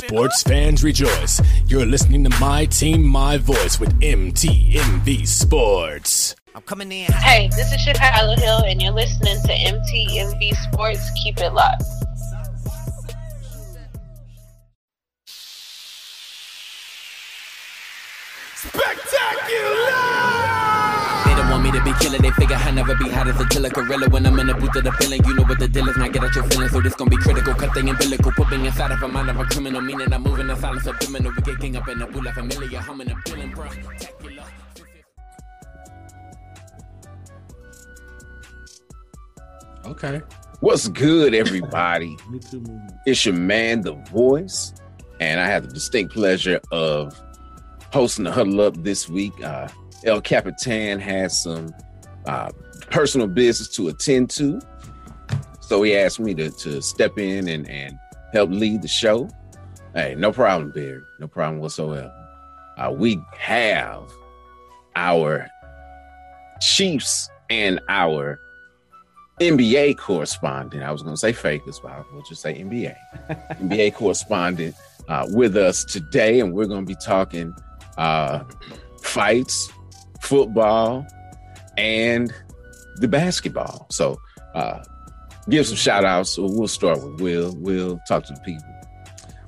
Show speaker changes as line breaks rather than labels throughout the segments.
Sports fans rejoice. You're listening to My Team, My Voice with MTMV Sports.
I'm coming in. Hey, this is Chicago Hill, and you're listening to MTMV Sports. Keep it locked.
me to be killing. They figure I never be hot as a killer gorilla. When I'm in the booth of the feeling, you know what the deal is. Not get out your feelings, so this gon' be critical. Cut thing umbilical. Put me inside of a mind of a criminal. Meaning I'm moving in silence of criminal. We get king up in the pool like familiar. Humming a feeling, bro.
Okay.
What's good, everybody?
Me too. Man.
It's your man, The Voice, and I have the distinct pleasure of hosting the Huddle Up this week. Uh, El Capitan has some uh, personal business to attend to. So he asked me to, to step in and, and help lead the show. Hey, no problem, Barry. No problem whatsoever. Uh, we have our Chiefs and our NBA correspondent. I was going to say Fakers, but we'll just say NBA. NBA correspondent uh, with us today, and we're going to be talking uh, fights, football, and the basketball. So uh, give some shout outs. We'll start with Will. Will, talk to the people.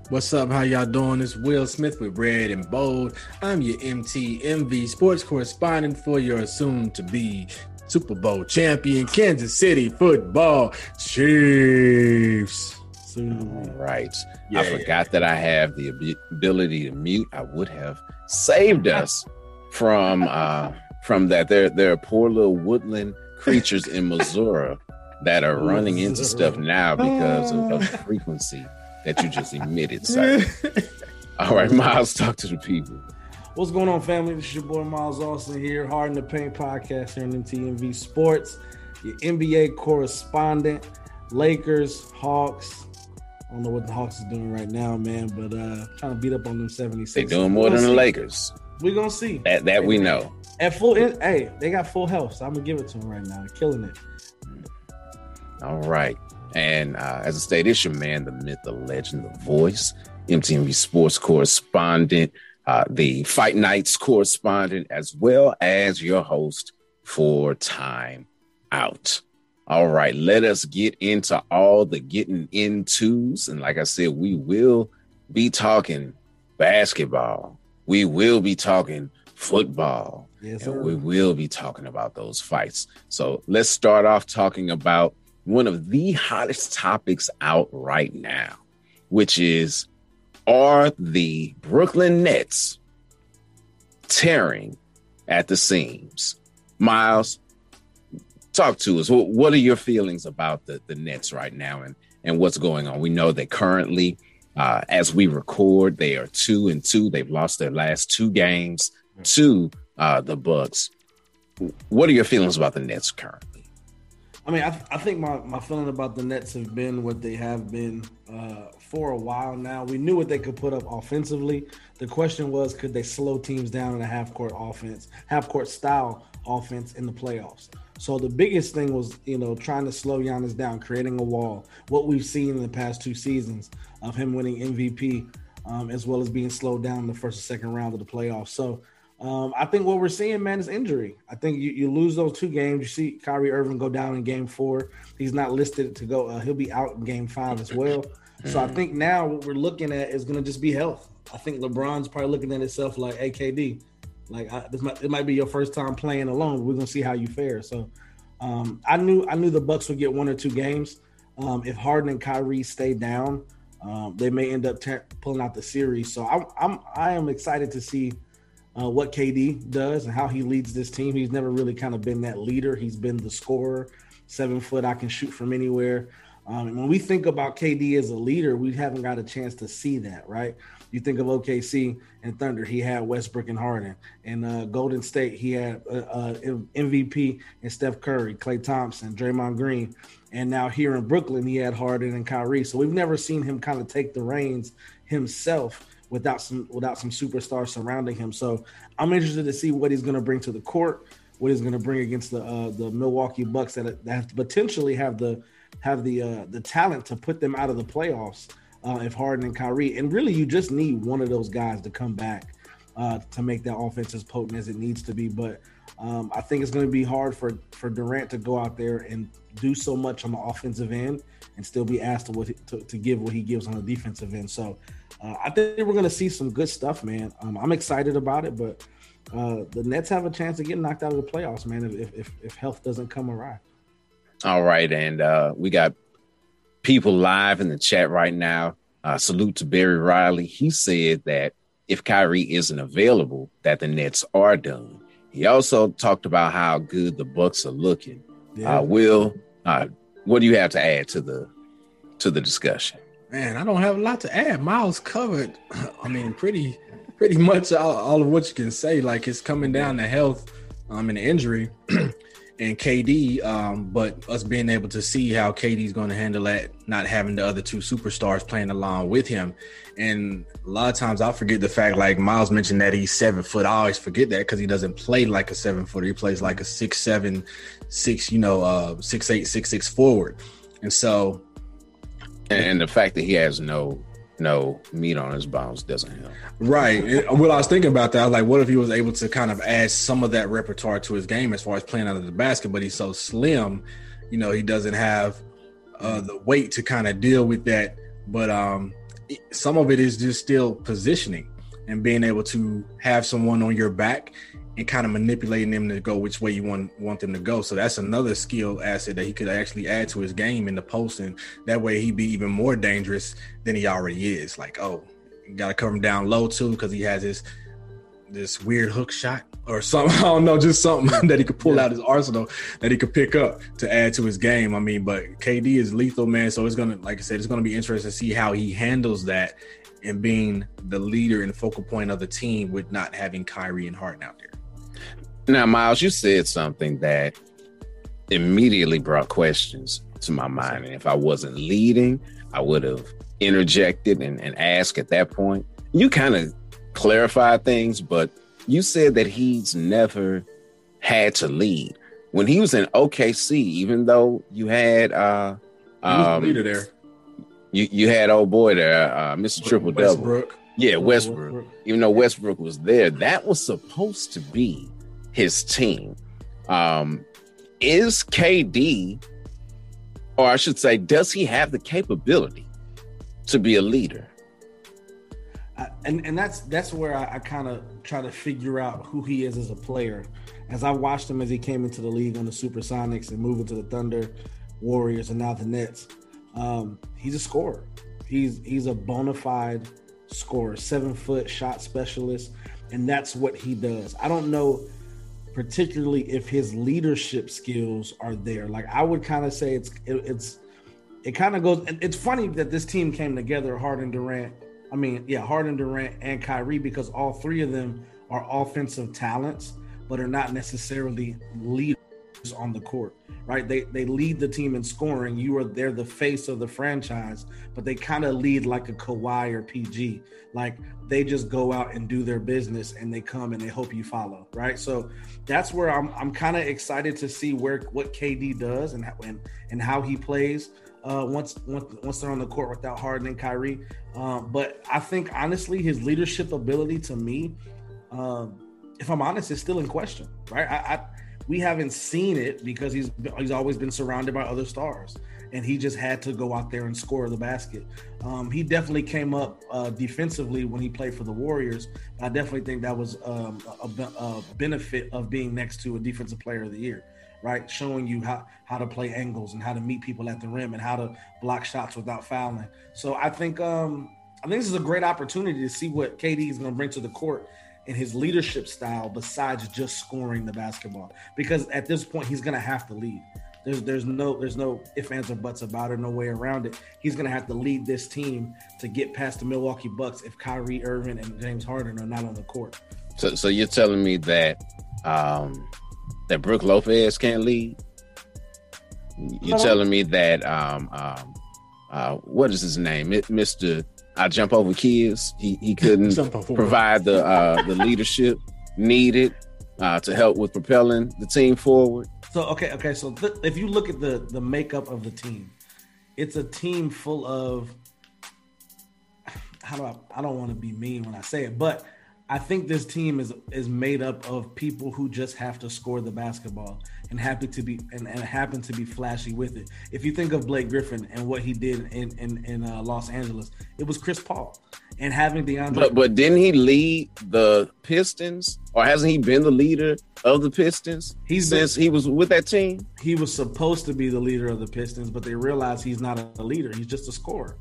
What's up? How y'all doing? It's Will Smith with Red and Bold. I'm your MTMV sports correspondent for your soon to be Super Bowl champion Kansas City football Chiefs.
All right. Yeah, I forgot that I have the ability to mute. I would have saved us from uh from that. There there are poor little woodland creatures in Missouri that are running into stuff now because of, of the frequency that you just emitted. So all right, Miles, talk to the people.
What's going on, family? This is your boy Miles Austin here, Hard in the Paint podcast here on MTMV Sports, your NBA correspondent, Lakers, Hawks. I don't know what the Hawks is doing right now, man, but uh trying to beat up on them 76.
They doing more than the Lakers.
We're gonna see.
That that we know.
At full hey, they got full health, so I'm gonna give it to them right now. They're killing it.
All right. And uh, as I stated, it's your man, the myth, the legend, the voice, MTV sports correspondent, uh, the Fight Nights correspondent, as well as your host for Time Out. All right, let us get into all the getting intos. And like I said, we will be talking basketball. We will be talking football. Yes, and we will be talking about those fights. So let's start off talking about one of the hottest topics out right now, which is are the Brooklyn Nets tearing at the seams? Miles, talk to us. What are your feelings about the, the Nets right now and, and what's going on? We know that currently, uh, as we record, they are two and two. They've lost their last two games to uh, the Bucks. What are your feelings about the Nets currently?
I mean, I, th- I think my, my feeling about the Nets have been what they have been uh, for a while now. We knew what they could put up offensively. The question was, could they slow teams down in a half court offense, half court style offense in the playoffs? So the biggest thing was, you know, trying to slow Giannis down, creating a wall. What we've seen in the past two seasons of him winning MVP, um, as well as being slowed down in the first and second round of the playoffs. So um, I think what we're seeing, man, is injury. I think you, you lose those two games. You see Kyrie Irving go down in game four. He's not listed to go. Uh, he'll be out in game five as well. So I think now what we're looking at is going to just be health. I think LeBron's probably looking at himself like, AKD, like I, this might it might be your first time playing alone. We're gonna see how you fare. So um, I knew I knew the Bucks would get one or two games. Um, if Harden and Kyrie stay down, um, they may end up pulling out the series. So I'm I'm I am excited to see uh, what KD does and how he leads this team. He's never really kind of been that leader. He's been the scorer, seven foot. I can shoot from anywhere. Um, and when we think about KD as a leader, we haven't got a chance to see that, right? You think of OKC and Thunder, he had Westbrook and Harden. And uh, Golden State, he had uh, uh, MVP and Steph Curry, Klay Thompson, Draymond Green. And now here in Brooklyn, he had Harden and Kyrie. So we've never seen him kind of take the reins himself without some without some superstars surrounding him. So I'm interested to see what he's going to bring to the court, what he's going to bring against the uh, the Milwaukee Bucks that, that have potentially have the have the uh, the talent to put them out of the playoffs. Uh, if Harden and Kyrie, and really you just need one of those guys to come back uh, to make that offense as potent as it needs to be. But um, I think it's going to be hard for for Durant to go out there and do so much on the offensive end and still be asked to, what, to, to give what he gives on the defensive end. So uh, I think we're going to see some good stuff, man. Um, I'm excited about it, but uh, the Nets have a chance to get knocked out of the playoffs, man, if if, if health doesn't come awry.
All right, and uh, we got people live in the chat right now. Uh, salute to Barry Riley. He said that if Kyrie isn't available, that the Nets are done. He also talked about how good the Bucks are looking. Yeah. Uh, Will, uh, what do you have to add to the to the discussion?
Man, I don't have a lot to add. Miles covered. I mean, pretty pretty much all, all of what you can say. Like it's coming down to health um and injury and KD. Um, but us being able to see how KD's going to handle that, not having the other two superstars playing along with him. And a lot of times I'll forget the fact, like Miles mentioned that he's seven foot. I always forget that because he doesn't play like a seven footer. He plays like a six, seven, six, you know, uh, six, eight, six, six forward. And so,
and the fact that he has no no meat on his bones doesn't help.
Right. well, I was thinking about that, I was like, what if he was able to kind of add some of that repertoire to his game as far as playing under the basket, but he's so slim, you know, he doesn't have uh, the weight to kind of deal with that. But um, some of it is just still positioning and being able to have someone on your back and kind of manipulating them to go which way you want want them to go. So that's another skill asset that he could actually add to his game in the post, and that way he'd be even more dangerous than he already is. Like, oh, you got to cover him down low too because he has this this weird hook shot or something. I don't know, just something that he could pull yeah. out his arsenal that he could pick up to add to his game. I mean, but KD is lethal, man. So it's gonna, like I said, it's gonna be interesting to see how he handles that and being the leader and focal point of the team with not having Kyrie and Harden out there.
Now, Miles, you said something that immediately brought questions to my mind. And if I wasn't leading, I would have interjected and, and asked at that point. You kind of clarified things, but you said that he's never had to lead. When he was in OKC, even though you had uh
um, leader there.
You you had old boy there, uh, Mr. Triple Double. Yeah, Westbrook. Westbrook. Even though Westbrook was there, that was supposed to be his team. Um, is KD, or I should say, does he have the capability to be a leader?
And and that's that's where I, I kind of try to figure out who he is as a player. As I watched him as he came into the league on the Supersonics and moving to the Thunder, Warriors, and now the Nets, um, he's a scorer. He's he's a bona fide scorer, seven foot shot specialist, and that's what he does. I don't know particularly if his leadership skills are there. Like I would kind of say it's it, it's it kind of goes. It's funny that this team came together, Harden, Durant. I mean, yeah, Harden, Durant, and Kyrie, because all three of them are offensive talents, but are not necessarily leaders on the court, right? They they lead the team in scoring. You are they're the face of the franchise, but they kind of lead like a Kawhi or PG. Like they just go out and do their business and they come and they hope you follow, right? So that's where I'm I'm kind of excited to see where what KD does and and, and how he plays. Uh, once once once they're on the court without Harden and Kyrie, um, but I think honestly his leadership ability to me, um, if I'm honest, is still in question. Right? I, I we haven't seen it because he's he's always been surrounded by other stars, and he just had to go out there and score the basket. Um, he definitely came up uh, defensively when he played for the Warriors. I definitely think that was um, a, a, benefit of being next to a defensive player of the year, right? Showing you how how to play angles and how to meet people at the rim and how to block shots without fouling. So I think um, I think this is a great opportunity to see what KD is going to bring to the court in his leadership style besides just scoring the basketball. Because at this point he's going to have to lead. There's there's no there's no ifs ands or buts about it no way around it. He's going to have to lead this team to get past the Milwaukee Bucks if Kyrie Irving and James Harden are not on the court.
So so you're telling me that um that Brook Lopez can't lead? You're telling me that um um uh what is his name? It, Mr. I jump over kids. He he couldn't provide the uh, the leadership needed uh, to help with propelling the team forward.
So okay, okay. So th- if you look at the the makeup of the team, it's a team full of how do I I don't want to be mean when I say it, but I think this team is is made up of people who just have to score the basketball and happy to be and, and happen to be flashy with it. If you think of Blake Griffin and what he did in in, in uh, Los Angeles, it was Chris Paul and having DeAndre.
But but didn't he lead the Pistons, or hasn't he been the leader of the Pistons
He's
since he was with that team?
he was supposed to be the leader of the Pistons, but they realized he's not a leader. He's just a scorer.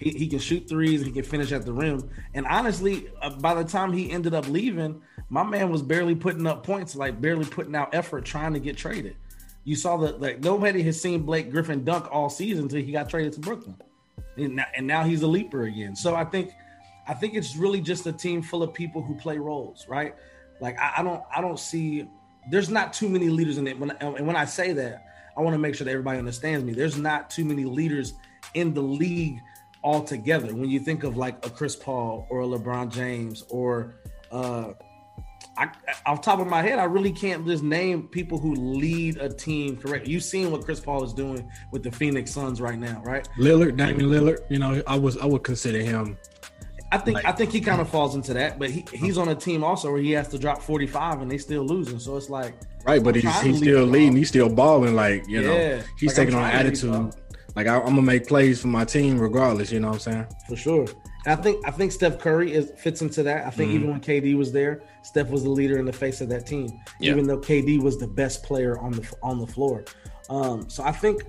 He, he can shoot threes. He can finish at the rim. And honestly, uh, by the time he ended up leaving, my man was barely putting up points, like barely putting out effort trying to get traded. You saw that like nobody has seen Blake Griffin dunk all season until he got traded to Brooklyn, and now, and now he's a leaper again. So I think, I think it's really just a team full of people who play roles, right? Like I, I don't, I don't see. There's not too many leaders in it. When and when I say that, I want to make sure that everybody understands me. There's not too many leaders in the league altogether. When you think of like a Chris Paul or a LeBron James or uh I, off top of my head, I really can't just name people who lead a team correct. You've seen what Chris Paul is doing with the Phoenix Suns right now, right?
Lillard, Damian Lillard. You know, I was I would consider him.
I think
Like-
I think he kind of falls into that, but he, he's on a team also where he has to drop 45 and they still losing. So it's like
Right, but he's he's still leading. He's still balling. Like you know, he's
like,
taking on
trying to lead the
attitude. Like I, I'm gonna make plays for my team regardless. You know what I'm saying?
for sure. And I think I think Steph Curry is fits into that. I think
Mm-hmm.
even when KD was there, Steph was the leader in the face of that team,
Yeah.
even though KD was the best player on the on the floor. Um, so I think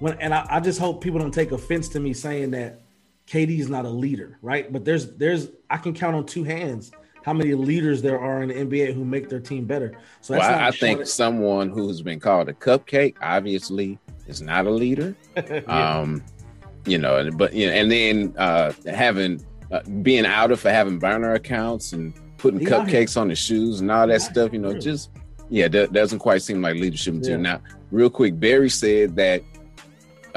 when and I, I just hope people don't take offense to me saying that KD is not a leader, right? But there's there's I can count on two hands how many leaders there are in the NBA who make their team better. So
Well,
that's
I, I think
short-
someone who's been called a cupcake obviously is not a leader.
Yeah.
Um, you know, but you know, and then uh, having uh, being outed for having burner accounts and putting
here.
cupcakes on his shoes and all that stuff. You know, just yeah, that doesn't quite seem like leadership material.
Yeah.
Now, real quick, Barry said that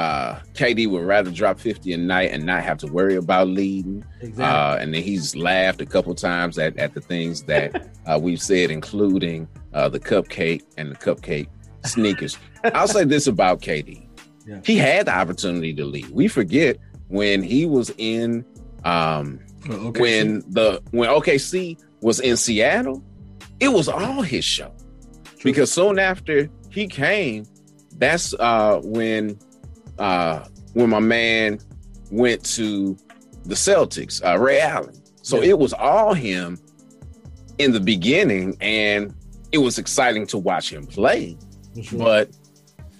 uh, KD would rather drop fifty a night and not have to worry about leading.
exactly.
Uh, and then he's laughed a couple times at, at the things that uh, we've said, including uh, the cupcake and the cupcake sneakers. I'll say this about KD.
Yeah.
He had the opportunity to lead. We forget when he was in um
Well, okay,
when the when OKC was in Seattle, it was all his show. Because soon after he came, that's uh when uh when my man went to the Celtics, uh Ray Allen. So
Yeah.
it was all him in the beginning, and it was exciting to watch him play
sure.
but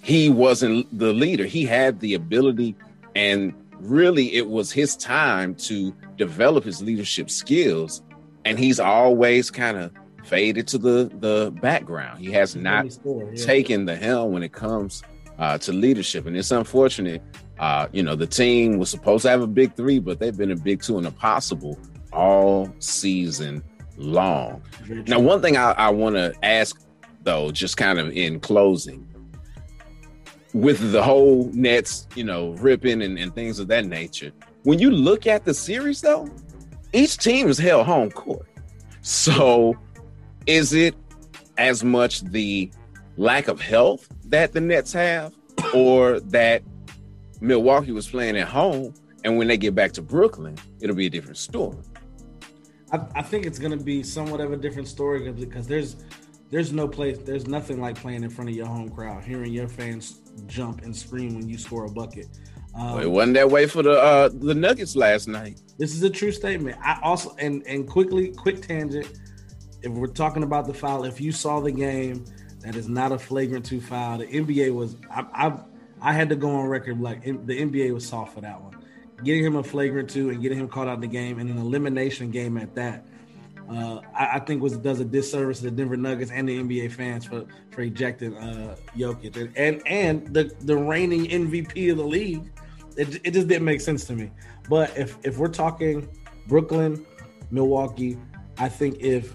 he wasn't the leader. He had the ability, and really, it was his time to develop his leadership skills. And he's always kind of faded to the the background. He has not
score, yeah.
taken the helm when it comes uh, to leadership, and it's unfortunate. Uh, you know, the team was supposed to have a big three, but they've been a big two and a possible all season long. Now, one thing I, I want to ask, though, just kind of in closing, with the whole Nets, you know, ripping and, and things of that nature, when you look at the series, though, each team is held home court. So, is it as much the lack of health that the Nets have, or that Milwaukee was playing at home, and when they get back to Brooklyn, it'll be a different story?
I, I think it's going to be somewhat of a different story because there's there's no place there's nothing like playing in front of your home crowd hearing your fans jump and scream when you score a bucket um,
Well, it wasn't that way for the uh, the Nuggets last night.
this is a true statement i also and and quickly quick tangent if we're talking about the foul if you saw the game that is not a flagrant two foul the nba was i i, I had to go on record like the nba was soft for that one getting him a flagrant two and getting him caught out of the game and an elimination game at that uh, I, I think was does a disservice to the Denver Nuggets and the NBA fans for for ejecting uh, Jokic and and, and the the reigning MVP of the league. It, it just didn't make sense to me. But if if we're talking Brooklyn, Milwaukee, I think if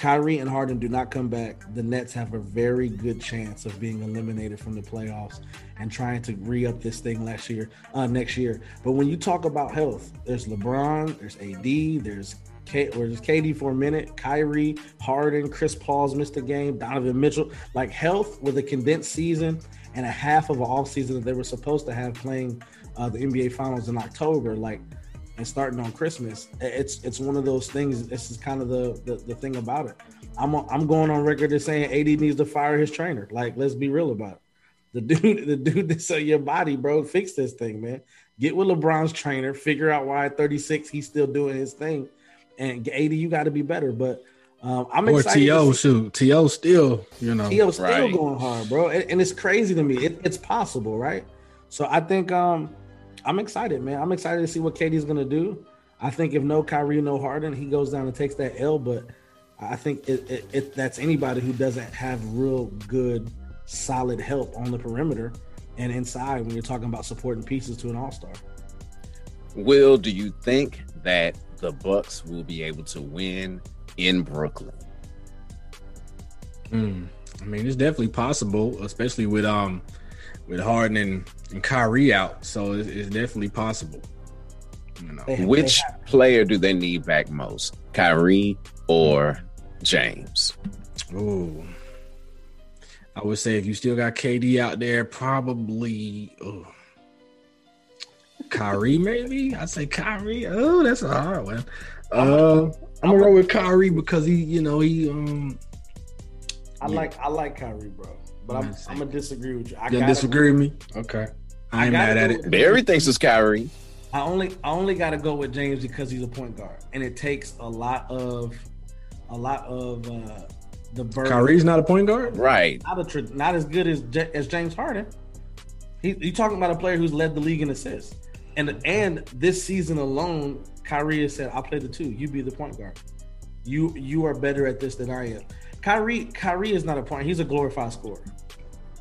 Kyrie and Harden do not come back, the Nets have a very good chance of being eliminated from the playoffs and trying to re-up this thing last year, uh, next year. But when you talk about health, there's LeBron, there's AD, there's K, or there's KD for a minute, Kyrie, Harden, Chris Paul's missed a game, Donovan Mitchell. Like health with a condensed season and a half of an off season that they were supposed to have playing uh, the NBA Finals in October. Like and starting on Christmas, it's it's one of those things. This is kind of the the, the thing about it. I'm I'm going on record as saying AD needs to fire his trainer. Like, let's be real about it. The dude, the dude that sell your body, bro, fix this thing, man. Get with LeBron's trainer, figure out why at 36 he's still doing his thing, and AD, you got to be better. But um, I'm
or
excited.
To shoot, To still, you know,
To still right. going hard, bro, and, and, it's crazy to me. It, it's possible, right? So I think um, I'm excited, man. I'm excited to see what KD's gonna do. I think if no Kyrie, no Harden, he goes down and takes that L. But I think it, it, it, that's anybody who doesn't have real good, solid help on the perimeter and inside when you're talking about supporting pieces to an All Star.
Will, do you think that the Bucks will be able to win in Brooklyn?
Mm, I mean, it's definitely possible, especially with um with Harden and, and Kyrie out. So it's, it's definitely possible.
You know. Which player do they need back most, Kyrie or James?
Oh, I would say if you still got KD out there, probably oh, Kyrie. Maybe I'd say Kyrie. Oh, that's a hard one. Uh, I'm gonna roll with Kyrie because he, you know, he. um
I yeah. like I like Kyrie, bro. But I'm, I'm gonna disagree with you. I
you disagree with me? Okay. I ain't mad at it.
Barry thinks it's Kyrie.
I only I only got to go with James because he's a point guard, and it takes a lot of a lot of uh the burden.
Kyrie's not a point guard,
right?
Not a not as good as as James Harden. He, you talking about a player who's led the league in assists, and and this season alone, Kyrie has said, "I'll play the two. You be the point guard. You you are better at this than I am." Kyrie Kyrie is not a point. He's a glorified scorer.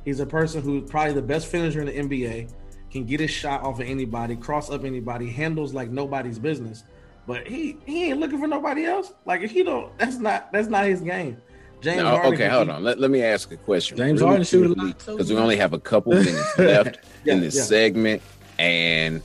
He's a person who's probably the best finisher in the NBA, can get his shot off of anybody, cross up anybody, handles like nobody's business. But he he ain't looking for nobody else. Like if he don't, that's not that's not his game.
James no, Harden okay, hold on. Let, let me ask a question.
James really Harden shoot a lot
because we only have a couple minutes left yeah, in this yeah. segment, and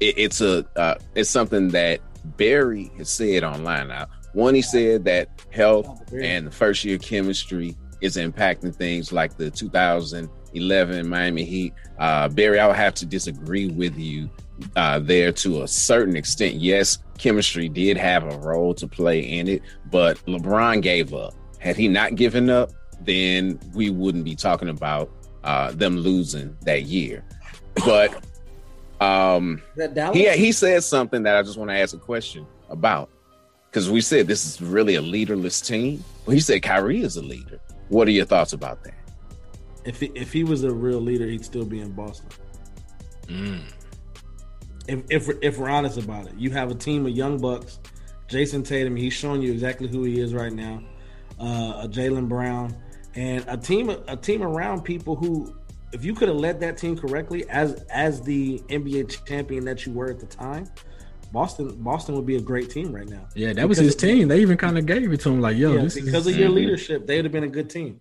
it, it's a uh, it's something that Barry has said online. Now, one, he said that health and the first year chemistry is impacting things like the 2011 Miami Heat. Uh, Barry, I would have to disagree with you uh, there to a certain extent. Yes, chemistry did have a role to play in it, but LeBron gave up. Had he not given up, then we wouldn't be talking about uh, them losing that year. But um, he he said something that I just want to ask a question about because we said this is really a leaderless team. Well, he said Kyrie is a leader. What are your thoughts about that?
If he, if he was a real leader, he'd still be in Boston. Mm. If, if if we're honest about it, you have a team of young bucks. Jayson Tatum, he's showing you exactly who he is right now. Uh, a Jaylen Brown, and a team a team around people who, if you could have led that team correctly as as the NBA champion that you were at the time, Boston Boston would be a great team right now.
Yeah, that was his team. They even kind of gave it to him like, yo, yeah,
because
is...
of your leadership, they would have been a good team.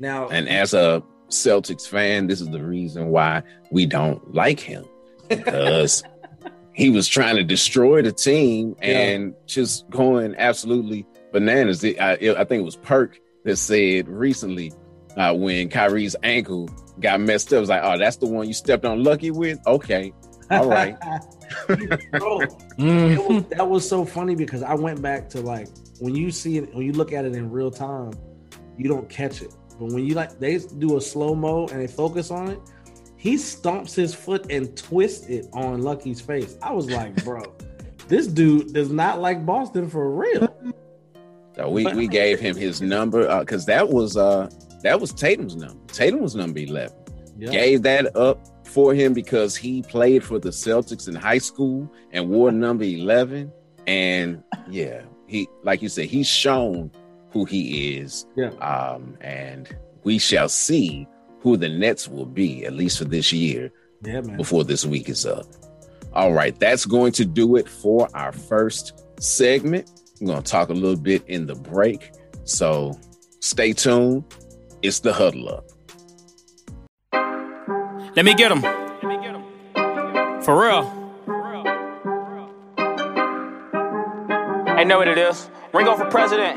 Now,
and as a Celtics fan, this is the reason why we don't like him because he was trying to destroy the team and yeah. just going absolutely bananas. I, I, think it was Perk that said recently uh, when Kyrie's ankle got messed up, it was like, oh, that's the one you stepped on lucky with. Okay, all right.
Bro, was, that was so funny because I went back to like when you see it, when you look at it in real time, you don't catch it. But when you like, they do a slow mo and they focus on it. He stomps his foot and twists it on Lucky's face. I was like, bro, this dude does not like Boston for real.
So we, we gave him his number because uh, that was uh that was Tatum's number. Tatum was number eleven. Yep. Gave that up for him because he played for the Celtics in high school and wore number 11. And yeah, he, like you said, he's shown who he is.
Yeah.
Um, and we shall see who the Nets will be, at least for this year,
yeah, man.
before this week is up. All right, that's going to do it for our first segment. I'm going to talk a little bit in the break. So stay tuned. It's the huddle up.
Let me get him. For real. I know what it is. Ringo for president.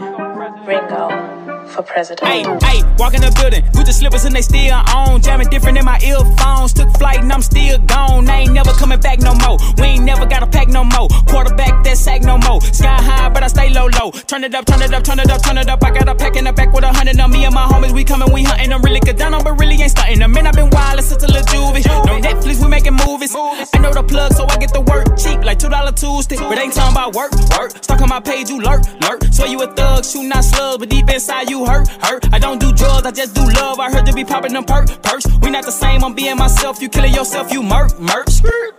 Ringo.
For president.
Hey, hey, walk in the building, Gucci slippers and they still on. Jamming different in my earphones. Took flight and I'm still gone. I ain't never coming back no more. We ain't never got a pack no more. Quarterback that sack no more. Sky high, but I stay low low. Turn it up, turn it up, turn it up, turn it up. I got a pack in the back with a hundred of me and my homies. We coming, we hunting. I'm really good down on, but really ain't stunting. them. Man, I been wild since a little juvie. No Netflix, we making movies. I know the plug, so I get the work cheap, like two dollar Tuesday. But ain't talking about work, work. Stuck on my page, you lurk, lurk. Swear you a thug, shooting out slugs, but deep inside you hurt, hurt. I don't do drugs, I just do love. I heard to be popping them perk, perks. We not the same, I'm being myself. You killing yourself, you murk, murk.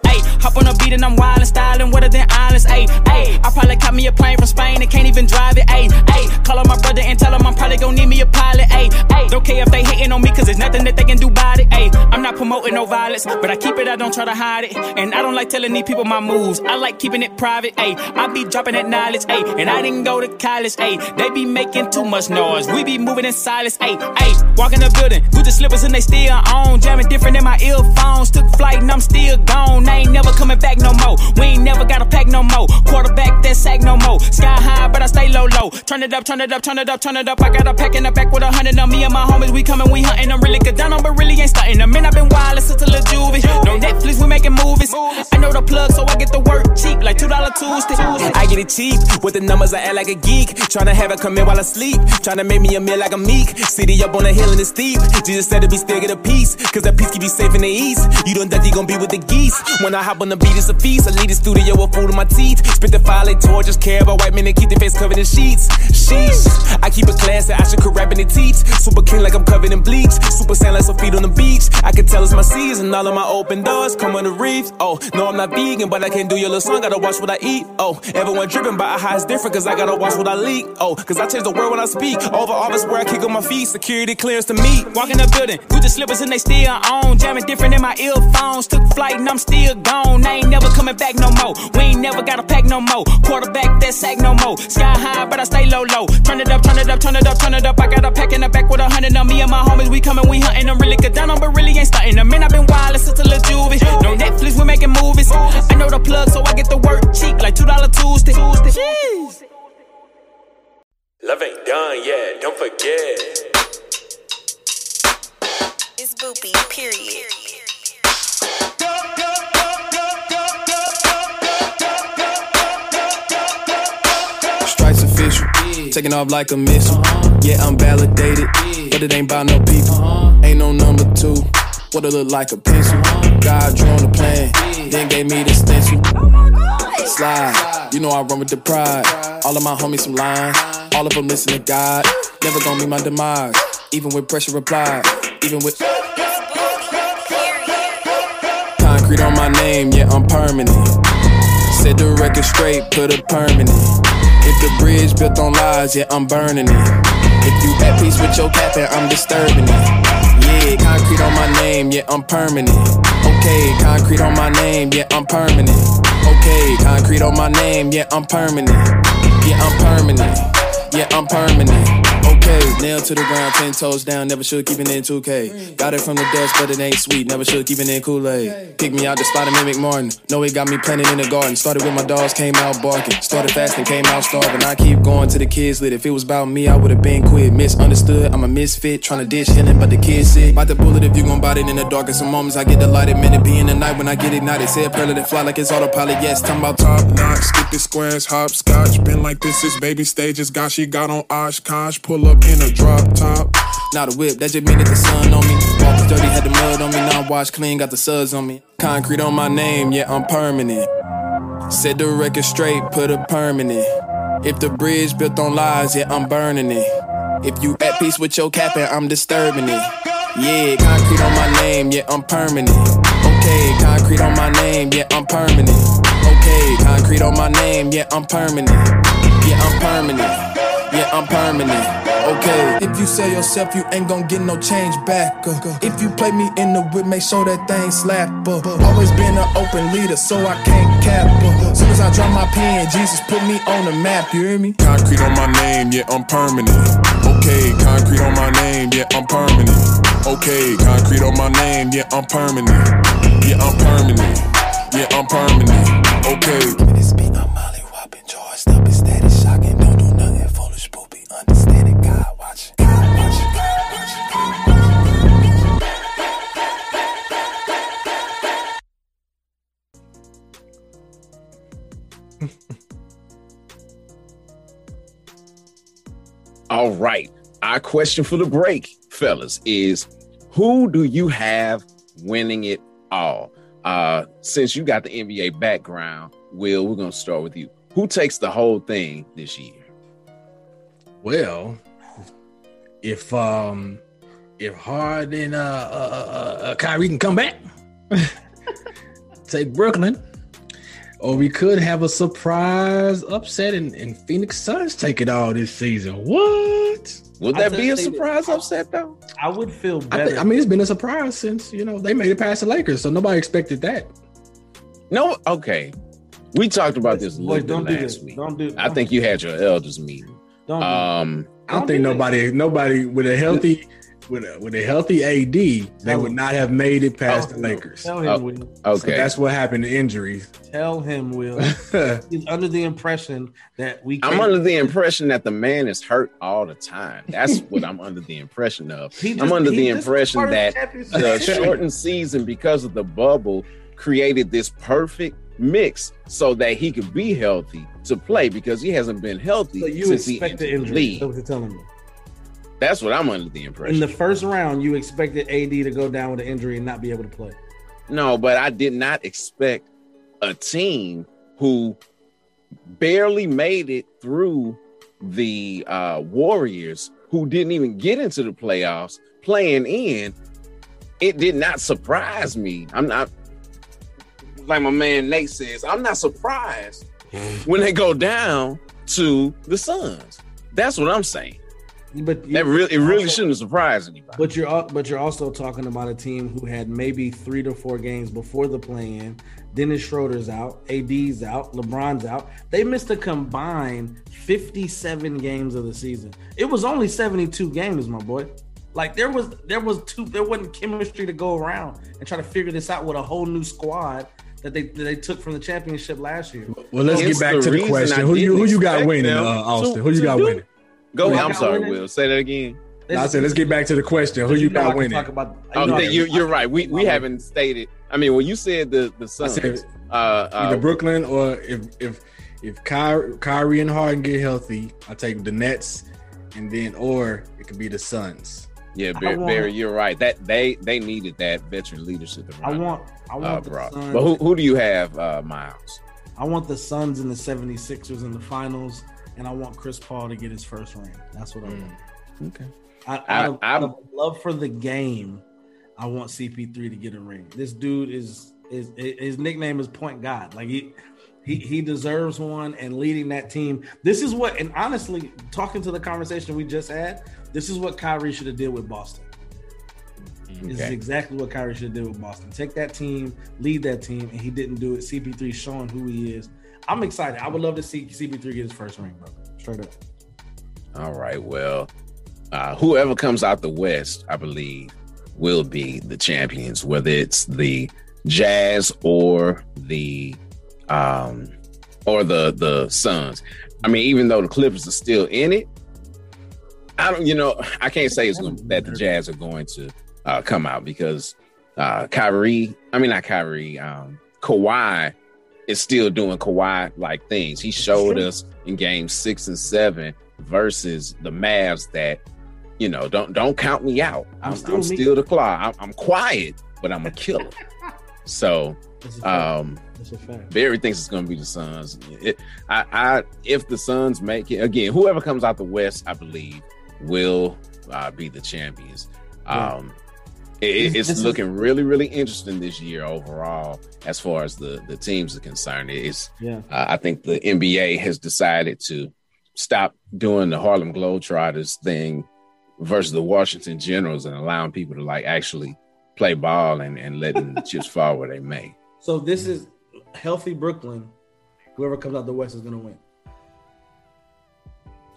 Hey, hop on a beat and I'm wild and styling, wetter than islands. Hey, hey, I probably caught me a plane from Spain and can't even drive it. Hey, hey, call on my brother and tell him I'm probably gonna need me a pilot. Hey, hey, don't care if they hating on me, cause there's nothing that they can do about it. Hey, I'm not promoting no violence, but I keep it, I don't try to hide it. And I don't like telling these people my moves, I like keeping it private. Hey, I be dropping that knowledge. Hey, and I didn't go to college. Hey, they be making too much noise, we be moving in silence. Hey, hey, walk in the building, Gucci slippers and they still on. Jamming different in my earphones, took flight and I'm still gone. I ain't never coming back no more. We ain't never got a pack no more. Quarterback that sack no more. Sky high, but I stay low low. Turn it up, turn it up, turn it up, turn it up. I got a pack in the back with a hundred of me and my homies. We coming, we hunting. I'm really good down on, but really ain't stunting. them. Man, I've been wild since a little juvie. No Netflix, we making movies. I know the plug, so I get the work cheap, like two dollar Tuesday.
I get it cheap with the numbers. I act like a geek. Tryna have it come in while I sleep. Tryna make me a meal like a meek. City up on a hill and it's steep. Jesus said to be still get a piece. Cause that peace keep you safe in the east. You don't think you gon' be with the geese. When I hop on the beat, it's a feast. I leave the studio with food in my teeth. Spit the fire like torches. Care about white men and keep their face covered in sheets. Sheesh. I keep it classy. I should quit rapping and teach. Super clean like I'm covered in bleach. Super sand like some feet on the beach. I can tell it's my season. All of my open doors come on the reef. Oh, no, I'm not vegan, but I can't do your little song. Gotta watch what I eat. Oh, everyone dripping by a high is different. Cause I gotta watch what I leak. Oh, cause I change the word when I speak. Over office where I kick on my feet. Security clearance to meet.
Walk in the building, Gucci slippers and they still on. Jamming different in my earphones. Took flight and I'm still gone. I ain't never coming back no more. We ain't never got a pack no more. Quarterback that sack no more. Sky high, but I stay low low. Turn it up, turn it up, turn it up, turn it up. I got a pack in the back with a hundred of me and my homies. We coming, we hunting. I'm really good down on, but really ain't stunting. them. Man, I been wild since a little juvie. No Netflix, we making movies. I know the plug, so I get the work cheap, like two dollar Tuesday. Jeez.
Love ain't done yet, don't forget.
It's Boopy, period.
Stripes official, taking off like a missile. Yeah, I'm validated, but it ain't about no people. Ain't no number two. What it look like a pencil? God drew on the plan, then gave me the stencil. Oh Slide, you know I run with the pride. All of my homies some lines, all of them listen to God. Never gonna be my demise, even with pressure applied, even with. Concrete on my name, yeah, I'm permanent. Set the record straight, put a permanent. If the bridge built on lies, yeah, I'm burning it. If you at peace with your then I'm disturbing it. Yeah, concrete on my name, yeah, I'm permanent. Okay, concrete on my name, yeah, I'm permanent. Okay, concrete on my name, yeah, I'm permanent. Yeah, I'm permanent. Yeah, I'm permanent. Okay, nail to the ground, ten toes down, never should keep it in 2K. Got it from the dust, but it ain't sweet, never should keep it in Kool-Aid. Kick me out the spot and mimic Martin. Know it got me planting in the garden. Started with my dogs, came out barking. Started fasting, came out starving. I keep going to the kids lit. If it was about me, I would have been quit. Misunderstood, I'm a misfit, trying to dish healing, but the kids sick. Bite the bullet if you gon' bite it in the dark. In some moments I get delighted, man, it be in the night when I get ignited. Prayer, let it fly like it's autopilot. Yes, talking about
Top notch, skip the squares, hopscotch. Been like this is baby stages. Got she got on Oshkosh. Pull up in a drop top.
Now the whip, that just mean that the sun on me. Walk was dirty, had the mud on me. Now I wash clean, got the suds on me. Concrete on my name, yeah, I'm permanent. Set the record straight, put a permanent. If the bridge built on lies, yeah, I'm burning it. If you at peace with your cap, and I'm disturbing it. Yeah, concrete on my name, yeah, I'm permanent. Okay, concrete on my name, yeah, I'm permanent. Okay, concrete on my name, yeah, I'm permanent. Yeah, I'm permanent. Yeah, I'm permanent. Okay. If you sell yourself, you ain't gon' get no change back. Uh, if you play me in the whip, make sure that thing slap. Uh, always been an open leader, so I can't cap. Uh, soon as I drop my pen, Jesus put me on the map. You hear me?
Concrete on my name, yeah, I'm permanent. Okay, concrete on my name, yeah, I'm permanent. Okay, concrete on my name, yeah, I'm permanent. Yeah, I'm permanent. Yeah, I'm permanent. Okay.
All right. Our question for the break, fellas, is who do you have winning it all? Uh, since you got the NBA background, Will, we're gonna start with you. Who takes the whole thing this year?
Well, if um if Harden uh uh, uh, uh Kyrie can come back, take Brooklyn. Or we could have a surprise upset and, and Phoenix Suns take it all this season. What?
Would that be a surprise upset though?
I would feel
I,
better.
thi- I mean, it's been a surprise since you know they made it past the Lakers, so nobody expected that.
No, okay. We talked about this a little
don't
bit
do
last
this.
week.
Don't do.
I think you had your elders meeting.
Don't do
Um,
I don't think nobody, nobody with a healthy, with a with a healthy AD, they would not have made it past the Lakers.
Tell him,
Oh,
Will.
So
okay.
that's what happened to injuries.
Tell him, Will. He's under the impression that we.
I'm
can't-
under the impression that the man is hurt all the time. That's what I'm under the impression of.
He just-
I'm under
he
the
just
impression
part of
that
championship
the
series.
shortened season, because of the bubble, created this perfect mix so that he could be healthy to play because he hasn't been healthy
So you
since he
expect
entered
the
the
injury.
league.
That's what you're telling me.
That's what I'm under the impression.
In the first round, you expected AD to go down with an injury and not be able to play.
No, but I did not expect a team who barely made it through the uh, Warriors, who didn't even get into the playoffs, playing in. It did not surprise me. I'm not like my man Nate says. I'm not surprised when they go down to the Suns. That's what I'm saying.
But you-
That really, it really
also-
shouldn't surprise anybody.
But you're but you're also talking about a team who had maybe three to four games before the play-in. Dennis Schroeder's out, AD's out, LeBron's out. They missed a combined 57 games of the season. It was only 72 games, my boy. Like there was there was two there wasn't chemistry to go around and try to figure this out with a whole new squad that they that they took from the championship last year.
Well, let's
It's
get back
the
to the question.
I
Who you who you got winning, uh, Austin?
to-
Who you
to
got
do-
winning?
Go ahead.
I
I'm sorry,
winning?
Will. Say that again.
No, I said let's get back to the question. Who you
You
got winning?
talk about-
Oh,
you know I
you,
can-
you're right. We we haven't stated. I mean, when you said the the Suns,
said
uh,
either
uh,
Brooklyn or if if if Kyrie, Kyrie and Harden get healthy, I take the Nets, and then or it could be the Suns.
yeah, Barry,
want-
Barry, you're right. That they they needed that veteran leadership.
I want I want
uh,
the Suns.
But who who do you have, uh, Miles?
I want the Suns and the 76ers in the finals, and I want Chris Paul to get his first ring. That's what I mm. want.
Okay.
I,
I-
out of,
I'm-
out of love for the game, I want CP3 to get a ring. This dude is is his nickname is Point God. Like he he he deserves one and leading that team. This is what and honestly, talking to the conversation we just had, this is what Kyrie should have did with Boston. This is exactly what Kyrie should have did with Boston. Take that team, lead that team, and he didn't do it. CP3 showing who he is. I'm excited. I would love to see CP3 get his first ring, bro. Straight up.
All right. Well, uh, whoever comes out the West, I believe, will be the champions, whether it's the Jazz or the um or the the Suns. I mean, even though the Clippers are still in it, I don't. You know, I can't say it's going that the Jazz are going to uh, come out because uh, Kyrie. I mean, not Kyrie. Um, Kawhi is still doing Kawhi like things. He showed us in Game Six and Seven versus the Mavs that you know don't don't count me out. I'm,
I'm
I'm
still
still, the claw. I'm, I'm quiet, but I'm a killer. so
That's a fact.
um,
That's a fact.
Barry thinks it's going to be the Suns. It, I, I, if the Suns make it again, whoever comes out the West, I believe, will uh, be the champions.
Yeah.
Um, it, it's
this is-
looking really, really interesting this year overall, as far as the the teams are concerned. It's
Yeah.
uh, I think the NBA has decided to stop doing the Harlem Globetrotters thing versus the Washington Generals and allowing people to like actually play ball and, and letting the chips fall where they may.
So this is healthy Brooklyn. Whoever comes out the West is gonna win.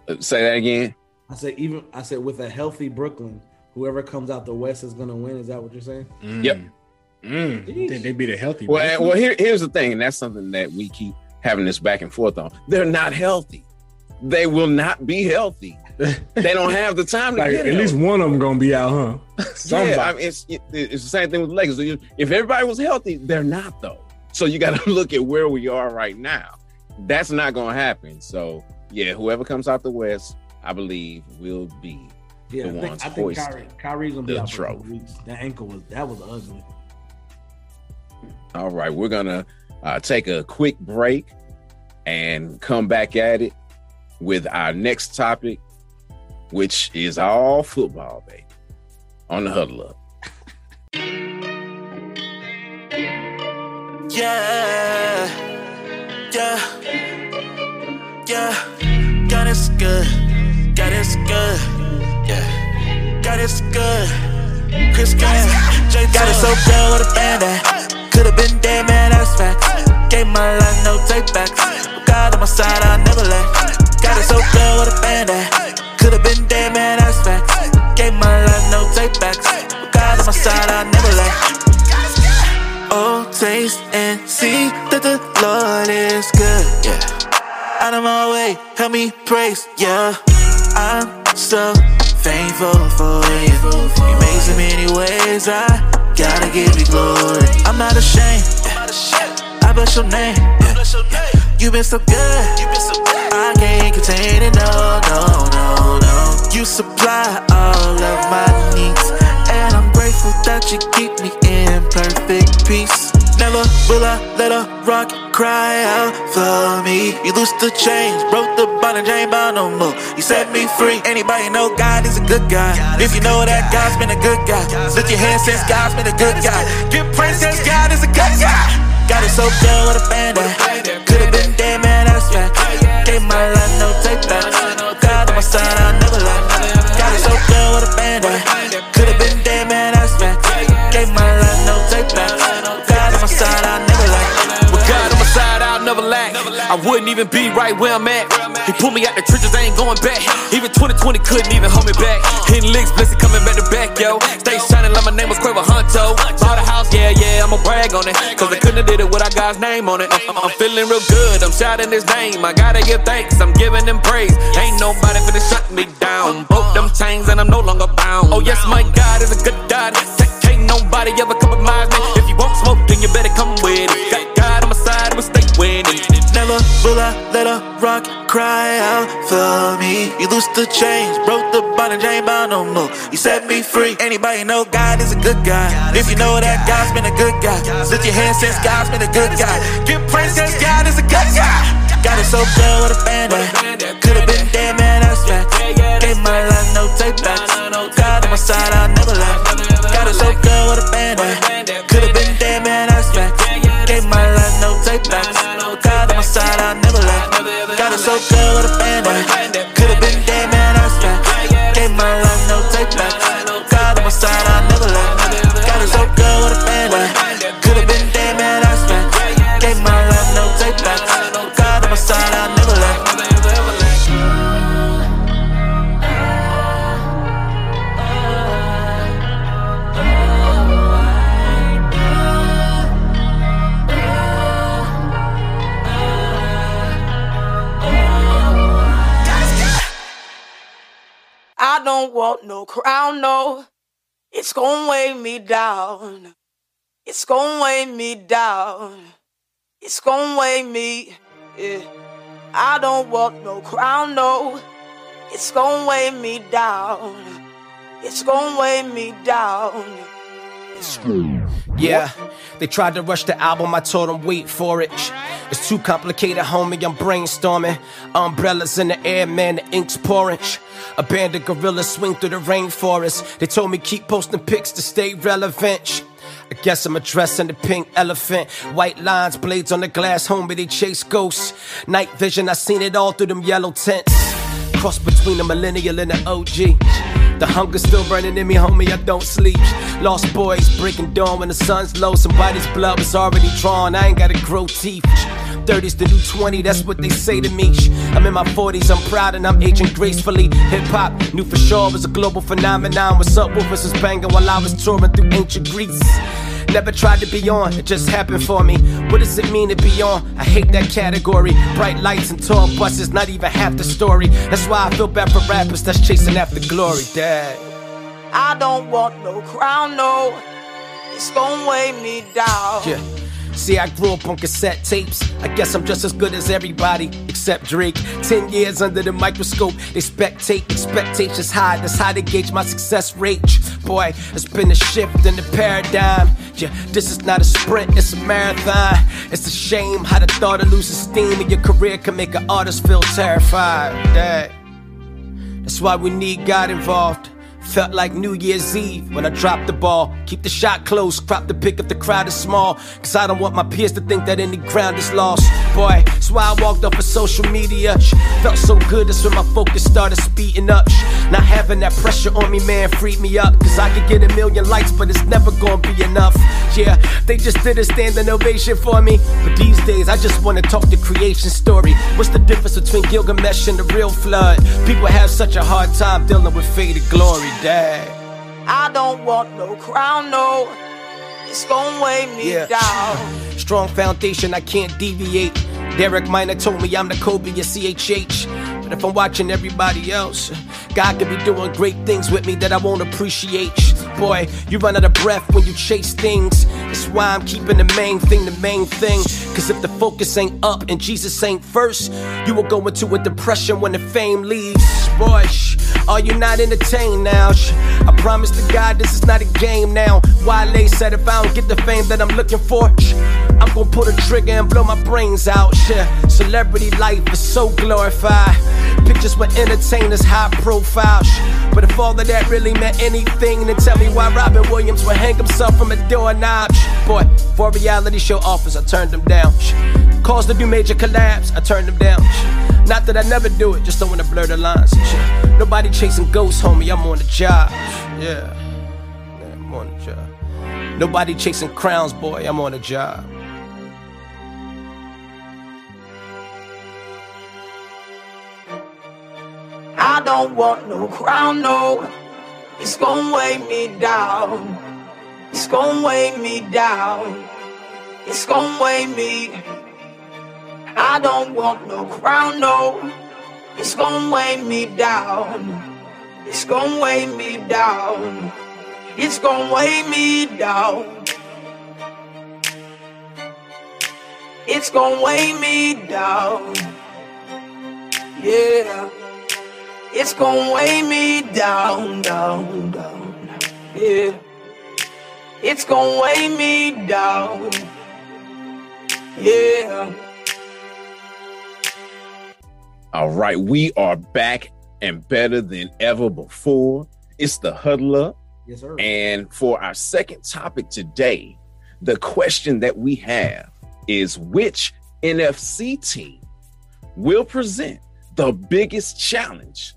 Uh, Say that again.
I said even I said with a healthy Brooklyn, whoever comes out the West is gonna win. Is that what you're saying?
Yep.
Mm. I think they be the healthy.
Well,
Brooklyn.
and- well, here, here's the thing, and that's something that we keep having this back and forth on. They're not healthy. They will not be healthy. they don't have the time to get
at least
healthy.
one of them gonna be out, huh? Somebody.
Yeah, I mean, it's it- it's the same thing with the Lakers. If everybody was healthy, they're not though. So you got to look at where we are right now. That's not going to happen. So yeah, whoever comes out the West, I believe, will be
Yeah,
the
I think,
ones
I think Kyrie, Kyrie's gonna be
the
out for a couple
trophy.
weeks. That ankle was that was ugly.
All right, we're gonna uh, take a quick break and come back at it with our next topic, which is all football, baby. On the huddle up.
Yeah, yeah, yeah. God is good. God is good. Yeah, God is good. Chris Gaines. Got it so good with a band that could have been dead, man. That's facts. Gave my life no take backs. God on my side, I never let. Got it so good with a band that could have been dead, man. That's facts. Gave my life no take backs. God on my side, I never let. Oh, taste and see that the Lord is good. Yeah. Out of my way, help me praise. Yeah. I'm so thankful for you. You made so many ways. I gotta give you glory. I'm not ashamed. I bless your name. You've been so good. I can't contain it. No, no, no, no. You supply all of my needs. And I'm grateful that you keep me in perfect peace. Never will I let a rock cry out for me. You loosed the chains, broke the bond and ain't bound no more. You set me free. Anybody know God is a good guy? If you know that God's been a good guy, lift your hands since God's been a good guy. Give praise since God is a good guy. Got it so good with a band Could've been dead, man, that's fact. Gave my life no take back. God on my side, I never lie. Got it so good with a band Could've been never
lack. I wouldn't even be right where I'm at. He pulled me out the trenches, I ain't going back. Even 2020 couldn't even hold me back. Hitting licks, blessing coming back to back, yo. Stay shining like my name was Quavo Huncho. Bought a house, yeah, yeah, I'ma brag on it. Cause I couldn't have did it without God's name on it. I'm, I'm feeling real good, I'm shouting his name. I gotta give thanks, I'm giving him praise. Ain't nobody finna shut me down. Broke them chains and I'm no longer bound. Oh, yes, my God is a good God. Can't- nobody ever compromise me. If you want smoke, then you better come with it.
Will I let a rock cry out for me. You loosed the chains, broke the bond and ain't bound no more. You set me free. Anybody know God is a good guy? If you know that God's been a good guy, lift your hands since God's been a good guy. Give praise since God is a good guy. Got it so good with a band Could've been dead, man, that's fact. Gave my life no take backs. God on my side, I never left. Got it so good with a band good with a
don't want no crown, no. It's gonna weigh me down. It's gonna weigh me down. It's gonna weigh me. Yeah. I don't want no crown, no. It's gonna weigh me down. It's gonna weigh me down.
Yeah, they tried to rush the album, I told them wait for it. It's too complicated, homie, I'm brainstorming. Umbrellas in the air, man, the ink's pouring. A band of gorillas swing through the rainforest. They told me keep posting pics to stay relevant. I guess I'm addressing the pink elephant. White lines, blades on the glass, homie, they chase ghosts. Night vision, I seen it all through them yellow tents. Cross between the millennial and the OG. The hunger's still burning in me, homie, I don't sleep. Lost boys breaking dawn when the sun's low. Somebody's blood was already drawn, I ain't gotta grow teeth. 30's the new 20, that's what they say to me. I'm in my 40s, I'm proud and I'm aging gracefully. Hip hop, knew for sure was a global phenomenon. What's up with us was banging while I was touring through ancient Greece. Never tried to be on, it just happened for me. What does it mean to be on? I hate that category. Bright lights and tall buses, not even half the story. That's why I feel bad for rappers that's chasing after glory, dad.
I don't want no crown, no. It's gonna weigh me down.
Yeah. See, I grew up on cassette tapes. I guess I'm just as good as everybody except Drake. Ten years under the microscope, they spectate, expectations high. That's how they gauge my success rate. Boy, it's been a shift in the paradigm. Yeah, this is not a sprint, it's a marathon. It's a shame how the thought of losing steam in your career can make an artist feel terrified. That's why we need God involved. Felt like New Year's Eve when I dropped the ball. Keep the shot close, crop the pick if the crowd is small. Cause I don't want my peers to think that any ground is lost. Boy, that's why I walked off of social media. Felt so good, that's when my focus started speeding up. Not having that pressure on me, man, freed me up. Cause I could get a million likes, but it's never gonna be enough. Yeah, they just did a standing ovation for me. But these days, I just wanna talk the creation story. What's the difference between Gilgamesh and the real flood? People have such a hard time dealing with faded glory, dad.
I don't want no crown, no. It's gonna weigh me
Yeah.
down.
Strong foundation, I can't deviate. Derek Minor told me I'm the Kobe of CHH. But if I'm watching everybody else, God could be doing great things with me that I won't appreciate. Boy, you run out of breath when you chase things. That's why I'm keeping the main thing the main thing. Cause if the focus ain't up and Jesus ain't first, you will go into a depression when the fame leaves. Boy, shh, are you not entertained now? Shh, I promise to God this is not a game now. Wale said if I don't get the fame that I'm looking for, shh, I'm gonna pull the trigger and blow my brains out. Shit, celebrity life is so glorified. Pictures with entertainers, high profile. Shh, but if all of that really meant anything, then tell me why Robin Williams would hang himself from a doorknob. Shh, boy, for reality show offers, I turned them down. Shh, calls to do major collabs, I turned them down. Shh, not that I never do it, just don't wanna blur the lines. Nobody chasing ghosts, homie, I'm on the job. Yeah, yeah, I'm on the job. Nobody chasing crowns, boy, I'm on the job.
I don't want no crown, no. It's gonna weigh me down. It's gonna weigh me down. It's gonna weigh me. I don't want no crown, no. It's gonna weigh me down. It's gonna weigh me down. It's gonna weigh me down. It's gonna weigh me down. Yeah. It's gonna weigh me down, down, down. Yeah. It's gonna weigh me down. Yeah.
All right, we are back and better than ever before. It's the huddle up.
Yes, sir.
And for our second topic today, the question that we have is which NFC team will present the biggest challenge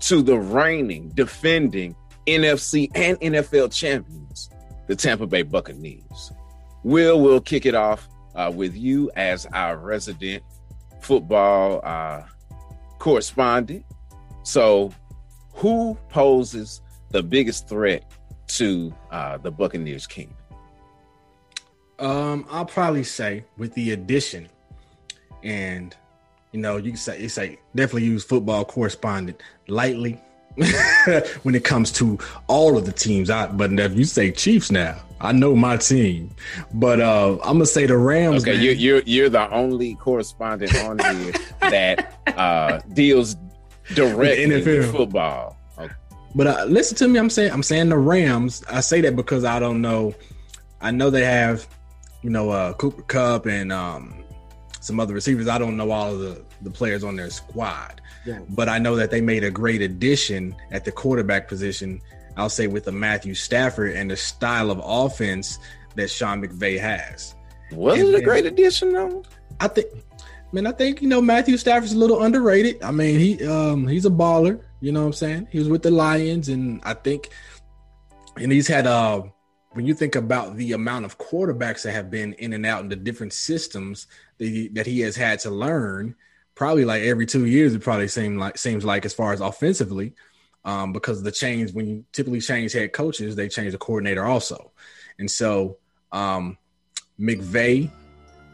to the reigning, defending NFC and NFL champions, the Tampa Bay Buccaneers? Will will kick it off uh, with you as our resident football uh, correspondent. So, who poses the biggest threat to uh, the Buccaneers king?
Um, I'll probably say with the addition, and you know, you can say it's like definitely use football correspondent lightly when it comes to all of the teams. I but if you say Chiefs now, I know my team. But uh I'm gonna say the Rams.
Okay,
man.
you, you're you're the only correspondent on here that uh, deals directly
With
with
NFL.
football. Okay.
But uh, listen to me. I'm saying I'm saying the Rams. I say that because I don't know. I know they have, you know, uh, Cooper Kupp and um, some other receivers. I don't know all of the the players on their squad,
Yeah.
but I know that they made a great addition at the quarterback position. I'll say with the Matthew Stafford and the style of offense that Sean McVay has.
Was
And
it a great addition though?
I think, man, I think you know Matthew Stafford's a little underrated. I mean, he um he's a baller. You know what I'm saying? He was with the Lions, and I think, and he's had uh when you think about the amount of quarterbacks that have been in and out in the different systems that he, that he has had to learn, probably like every two years, it probably seems like seems like as far as offensively, um, because the change when you typically change head coaches, they change the coordinator also, and so um McVay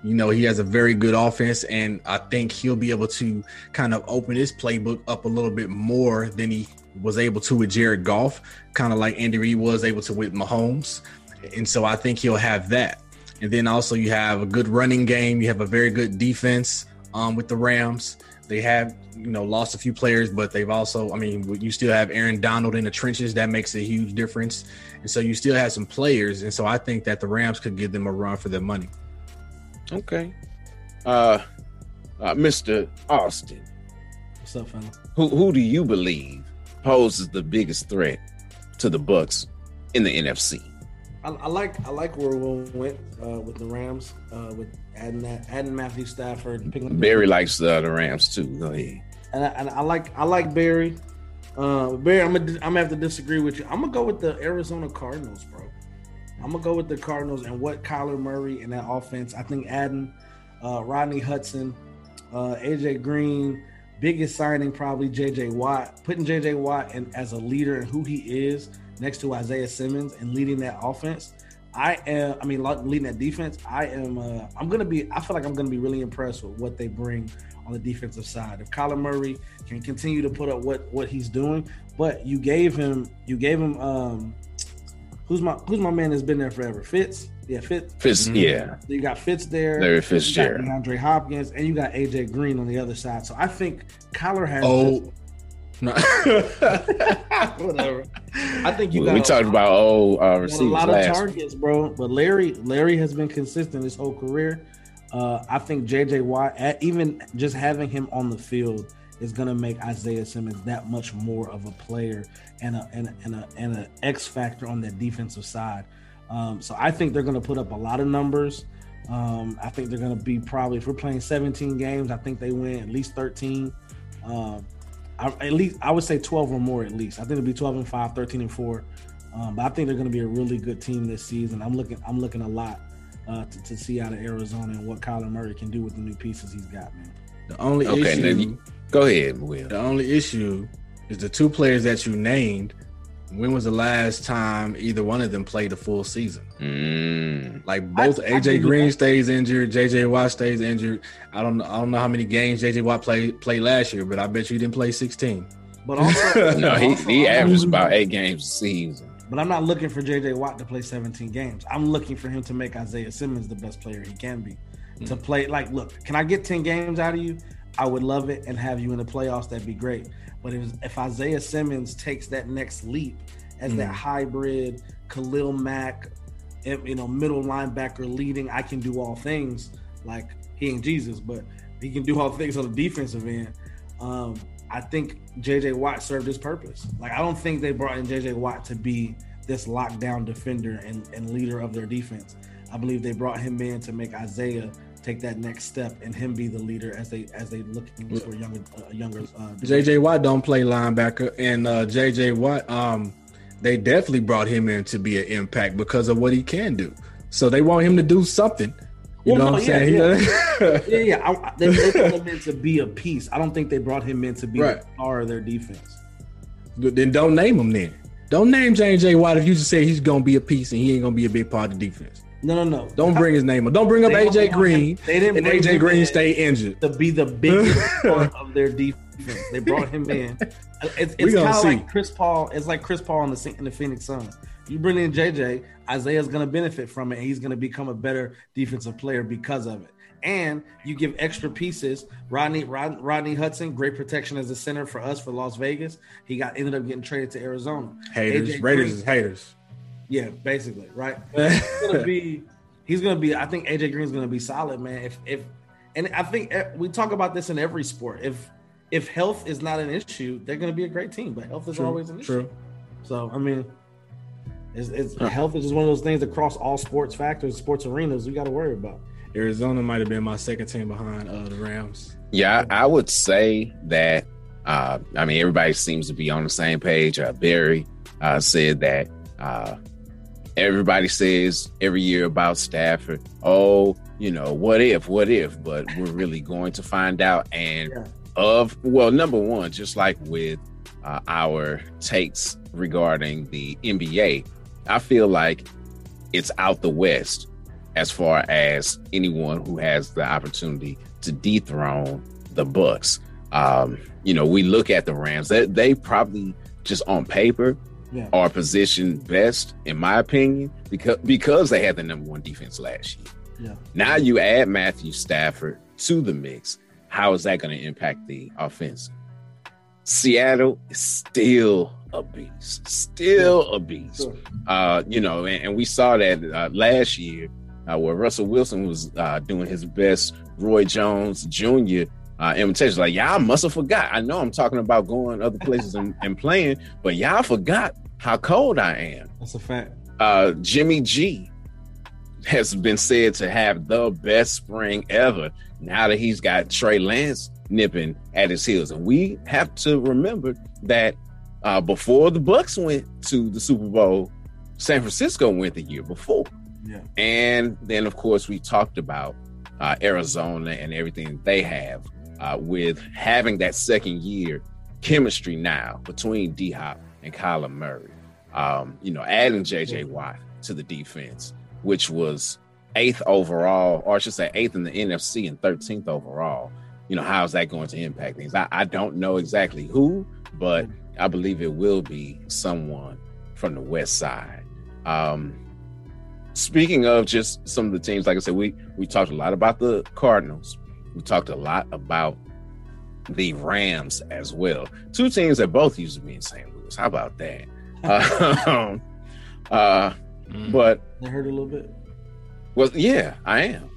you know, he has a very good offense, and I think he'll be able to kind of open his playbook up a little bit more than he was able to with Jared Goff, kind of like Andy Reid was able to with Mahomes. And so I think he'll have that. and then also you have a good running game. You have a very good defense um, with the Rams. They have you know lost a few players, but they've also I mean you still have Aaron Donald in the trenches. That makes a huge difference, and so you still have some players, and so I think that the Rams could give them a run for their money.
Okay, uh, uh Mr. Austin,
what's up, fella?
Who who do you believe poses the biggest threat to the Bucks in the NFC?
I, I like I like where we went uh, with the Rams uh, with adding that adding Matthew Stafford.
Picking Barry likes uh, the Rams too. Go ahead.
And I, and I like I like Barry. Uh, Barry, I'm gonna I'm gonna have to disagree with you. I'm gonna go with the Arizona Cardinals, bro. I'm gonna go with the Cardinals and what Kyler Murray and that offense. I think adding uh, Rodney Hudson, uh, AJ Green, biggest signing probably JJ Watt. Putting JJ Watt in, as a leader and who he is next to Isaiah Simmons and leading that offense. I am. I mean, leading that defense. I am. Uh, I'm gonna be. I feel like I'm gonna be really impressed with what they bring on the defensive side. If Kyler Murray can continue to put up what what he's doing, but you gave him. You gave him. Um, who's my Who's my man that's been there forever? Fitz. Yeah, Fitz.
Fitz. Mm-hmm. Yeah.
So you got Fitz there.
Larry Fitzgerald.
Andre Hopkins, and you got AJ Green on the other side. So I think Kyler has.
Oh. This,
no. Whatever. I think you.
We, we talked about oh uh, receivers a
lot
last.
of targets, bro. But Larry, Larry has been consistent his whole career. Uh, I think J.J. Watt, even just having him on the field, is going to make Isaiah Simmons that much more of a player and a and a, and a, and a X factor on that defensive side. Um, so I think they're going to put up a lot of numbers. Um, I think they're going to be probably if we're playing 17 games, I think they win at least 13. Um, I, at least I would say 12 or more at least. I think it'll be 12 and 5, 13 and 4. Um, but I think they're going to be a really good team this season. I'm looking I'm looking a lot uh, to, to, see out of Arizona and what Kyler Murray can do with the new pieces he's got, man.
The only okay, issue,
you, go ahead, Will.
The only issue is the two players that you named when was the last time either one of them played a full season?
Mm.
Like both I, AJ I Green stays injured, JJ Watt stays injured. I don't I don't know how many games JJ Watt played played last year, but I bet you didn't play 16.
But also
no, he, he averages about eight games a season.
But I'm not looking for JJ Watt to play 17 games. I'm looking for him to make Isaiah Simmons the best player he can be. Mm. To play like, look, can I get 10 games out of you? I would love it and have you in the playoffs. That'd be great. But if, if Isaiah Simmons takes that next leap as mm. that hybrid Khalil Mack, you know, middle linebacker leading, I can do all things. Like he ain't Jesus, but he can do all things on the defensive end. Um, I think JJ Watt served his purpose. Like I don't think they brought in JJ Watt to be this lockdown defender and, and leader of their defense. I believe they brought him in to make Isaiah take that next step and him be the leader as they as they look for younger uh, younger. Uh,
JJ Watt don't play linebacker, and uh, JJ Watt, um, they definitely brought him in to be an impact because of what he can do. So they want him to do something. You well, know no, what I'm
yeah,
saying?
Yeah, yeah. yeah. I, they, they brought him in to be a piece. I don't think they brought him in to be right. the star of their defense.
But then don't name him then. Don't name JJ Watt if you just say he's gonna be a piece and he ain't gonna be a big part of the defense.
No, no, no.
Don't bring his name up. Don't bring up they AJ Green. They didn't and AJ Green stay injured
to be the biggest part of their defense. They brought him in. It's, it's kind of like Chris Paul. It's like Chris Paul in the in the Phoenix Suns. You bring in JJ, Isaiah's going to benefit from it, and he's going to become a better defensive player because of it. And you give extra pieces. Rodney Rod, Rodney Hudson, great protection as a center for us for Las Vegas. He got ended up getting traded to Arizona.
Haters, AJ Raiders Green, is haters.
Yeah, basically, right. he's gonna be. He's gonna be. I think AJ Green's gonna be solid, man. If if, and I think eh, we talk about this in every sport. If if health is not an issue, they're gonna be a great team. But health is
true,
always an
issue.
True. So I mean, it's, it's huh. health is just one of those things across all sports factors, sports arenas. We got to worry about.
Arizona might have been my second team behind uh, the Rams.
Yeah, I would say that. Uh, I mean, everybody seems to be on the same page. Uh, Barry uh, said that uh, everybody says every year about Stafford, oh, you know, what if, what if, but we're really going to find out. And yeah. of, well, number one, just like with uh, our takes regarding the NBA, I feel like it's out the West as far as anyone who has the opportunity to dethrone the Bucks. Um, you know, we look at the Rams; they, they probably just on paper
Yeah.
are positioned best, in my opinion, because because they had the number one defense last year.
Yeah.
Now you add Matthew Stafford to the mix. How is that going to impact the offense? Seattle is still a beast, still a beast. Uh, you know, and, and we saw that uh, last year uh, where Russell Wilson was uh, doing his best. Roy Jones Jr. Uh, imitation, like y'all must have forgot. I know I'm talking about going other places and, and playing, but y'all forgot how cold I am.
That's a fact.
Uh, Jimmy G has been said to have the best spring ever. Now that he's got Trey Lance nipping at his heels, and we have to remember that uh, before the Bucks went to the Super Bowl, San Francisco went the year before.
Yeah.
And then, of course, we talked about uh, Arizona and everything they have uh, with having that second year chemistry now between D Hop and Kyler Murray. Um, you know, adding JJ Watt to the defense, which was eighth overall, or I should say eighth in the NFC and 13th overall. You know, how's that going to impact things? I, I don't know exactly who, but I believe it will be someone from the West Side. Um, speaking of just some of the teams, like I said, we we talked a lot about the Cardinals. We talked a lot about the Rams as well. Two teams that both used to be in St. Louis. How about that? um, uh, but
They hurt a little bit.
well, yeah, I am.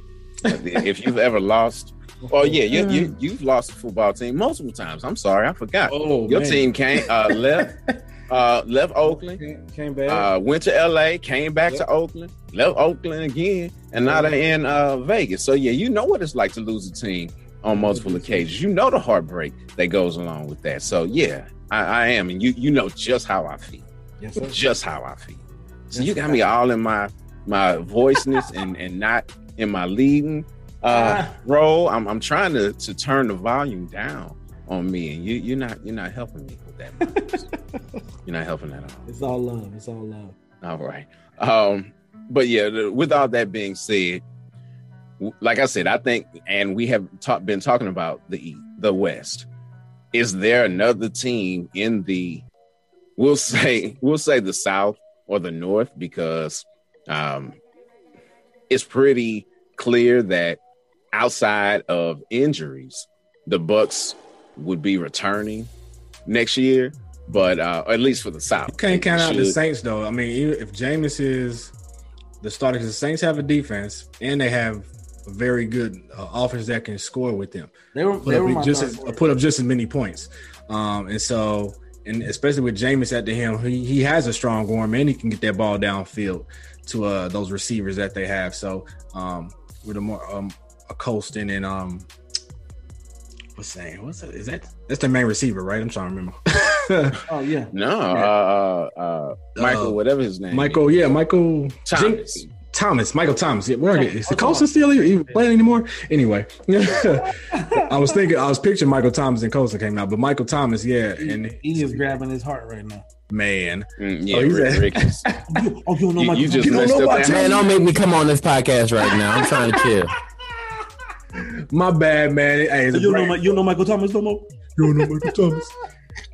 if you've ever lost, oh yeah, you, you you've lost a football team multiple times. I'm sorry, I forgot.
Oh,
Your
man.
team came uh, left uh, left Oakland,
Came back.
uh, went to LA, came back to Oakland, left Oakland again, and now they're in uh, Vegas. So yeah, you know what it's like to lose a team on multiple occasions. You know the heartbreak that goes along with that. So yeah, I, I am, and you you know just how I feel,
Yes, sir.
just how I feel. So
That's
you got me all in my my voiceness and and not in my leading uh,
Ah.
role. I'm I'm trying to to turn the volume down on me, and you you're not you're not helping me with that. you're not helping at all.
It's all love. It's all love.
All right. Um, but yeah, the- with all that being said, like I said, I think, and we have ta- been talking about the the West. Is there another team in the? We'll say we'll say the South or the North because um, it's pretty clear that outside of injuries, the Bucks would be returning next year. But uh, at least for the South, you
Can't count out the Saints though. I mean, even if Jameis is the starter, the Saints have a defense and they have a very good uh, offense that can score with them.
They were-
put
they
up
were
just as, put up just as many points. Um, and so, and especially with Jameis at the helm, he he has a strong arm and he can get that ball downfield to uh, those receivers that they have. So, um, with a more um, a Colston and um, what's saying? What's that? Is that that's the main receiver, right? I'm trying to remember.
Oh yeah.
No, uh, uh, uh, Michael,
Uh,
whatever his name.
Michael, yeah, Michael
Thomas.
Jin- Thomas, Michael Thomas. Yeah, where is the Colston still even playing anymore? Anyway, I was thinking, I was picturing Michael Thomas and Colston came out, but Michael Thomas, yeah, and
He is grabbing his heart right now.
man,
Mm, yeah,
Oh, he's
Rick, Rick is-
Oh, you don't know
You-
Michael
you just
Thomas?
messed up that-
Man, don't make me come on this podcast right now. I'm trying to chill.
my bad, man. Hey, it's
You don't know,
brand-
Mi- you don't know Michael Thomas no more.
you don't know Michael Thomas,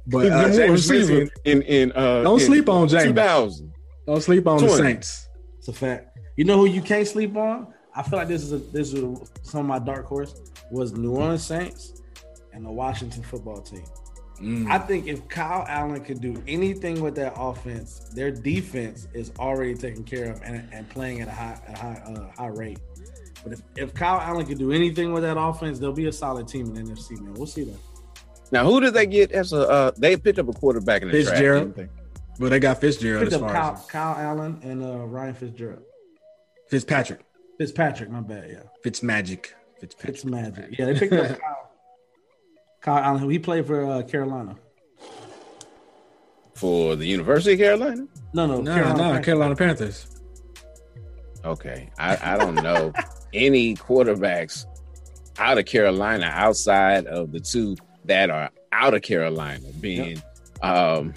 but uh,
the
James
receiver
Winston,
in in uh,
don't
in
sleep on James.
2000.
Don't sleep on the Saints.
It's a fact. You know who you can't sleep on? I feel like this is a, this is a, some of my dark horse was New Orleans Saints and the Washington football team.
Mm.
I think if Kyle Allen could do anything with that offense, their defense is already taken care of and, and playing at a high a high uh, high rate. But if, if Kyle Allen could do anything with that offense, they'll be a solid team in the NFC, man. We'll see that.
Now, who did they get as a? Uh, they picked up a quarterback in the draft.
Fitzgerald.
didn't
But they got Fitzgerald
Picked
as
up Kyle,
as
Kyle Allen and uh, Ryan Fitzgerald.
Fitzpatrick,
Fitzpatrick, my bad, yeah.
Fitzmagic, Fitzpatrick.
It's magic. Yeah, they picked up Kyle. Kyle Allen, who he played for uh, Carolina.
For the University of Carolina.
No, no,
No,
Carolina
no,
Panthers.
Carolina Panthers.
Okay, I, I don't know any quarterbacks out of Carolina outside of the two that are out of Carolina, being um,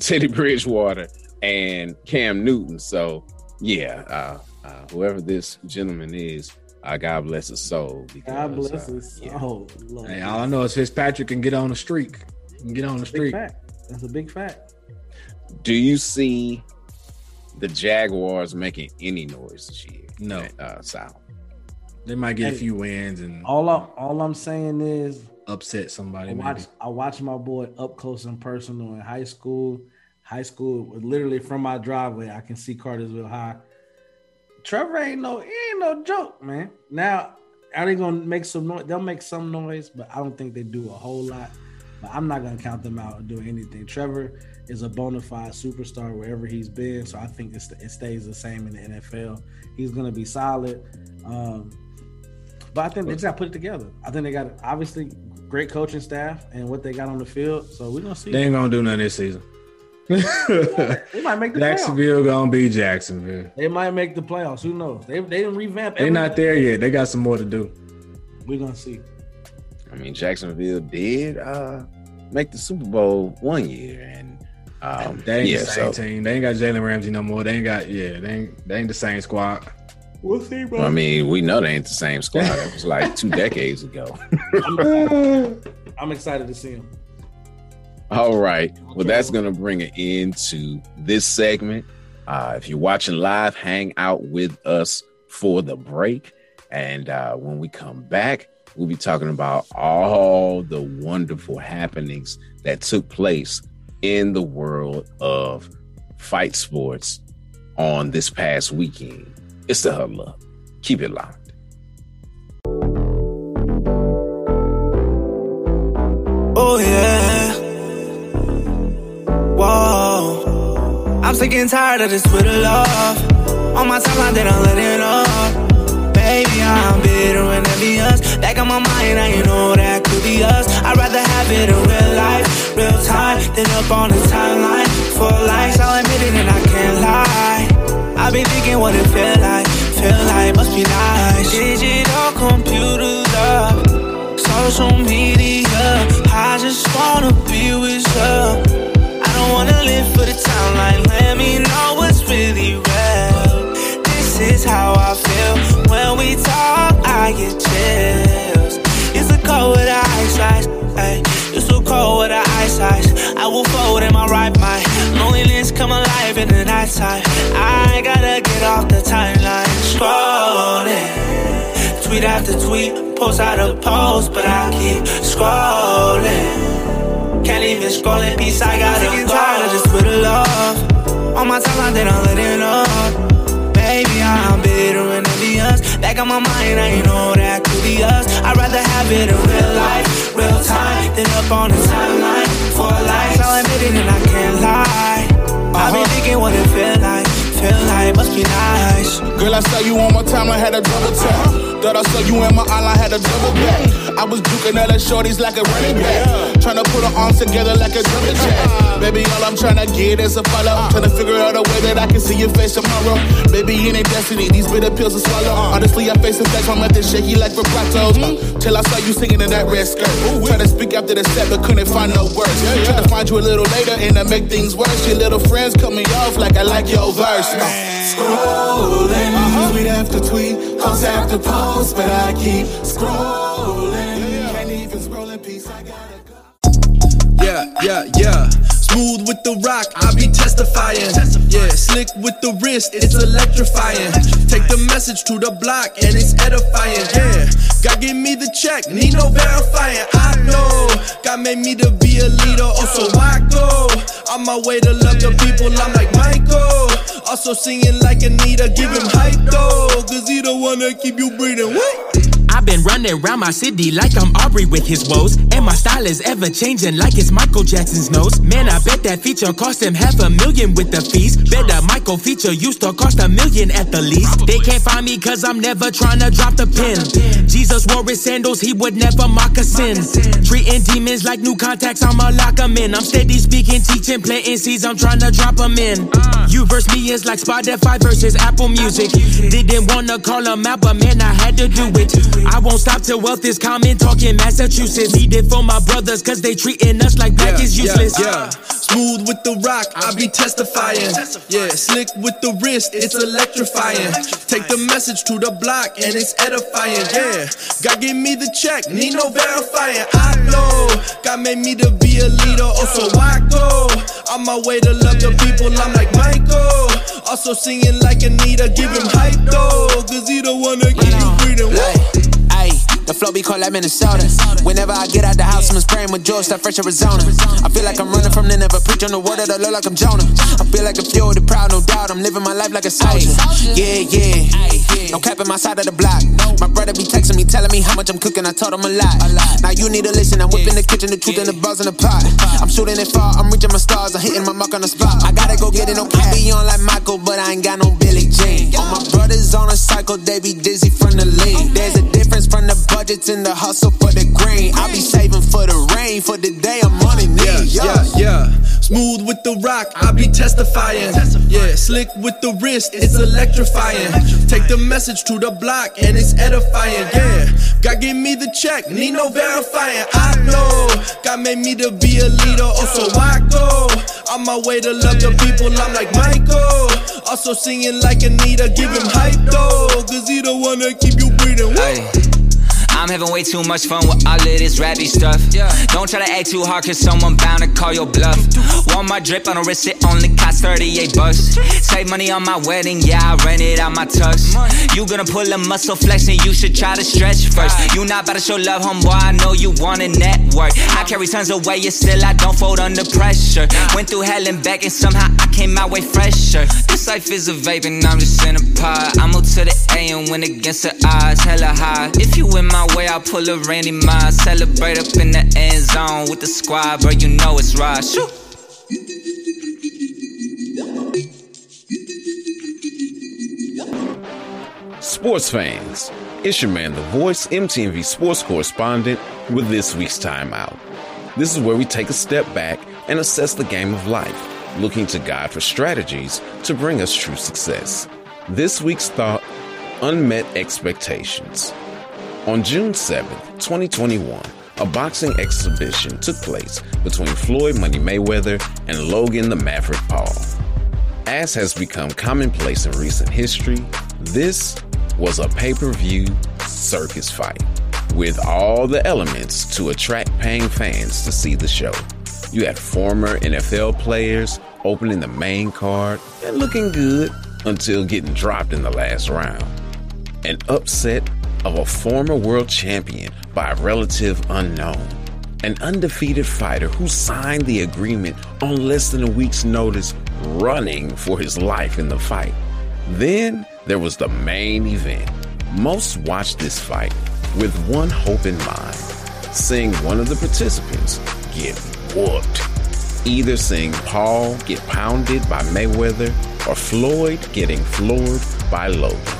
Teddy Bridgewater and Cam Newton. So yeah, uh, uh, whoever this gentleman is, uh, God bless his soul. Because,
God bless
uh,
his
yeah.
soul. Lord.
Hey, all I know is Fitzpatrick can get on the streak. Can get on the
Big
streak.
fact. That's a big fact.
Do you see the Jaguars making any noise this year?
No.
at, uh, South.
They might get a few wins and
All I, all I'm saying is
upset somebody.
I
maybe.
watched I watched my boy up close and personal in high school. High school, literally from my driveway, I can see Cartersville High. Trevor ain't no, ain't no joke, man. Now, are they gonna make some noise? They'll make some noise, but I don't think they do a whole lot. But I'm not gonna count them out or do anything. Trevor is a bona fide superstar wherever he's been, so I think it stays the same in the NFL. He's gonna be solid. Um, but I think they just got to put it together. I think they got obviously great coaching staff and what they got on the field. So we're gonna see.
They ain't gonna do nothing this season.
They might make the playoffs.
Jacksonville gonna be Jacksonville.
They might make the playoffs. Who knows? They they didn't revamp.
They're not there yet. They got some more to do.
We're gonna see.
I mean, Jacksonville did uh, make the Super Bowl one year, and um,
They ain't
yeah,
the same
so
team. They ain't got Jalen Ramsey no more. They ain't got yeah. They ain't they ain't the same squad.
We'll see, bro.
I mean, we know they ain't the same squad. It was like two decades ago.
I'm excited to see him.
All right. Well, that's going to bring it into this segment. Uh, if you're watching live, hang out with us for the break. And uh, when we come back, we'll be talking about all the wonderful happenings that took place in the world of fight sports on this past weekend. It's the Huddle Up. Keep it locked.
I'm sick and tired of this Twitter love. On my timeline, they don't let it up. Baby, I'm bitter and envious. Back on my mind, I know that could be us. I'd rather have it in real life, real time, than up on the timeline. For likes, I'll admit it and I can't lie. I've been thinking what it feel like, feel like must be nice. Digital computers up, social media. I just wanna be with you. I don't wanna live for the timeline. Let me know what's really real. This is how I feel when we talk. I get chills. It's a cold with the ice ice. Ay, it's so cold with the ice ice. I will fold in my right mind. Loneliness come alive in the nighttime. I gotta get off the timeline. Scrolling. Tweet after tweet, post out after post, but I keep scrolling. Can't even scroll in peace, I gotta go. tired of this Twitter love. On my timeline, they don't let it up. Baby, I'm bitter and envious. Back on my mind, I ain't know that could be us. I'd rather have it in real life, real time, than up on the timeline. For life, I'll admit it and I can't lie. I've been uh-huh. thinking what it feel like, feel must be nice.
Girl, I saw you on my timeline, had a double tap. Thought I saw you in my outline, had a double back. I was duking the shorties like a running back. Tryna put our arms together like a jumping jack. Baby, all I'm tryna get is a follow. Tryna figure out a way that I can see your face tomorrow. Baby, in a destiny, these bitter pills to swallow. Honestly, I face the facts, my method shaky like vibratos. Uh, till I saw you singing in that red skirt. Try to speak after the set, but couldn't find no words. Try to find you a little later and to make things worse. Your little friends cut me off like I like your verse.
Scrolling,
tweet after tweet, post after post, but I keep scrolling. Can't even scroll in peace.
Yeah, yeah, yeah. Smooth with the rock, I be testifying. Yeah, slick with the wrist, it's electrifying. Take the message to the block and it's edifying. Yeah, God give me the check, need no verifying. I know God made me to be a leader, oh, also I go on my way to love the people. I'm like Michael, also singing like Anita, give him hype though, cause he the one that keep you breathing. What?
I've been running around my city like I'm Aubrey with his woes. And my style is ever changing like it's Michael Jackson's nose. Man, I bet that feature cost him half a million with the fees. Bet a Michael feature used to cost a million at the least. They can't find me cause I'm never trying to drop the pin. Jesus wore his sandals, he would never mock a sin. Treating demons like new contacts, I'ma lock 'em in. I'm steady speaking, teaching, planting seeds, I'm trying to drop 'em in. You verse me is like Spotify versus Apple Music. Didn't wanna call out, but man, I had to do it. I won't stop till wealth is common, talking Massachusetts. Need it for my brothers, cause they treating us like black is useless.
Yeah, yeah. Smooth with the rock, I be testifying. Yeah, slick with the wrist, it's electrifying. Take the message to the block and it's edifying. Yeah, God give me the check, need no verifying. I know God made me to be a leader, oh, also I go on my way to love the people. I'm like Michael, also singing like Anita, give him hype though, cause he don't wanna keep you breathing. Whoa.
The flow be cold like Minnesota. Whenever I get out the house, I'm spraying with George, that fresh Arizona. I feel like I'm running from the never preach on the word of the Lord like I'm Jonah. I feel like the fuel, the proud, no doubt. I'm living my life like a soldier. Yeah, yeah. No cap in my side of the block. My brother be texting me, telling me how much I'm cooking. I told him a lot. Now you need to listen. I'm whipping the kitchen, the truth and the buzz in the pot. I'm shooting it far, I'm reaching my stars. I'm hitting my mark on the spot. I gotta go get it, no. Be on like Michael, but I ain't got no Billie Jean. All my brothers on a cycle, they be dizzy from the lean. There's a difference from the budgets in the hustle for the green. I be saving for the rain, for the day I'm on it.
Yeah, yeah, yeah. Smooth with the rock, I be testifying. Yeah, slick with the wrist, it's electrifying. Take the message to the block and it's edifying. Yeah, God give me the check, need no verifying. I know God made me to be a leader, oh, also I go on my way to love the people. I'm like Michael, also singing like Anita, give him hype though, cause he don't wanna keep you breathing. Whoa.
I'm having way too much fun with all of this rappy stuff. Yeah. Don't try to act too hard, cause someone bound to call your bluff. Want my drip on a wrist, it only cost 38 bucks. Save money on my wedding, yeah, I rent it out my tux. You gonna pull a muscle flex and you should try to stretch first. You not about to show love, homeboy, I know you want a network. I carry tons of weight, yet still I don't fold under pressure. Went through hell and back, and somehow I came my way fresher. This life is a vape, and I'm just in a pod. I'm up to the A and win against the odds, hella high. If you in my way, I'll pull a Randy Moss. Celebrate up in the end zone with the squad, bro. You know it's right. Shoot.
Sports fans, it's your man, the voice, MTMV sports correspondent, with this week's timeout. This is where we take a step back and assess the game of life, looking to God for strategies to bring us true success. This week's thought Unmet Expectations. On June 7, 2021, a boxing exhibition took place between Floyd Money Mayweather and Logan the Maverick Paul. As has become commonplace in recent history, this was a pay per view circus fight with all the elements to attract paying fans to see the show. You had former NFL players opening the main card and looking good until getting dropped in the last round. An upset of a former world champion by a relative unknown. An undefeated fighter who signed the agreement on less than a week's notice, running for his life in the fight. Then there was the main event. Most watched this fight with one hope in mind seeing one of the participants get whooped. Either seeing Paul get pounded by Mayweather or Floyd getting floored by Logan.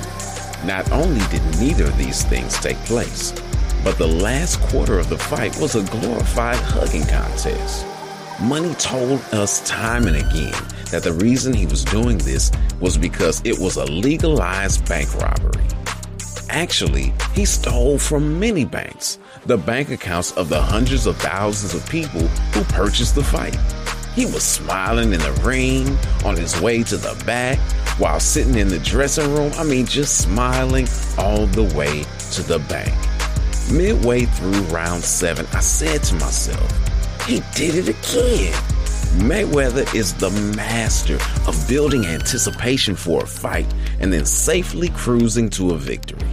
Not only did neither of these things take place, but the last quarter of the fight was a glorified hugging contest. Money told us time and again that the reason he was doing this was because it was a legalized bank robbery. Actually, he stole from many banks, the bank accounts of the hundreds of thousands of people who purchased the fight. He was smiling in the ring on his way to the back while sitting in the dressing room. I mean, just smiling all the way to the bank. Midway through round seven, I said to myself, he did it again. Mayweather is the master of building anticipation for a fight and then safely cruising to a victory.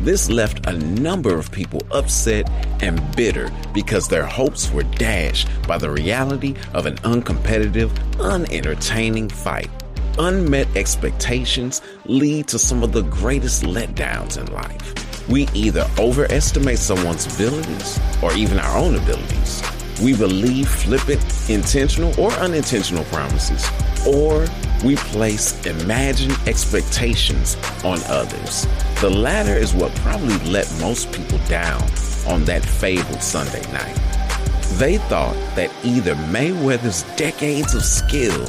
This left a number of people upset and bitter because their hopes were dashed by the reality of an uncompetitive, unentertaining fight. Unmet expectations lead to some of the greatest letdowns in life. We either overestimate someone's abilities or even our own abilities. We believe flippant, intentional, or unintentional promises, or we place imagined expectations on others. The latter is what probably let most people down on that fabled Sunday night. They thought that either Mayweather's decades of skill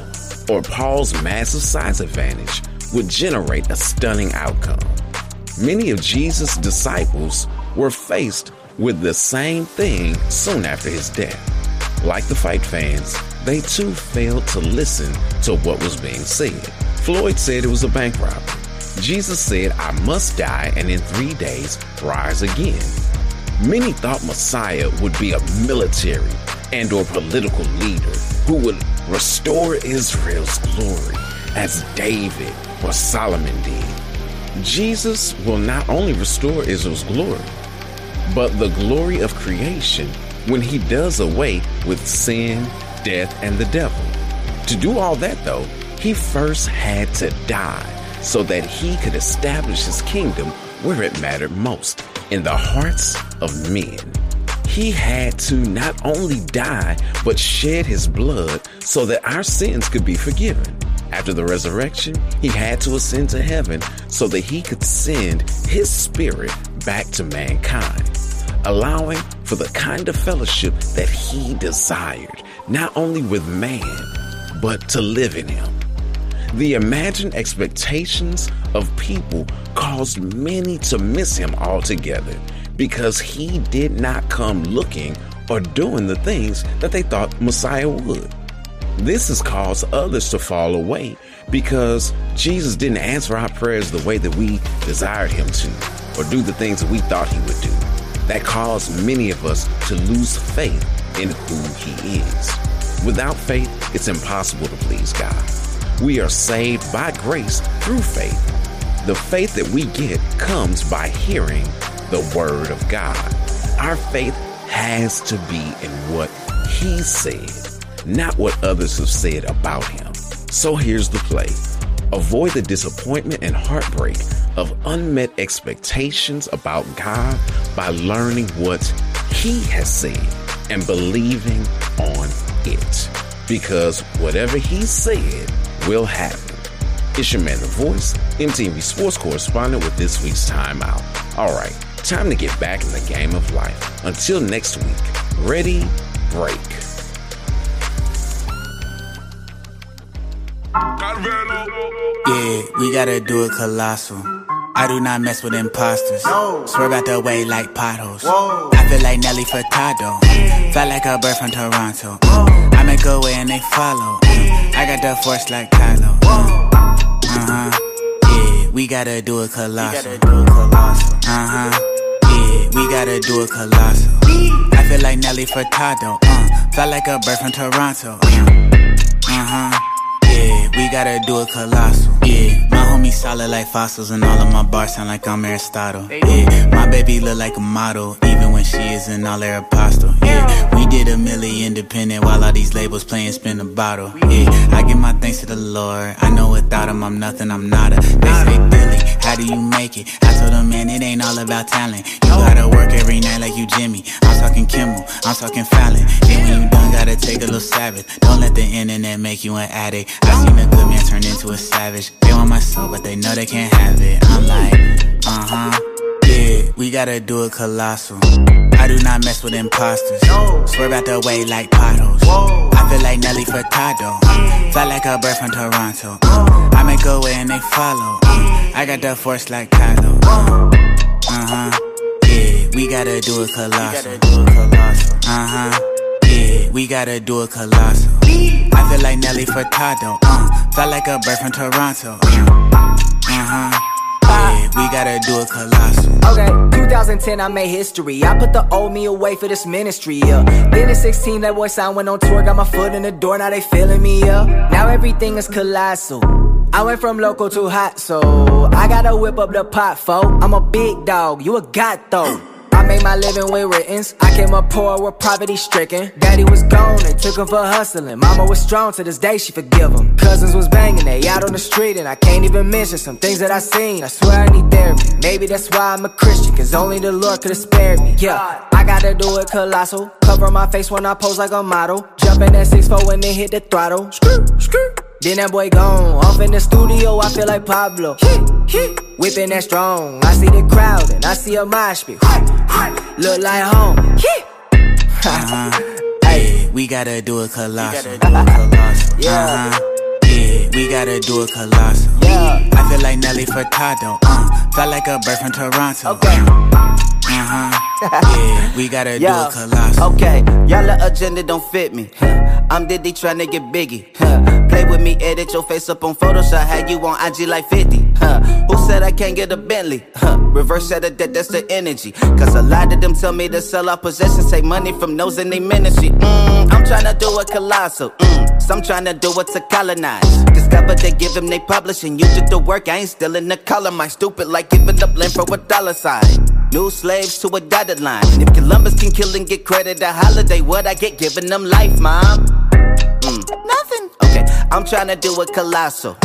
or Paul's massive size advantage would generate a stunning outcome. Many of Jesus' disciples were faced with the same thing soon after his death. like the fight fans, they too failed to listen to what was being said. Floyd said it was a bank robbery. Jesus said, I must die and in three days rise again. Many thought Messiah would be a military and or political leader who would restore Israel's glory as David or Solomon did. Jesus will not only restore Israel's glory, but the glory of creation when he does away with sin, death, and the devil. To do all that, though, he first had to die so that he could establish his kingdom where it mattered most in the hearts of men. He had to not only die, but shed his blood so that our sins could be forgiven. After the resurrection, he had to ascend to heaven so that he could send his spirit back to mankind, allowing for the kind of fellowship that he desired, not only with man, but to live in him. The imagined expectations of people caused many to miss him altogether because he did not come looking or doing the things that they thought Messiah would. This has caused others to fall away because Jesus didn't answer our prayers the way that we desired him to, or do the things that we thought he would do. That caused many of us to lose faith in who he is. Without faith, it's impossible to please God. We are saved by grace through faith. The faith that we get comes by hearing the Word of God. Our faith has to be in what He said, not what others have said about Him. So here's the play avoid the disappointment and heartbreak of unmet expectations about God by learning what He has said and believing on it. Because whatever He said will happen. It's your man, The Voice, MTV Sports Correspondent with this week's timeout. All right, time to get back in the game of life. Until next week, ready, break.
Yeah, we gotta do it colossal. I do not mess with imposters. Swerve out the way like potholes. I feel like Nelly Furtado. Felt like a bird from Toronto. I make a way and they follow. I got the force like Kylo. Uh huh. Yeah, we gotta do it colossal. Uh huh. Yeah, we gotta do it colossal. I feel like Nelly Furtado. Uh, felt like a bird from Toronto. Uh huh. We gotta do it colossal. Yeah, my homies solid like fossils, and all of my bars sound like I'm Aristotle. Yeah, my baby look like a model, even when she isn't all their apostle. Yeah, we did a milli independent while all these labels playing spin the bottle. Yeah, I give my thanks to the Lord. I know without him I'm nothing, I'm nada. They say Billy, how do you make it? I told them, man, it ain't all about talent. You gotta work every night like you Jimmy. I'm talking Kimmel, I'm talking Fallon. Then when you gotta take a little Sabbath. Don't let the internet make you an addict. I seen a good man turn into a savage. They want my soul, but they know they can't have it. I'm like, uh huh. Yeah, we gotta do it colossal. I do not mess with imposters. Swerve out the way like potholes. I feel like Nelly Furtado. Fly like a bird from Toronto. I make a way and they follow. I got the force like Kylo. Uh huh. Yeah, we gotta do it colossal. Uh huh. We gotta do a colossal. I feel like Nelly Furtado. Uh, fly like a bird from Toronto. Uh huh. Yeah, we gotta do a colossal.
Okay, 2010, I made history. I put the old me away for this ministry, yeah. Then at 16, that boy sound went on tour, got my foot in the door, now they feeling me, yeah. Now everything is colossal. I went from local to hot, so I gotta whip up the pot, fo. I'm a big dog, you a god though. I made my living with writtens. I came up poor with poverty stricken. Daddy was gone, they took him for hustling. Mama was strong to this day, she forgive him. Cousins was banging, they out on the street, and I can't even mention some things that I seen. I swear I need therapy. Maybe that's why I'm a Christian, cause only the Lord could have spared me. Yeah, I gotta do it colossal. Cover my face when I pose like a model. Jumping at 6'4 and then hit the throttle. Screw, screw. Then that boy gone. Off in the studio, I feel like Pablo. Whipping that strong. I see the crowd and I see a mosh pit. Look like home.
Uh-huh. Hey, we gotta do a colossal.
Yeah.
Uh-huh. Yeah, we gotta do a colossal.
Yeah.
I feel like Nelly Furtado. Uh, felt like a bird from Toronto.
Okay.
Uh huh. yeah, we gotta do a colossal.
Okay, y'all the agenda don't fit me. I'm Diddy tryna get biggie. Play with me, edit your face up on Photoshop. Had you on IG like 50. Huh. Who said I can't get a Bentley? Huh. Reverse set of that, that's the energy. Cause a lot of them tell me to sell out possessions, take money from those in their ministry. Mm, I'm tryna do a colossal. Mm, some tryna do it to colonize. Discover they give them they publishing. You did the work, I ain't still in the color. My stupid like giving up land for a dollar sign. New slaves to a dotted line. If Columbus can kill and get credit a holiday, what I get giving them life, mom? Mm. Nothing. Okay, I'm tryna do a colossal.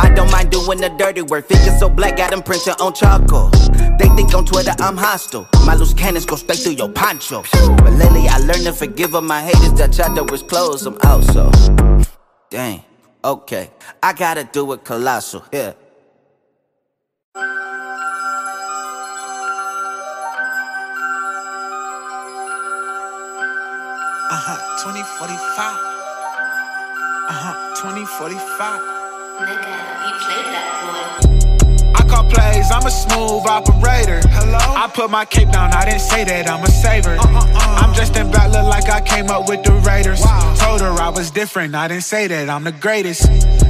I don't mind doing the dirty work. Figure so black, got them print on charcoal. They think on Twitter I'm hostile. My loose cannons go straight through your poncho. But lately I learned to forgive all my haters. That tried to was closed. I'm out so. Dang. Okay, I gotta do it colossal. Yeah.
2045. Uh huh, 2045.
Nigga, you played that boy.
I call plays, I'm a smooth operator. Hello? I put my cape down, I didn't say that I'm a saver. Uh, uh, uh. I'm dressed in black, look like I came up with the Raiders. Told her I was different, I didn't say that I'm the greatest.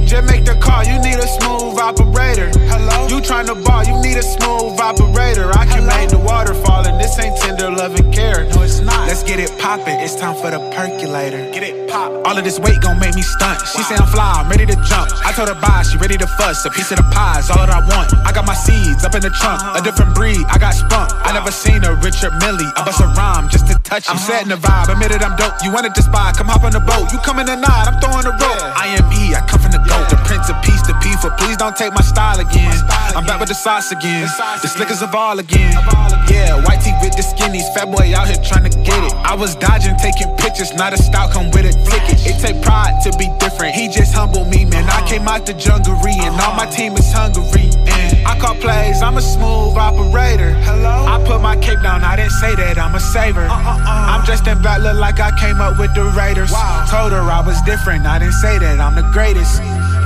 Just make the call, you need a smooth operator. Hello? You tryna ball, you need a smooth operator. I can make the waterfall, and this ain't tender love and care. No, it's not. Let's get it poppin', it's time for the percolator. Get it pop. All of this weight gon' make me stunt. She say I'm fly, I'm ready to jump. I told her bye, she ready to fuss. A piece of the pie is all that I want. I got my seeds up in the trunk, a different breed. I got spunk. I never seen a Richard Millie. I bust a rhyme just to touch. I'm setting the vibe, admitted I'm dope. You wanted to spy, come hop on the boat. You coming tonight, I'm throwing the rope. I am E, I come from the goat. The prince of peace, the P for please don't take my style again. I'm back with the sauce again. The slickers of all again. Yeah, white tee with the skinnies. Fat boy out here trying to get it. I was dodging, taking pictures. Not a style, come with a ticket. It take pride to be different. He just humbled me, man. I came out the junglery and all my team is hungry. And I call I'm a smooth operator. Hello? I put my cape down, I didn't say that I'm a saver. Uh-uh-uh. I'm dressed in black, look like I came up with the Raiders. Told her I was different, I didn't say that I'm the greatest.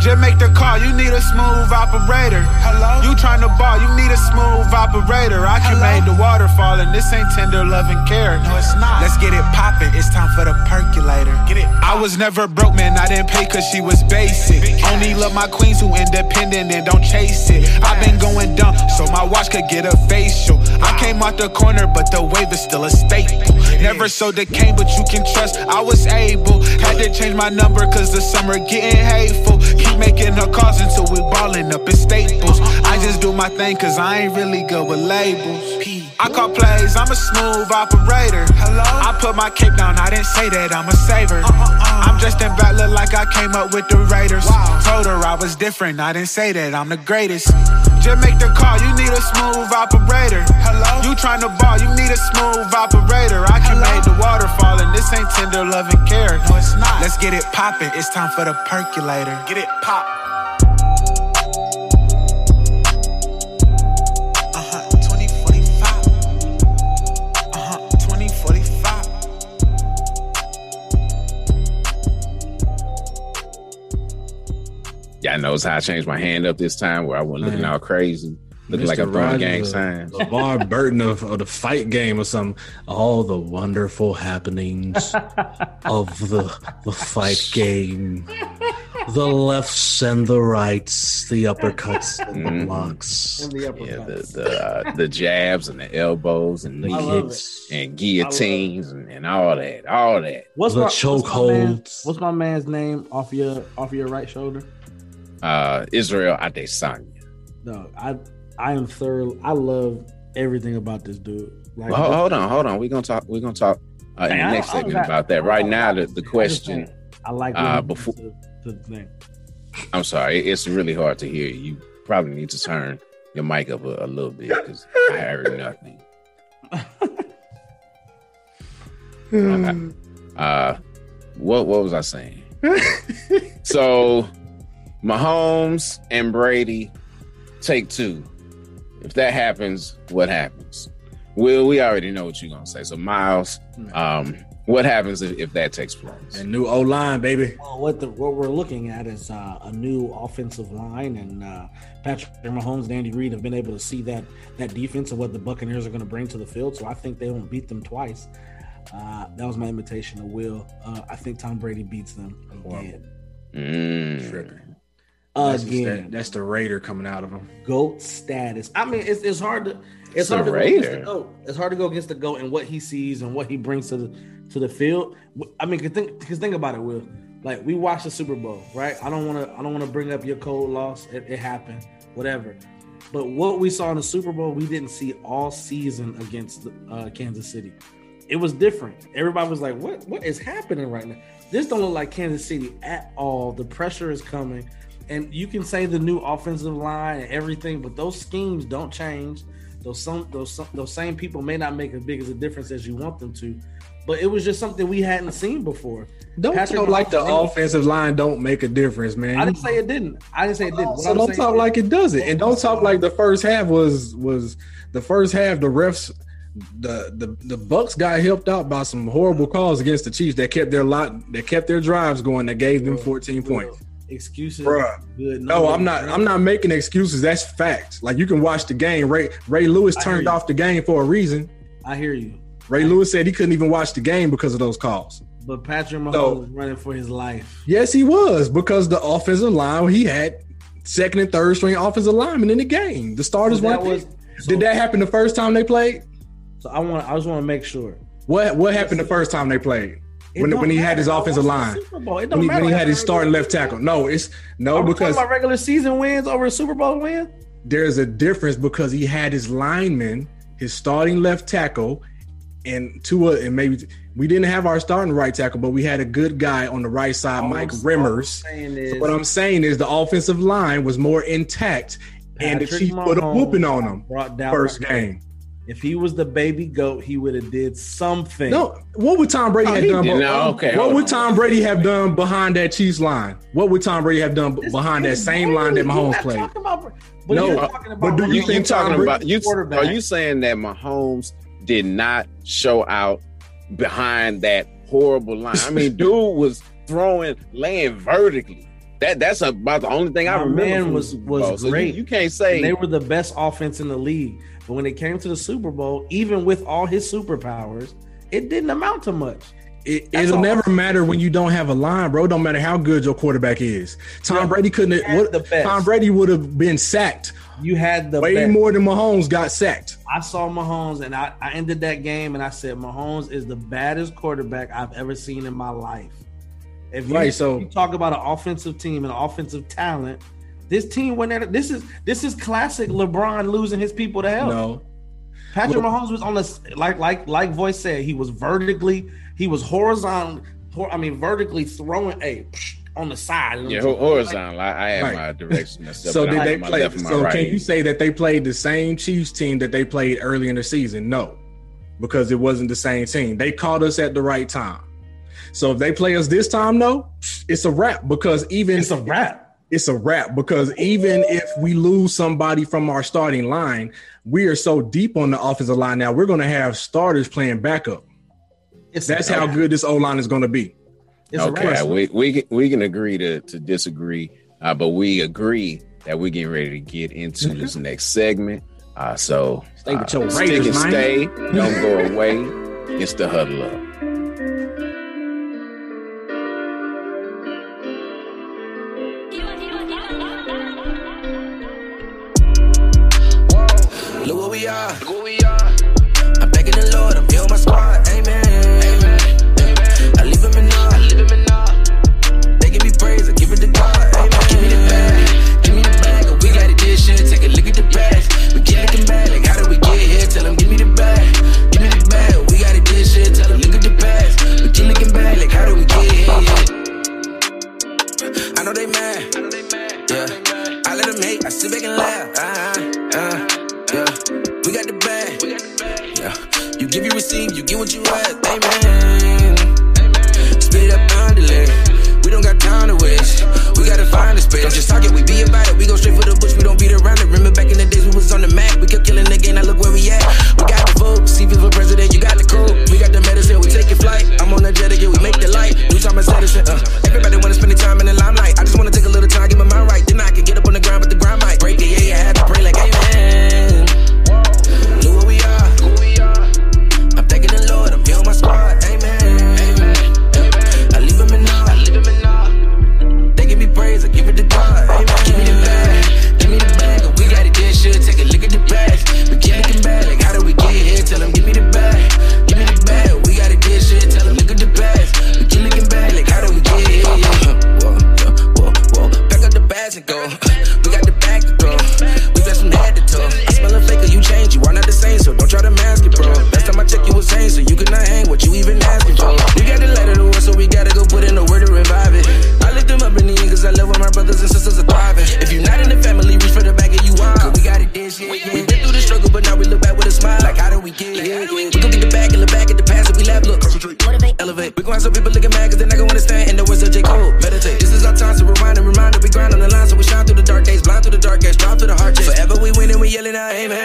Just make the call, you need a smooth operator. Hello? You tryna ball, you need a smooth operator. I can make the waterfall, and this ain't tender love and care. No, it's not. Let's get it poppin', it's time for the percolator. Get it. I was never broke, man, I didn't pay cause she was basic. Only love my queens who independent and don't chase it. I've been going dumb, so my watch could get a facial. I came out the corner, but the wave is still a staple. Never so decayed, but you can trust I was able. Had to change my number cause the summer getting hateful. Keep making her calls until we ballin' up in staples. I just do my thing cause I ain't really good with labels. I call plays, I'm a smooth operator. Hello? I put my cape down, I didn't say that I'm a saver. Uh, uh, uh. I'm dressed in black, look like I came up with the Raiders. Told her I was different, I didn't say that I'm the greatest. Just make the call, you need a smooth operator. Hello? You tryna ball, you need a smooth operator. I can make the waterfall, and this ain't tender love and care. No, it's not. Let's get it poppin', it's time for the percolator. Get it pop.
Y'all knows how I changed my hand up this time where I wasn't looking
Man.
all crazy, looking like
Mr.
I'm throwing
Rogers,
gang
the-
signs.
LeVar Burton of, of the fight game or something. All the wonderful happenings of the the fight game. The lefts and the rights, the uppercuts and the blocks.
And the
Yeah, the the, uh, the jabs and the elbows and the kicks and guillotines and, and all that, all that.
What's
The
my, what's my,
chokeholds.
what's my man's name off your off your right shoulder?
Uh, Israel Adesanya.
No, I I am thorough. I love everything about this dude. Like,
Well, hold, on, hold on. We're gonna talk. We're gonna talk uh, in the next
I
segment
got-
about that.
I
Right now, the, the question.
I like
uh, before.
to, to the thing.
I'm sorry, it's really hard to hear. You probably need to turn your mic up a, a little bit because I heard nothing. Uh, what what was I saying? so, Mahomes and Brady take two. If that happens, what happens? Will we already know what you're gonna say? So, Miles, um, What happens if, if that takes place?
And new O line, baby.
Well, what the what we're looking at is uh, a new offensive line, and uh, Patrick Mahomes and Andy Reid have been able to see that that defense and what the Buccaneers are going to bring to the field. So I think they won't beat them twice. Uh, that was my invitation to Will. Uh, I think Tom Brady beats them again.
Mm.
That's,
Again.
that- that's the Raider coming out of him.
goat status. I mean, it's, it's hard to it's
It's a
hard to go against
Raider.
the goat. It's hard to go against the goat and what he sees and what he brings to the to the field. I mean, cause think because think about it, Will. Like we watched the Super Bowl, right? I don't want to I don't want to bring up your cold loss. It, it happened, whatever. But what we saw in the Super Bowl, we didn't see all season against uh, Kansas City. It was different. Everybody was like, "What? What is happening right now?" This don't look like Kansas City at all. The pressure is coming, and you can say the new offensive line and everything, but those schemes don't change. Those some those some, those same people may not make as big as a difference as you want them to, but it was just something we hadn't seen before.
Don't
Patrick
talk like the offensive line don't make a difference, man.
I didn't say it didn't. I didn't say it didn't. What
So
I'm
don't talk
is-
like it doesn't, and don't talk like the first half was was the first half. The refs, the the the Bucks got helped out by some horrible calls against the Chiefs that kept their lot that kept their drives going. That gave them 14 points.
Excuses.
Bruh.
Good.
No, I'm not. I'm not making excuses. That's fact. Like you can watch the game. Ray Ray Lewis turned off the game for a reason.
I hear you,
Ray Lewis said he couldn't even watch the game because of those calls.
but Patrick Mahomes
So-
was running for his life.
Yes, he was because the offensive line he had second and third string offensive linemen in the game. The starters
So
weren't.
was-
there. Did that happen the first time they played?
So I want. I just want to make sure.
What What happened the first time they played? When, when he had his offensive line,
Super Bowl. It
when
don't
he,
matter.
when he had his starting left tackle. No, it's no because
about regular season wins over a Super Bowl win.
there's a difference because he had his lineman, his starting left tackle, and Tua, and maybe we didn't have our starting right tackle, but we had a good guy on the right side,
All
Mike
I'm- Remmers. I'm
So what I'm saying is the offensive line was more intact, and the
Patrick
Chiefs put a whooping on them first game.
If he was the baby goat, he would have did something.
No, what would Tom Brady
Oh,
have done? be-
no, okay,
what would. Tom Brady have done behind that Chiefs line? What would Tom Brady have done behind that
It's
same line that
Brady. You're
Mahomes played?
talking about- But
No,
you're
uh,
talking about
but do you
You,
think
talking
Brady-
about you? Are you saying that Mahomes did not show out behind that horrible line? I mean, dude was throwing, laying vertically. That that's about the only thing I remember.
man
from
was
the Super
was
So you-
great.
You, can't say
And they were the best offense in the league. But when it came to the Super Bowl, even with all his superpowers, it didn't amount to much.
It, it'll
all.
never matter when you don't have a line, bro. Don't matter how good your quarterback is. Tom
Yeah,
Brady couldn't. What,
the best.
Tom Brady would have been sacked
You had the
way
best.
more than Mahomes got sacked.
I saw Mahomes and I, I ended that game and I said Mahomes is the baddest quarterback I've ever seen in my life. If you,
Right, so-
you talk about an offensive team and offensive talent, this team went at This is this is classic LeBron losing his people to hell.
No,
Patrick
Well-
Mahomes was on the like like like voice said he was vertically he was horizontal. I mean vertically throwing a on the side.
yeah, ho- horizontal. I, I have
Right.
my direction and stuff.
So did
I
they play?
left and my
So
right.
can you say that they played the same Chiefs team that they played early in the season? No, because it wasn't the same team. They caught us at the right time. So if they play us this time, no, it's a wrap. Because even
It's a wrap.
It's a wrap. Because even if we lose somebody from our starting line, we are so deep on the offensive line now. We're going to have starters playing backup.
It's
That's
a
how good this O line is going to be.
It's
okay,
wrap.
we we can, we can agree to to disagree, uh, but we agree that we're getting ready to get into this next segment. Uh, so
Stay with
uh,
your
stick
Raiders,
and
man.
stay. Don't go away. It's the huddle up.
Look where we are. Look where we are. I'm thanking the Lord. I'm here with my squad. Amen. Amen. I leave him in awe. I leave him in awe. They give me praise. I give it to God. Amen. Give me the bag. Give me the bag. We got it this shit. Take a look at the bags. We keep looking back. Like how did we get here? Tell them give me the bag. Give me the bag. We got it this shit. Tell them look at the bags. We keep looking back. Like how did we get here? I know they mad. Yeah. I let them hate. I sit back and laugh. Uh, uh, yeah. We got the bag. Yeah. You give, you receive, you get what you
ask. Amen. Split up boundary. We don't got time to waste. We gotta find a space. Don't just talk it, we be about it. We go straight for the bush, we don't beat around it. Remember back in the days we was on the map. We kept killing the game, now look where we at. We got the vote. CP for president, you got the code. We got the medicine, we take taking flight. I'm on the jet again, we make the light. New time is medicine. Uh. Everybody wanna spend the time in the limelight. I just wanna take a little time, get my mind right. Then I can get up on the ground, but the grind change, so you cannot hang what you even asking for. We got the light of the world, so we gotta go put in the word to revive it. I lift them up in the end, cause I love when my brothers and sisters are thriving. If you're not in the family, reach for the back and you are. Cause we got it this year. We've been through the struggle, but now we look back with a smile. Like, how do we get it? We can be the back and look back at the past that we left. Look, concentrate, elevate. We gon' have some people looking mad, cause they're not gonna understand. In the words of J. Cole, meditate. This is our time, so rewind and remind that we grind on the line, so we shine through the dark
days, blind through the dark days, drive through the hardships. Forever we win and we yelling out, amen.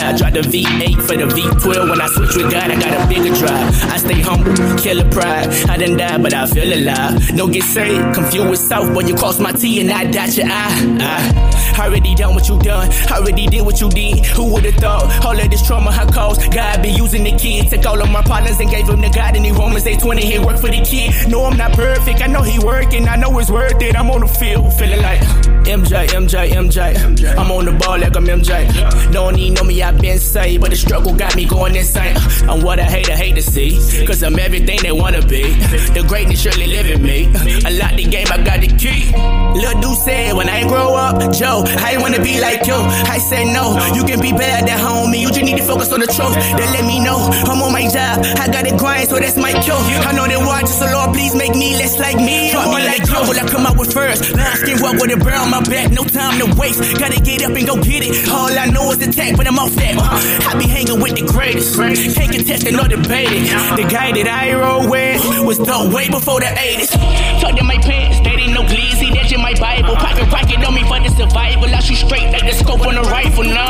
Side. Drive the V8 for the V12. When I switch with God, I got a bigger drive. I stay humble, killer pride. I done died, but I feel alive. No get saved, confused with South, but you cross my T and I dot your I. I already done what you done, already did what you did. Who would've thought? All of this trauma I caused. God be using the kid. Took all of my partners and gave them to God. And he Romans 820, he work for the kid. No, I'm not perfect. I know he working, I know it's worth it. I'm on the field, feeling like MJ, MJ, MJ. I'm on the ball like I'm MJ. Don't even know me, i been saved, but the struggle got me going insane. I'm what I hate, I hate to see. Cause I'm everything they wanna be. The greatness surely live in me. I lock the game, I got the key. Lil Dude said, when I grow up, Joe, I wanna be like you. I said no, you can be bad at home, you just need to focus on the truth. They let me know I'm on my job, I gotta grind, so that's my cue. I know they watch, so Lord, please make me less like me. Drop me like you, I come out with first? Line skin walk with a brown on my back, no time to waste. Gotta get up and go get it. All I know is attack, but I'm off that. Uh, I be hanging with the greatest. Can't contest it nor debate it. The guy that I roll with was done way before the 80s. Tucked in my pants, my Bible. Pocket rocket on me for the survival. I shoot straight like the scope on a rifle. No,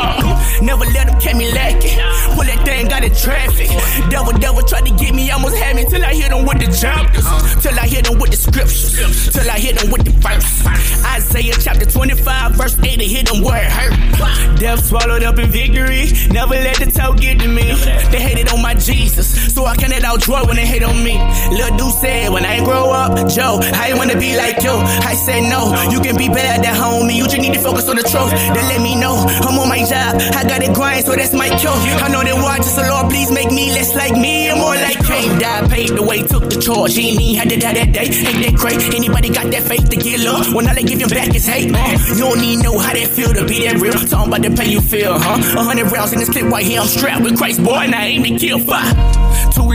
never let them catch me lacking. Pull that thing out of traffic. Devil, devil tried to get me, almost had me till I hit them with the chapters. Till I hit them with the scriptures. Till I hit them with the verse. Isaiah chapter 25, verse 8 to hit them where it hurt. Death swallowed up in victory. Never let the toe get to me. They hated on my Jesus, so I cannot outdraw when they hate on me. Lil Dude said, when I grow up, Joe, I wanna be like you. I said no, you can be bad at homie. You just need to focus on the truth. They let me know I'm on my job. I got it grind, so that's my cue. I know they watch, so Lord, please make me less like me and more like Cain. Died, paid the way, took the charge. He ain't had to die that day. Ain't that great? Anybody got that faith to get love? When all they give him back is hate. Uh, you don't even know how that feel to be that real. Talking about the pain you feel, huh? A hundred rounds in this clip right here. I'm strapped with Christ, boy, and I aim to kill fire.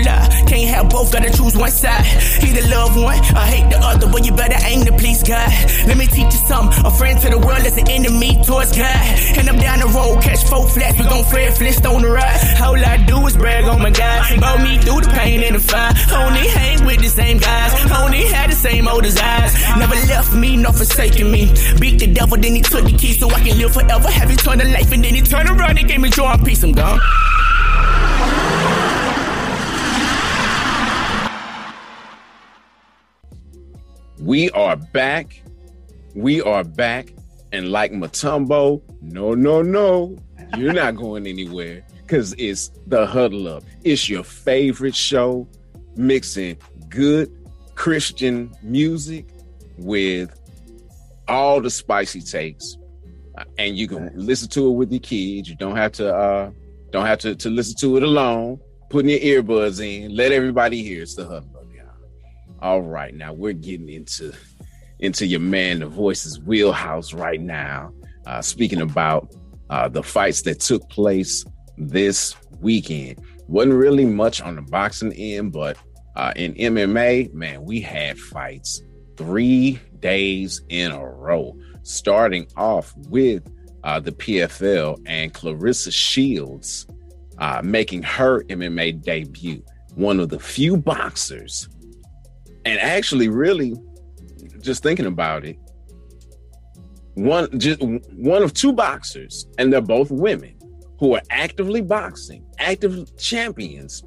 Can't have both, gotta choose one side. Either love one, I hate the other, but you better aim to please God. Let me teach you something. A friend to the world is an enemy towards God. And I'm down the road, catch four flats, we gon' Fred Flintstone the ride. All I do is brag on my guy. Bow me through the pain and the fire. Only hang with the same guys, only had the same old desires. Never left me, nor forsaken me. Beat the devil, then he took the key so I can live forever. Have eternal life, and then he turned around and gave me joy and peace. I'm gone.
We are back. We are back. And like Mutombo, no, no, no, you're not going anywhere because it's the huddle up. It's your favorite show mixing good Christian music with all the spicy takes. Uh, And you can listen to it with your kids. You don't have to uh don't have to, to listen to it alone. Putting your earbuds in, let everybody hear it's the huddle. All right, now we're getting into into your man, the voices wheelhouse right now. Uh, speaking about uh, the fights that took place this weekend, wasn't really much on the boxing end, but uh, in MMA, man, we had fights three days in a row, starting off with uh, the PFL and Claressa Shields uh, making her MMA debut. One of the few boxers, and actually, really, just thinking about it, one just one of two boxers, and they're both women who are actively boxing, active champions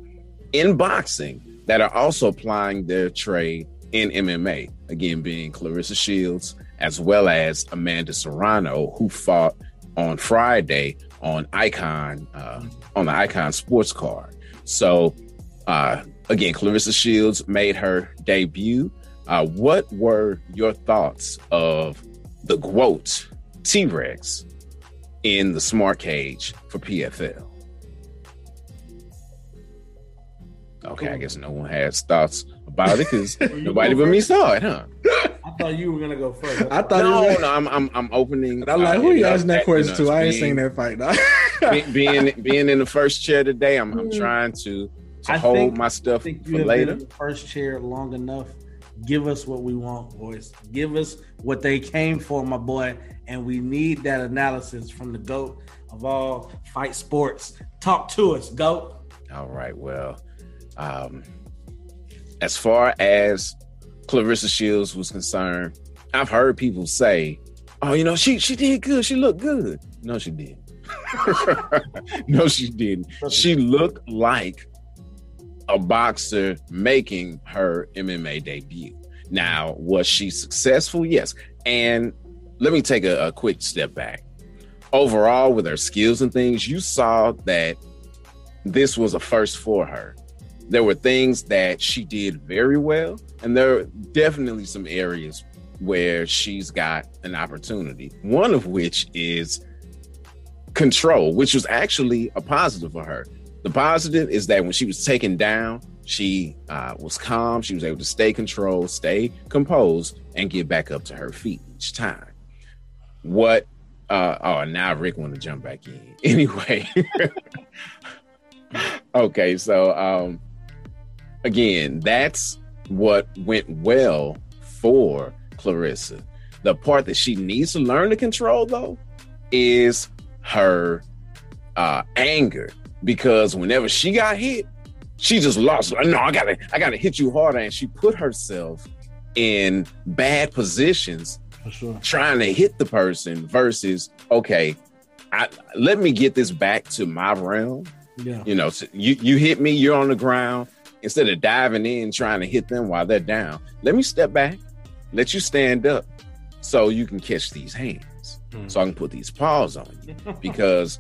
in boxing that are also applying their trade in MMA. Again, being Claressa Shields as well as Amanda Serrano, who fought on Friday on Icon uh, on the Icon Sports Card. So uh, again, Claressa Shields made her debut. Uh, what were your thoughts of the GWOAT T Rex in the smart cage for PFL? Okay, I guess no one has thoughts about it because nobody but me saw it, huh?
I thought you were gonna go first.
I thought
no,
you were-
no, I'm I'm I'm opening.
I'm like,
uh,
who
it
you
up
asking that question to? I ain't
being-
seen that fight. Dog.
be- being being in the first chair today, I'm I'm trying to to
I
hold
think-
my stuff for later.
been in the first chair long enough. Give us what we want, boys. Give us what they came for, my boy. And we need that analysis from the GOAT of all fight sports. Talk to us, GOAT.
All right. Well, um, as far as Claressa Shields was concerned, I've heard people say, "Oh, you know, she she did good. She looked good." No, she didn't. no, she didn't. She looked like a boxer making her MMA debut. Now, was she successful? Yes. And let me take a, a quick step back. Overall, with her skills and things, you saw that this was a first for her. There were things that she did very well, and there are definitely some areas where she's got an opportunity. One of which is control, which was actually a positive for her. The positive is that when she was taken down, she uh, was calm. She was able to stay controlled, stay composed, and get back up to her feet each time. What? Uh, oh, now Rick want to jump back in. Anyway, okay, so um, again, that's what went well for Claressa. The part that she needs to learn to control, though, is her uh, anger because whenever she got hit, she just lost. No, I gotta, I gotta hit you harder, and she put herself in bad positions
For sure.
trying to hit the person versus okay, I let me get this back to my realm.
Yeah.
You know, so you you hit me, you're on the ground. Instead of diving in trying to hit them while they're down, let me step back, let you stand up, so you can catch these hands, so hmm. I can put these paws on you because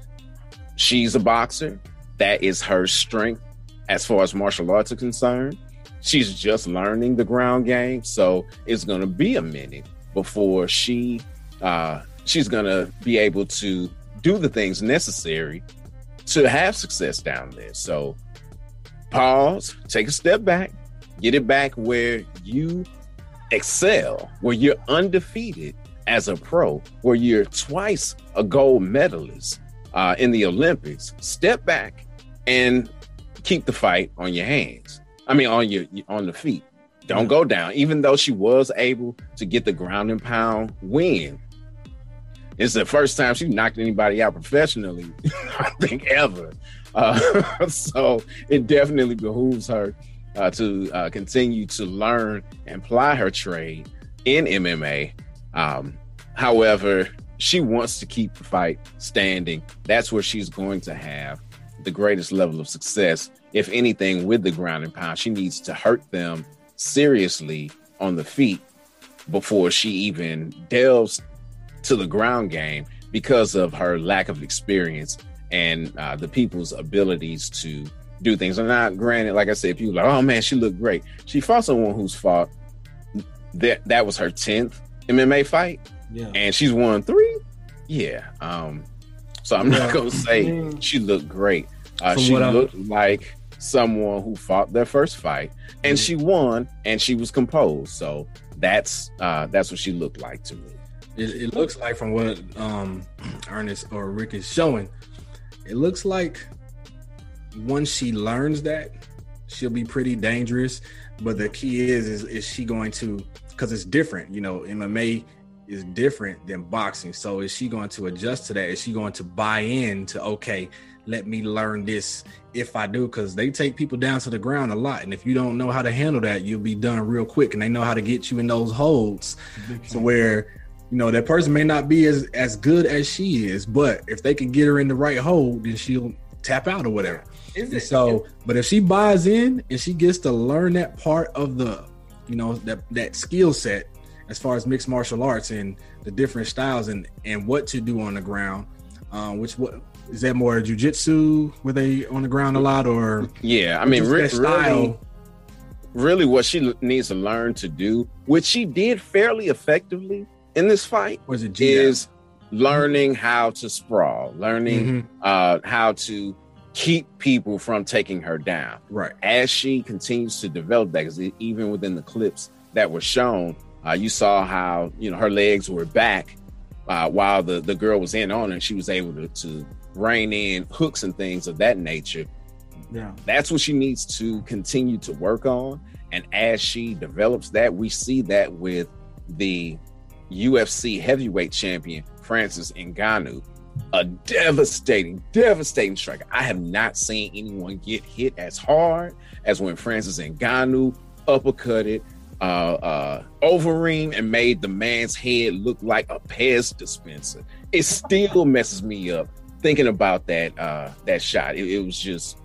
she's a boxer. That is her strength as far as martial arts are concerned. She's just learning the ground game, so it's gonna be a minute before she uh she's gonna be able to do the things necessary to have success down there. So pause, take a step back, get it back where you excel, where you're undefeated as a pro, where you're twice a gold medalist uh, in the Olympics. Step back and keep the fight on your hands. I mean, on your on the feet. Don't go down. Even though she was able to get the ground and pound win, it's the first time she knocked anybody out professionally, I think ever. Uh, so it definitely behooves her uh, to uh, continue to learn and ply her trade in MMA. Um, however, she wants to keep the fight standing. That's where she's going to have the greatest level of success. If anything, with the ground and pound, she needs to hurt them seriously on the feet before she even delves to the ground game because of her lack of experience and uh, the people's abilities to do things. And not granted, like I said, people like, oh man, she looked great. She fought someone who's fought that that was her 10th MMA fight.
Yeah.
And she's won three. Yeah. Um, so I'm
Yeah.
not gonna say she looked great. Uh, she
what I-
looked like someone who fought their first fight and she won and she was composed. So that's uh that's what she looked like to me.
It, it looks like from what um Ernest or Rick is showing, it looks like once she learns that, she'll be pretty dangerous. But the key is is, is she going to because it's different, you know, MMA is different than boxing. So is she going to adjust to that? Is she going to buy in to okay, let me learn this if I do? Because they take people down to the ground a lot. And if you don't know how to handle that, you'll be done real quick. And they know how to get you in those holds to where you know that person may not be as as good as she is, but if they can get her in the right hold, then she'll tap out or whatever.
It-
so, but if she buys in and she gets to learn that part of the, you know, that that skill set as far as mixed martial arts and the different styles and and what to do on the ground, um, which what is that more jujitsu? Were they on the ground a lot or?
Yeah, I mean, re-
style?
really, really, what she needs to learn to do, which she did fairly effectively in this fight,
Was it
is learning how to sprawl, learning
Mhm.
uh, how to keep people from taking her down.
Right.
As she continues to develop that, because even within the clips that were shown, uh, you saw how you know her legs were back uh, while the the girl was in on her, she was able to, to rein in hooks and things of that nature
Yeah.
that's what she needs to continue to work on. And as she develops that, we see that with the UFC heavyweight champion, Francis Ngannou, a devastating, devastating striker. I have not seen anyone get hit as hard as when Francis Ngannou uppercutted uh, uh, Overeem and made the man's head look like a Pez dispenser. It still messes me up thinking about that uh, that shot. It, it was just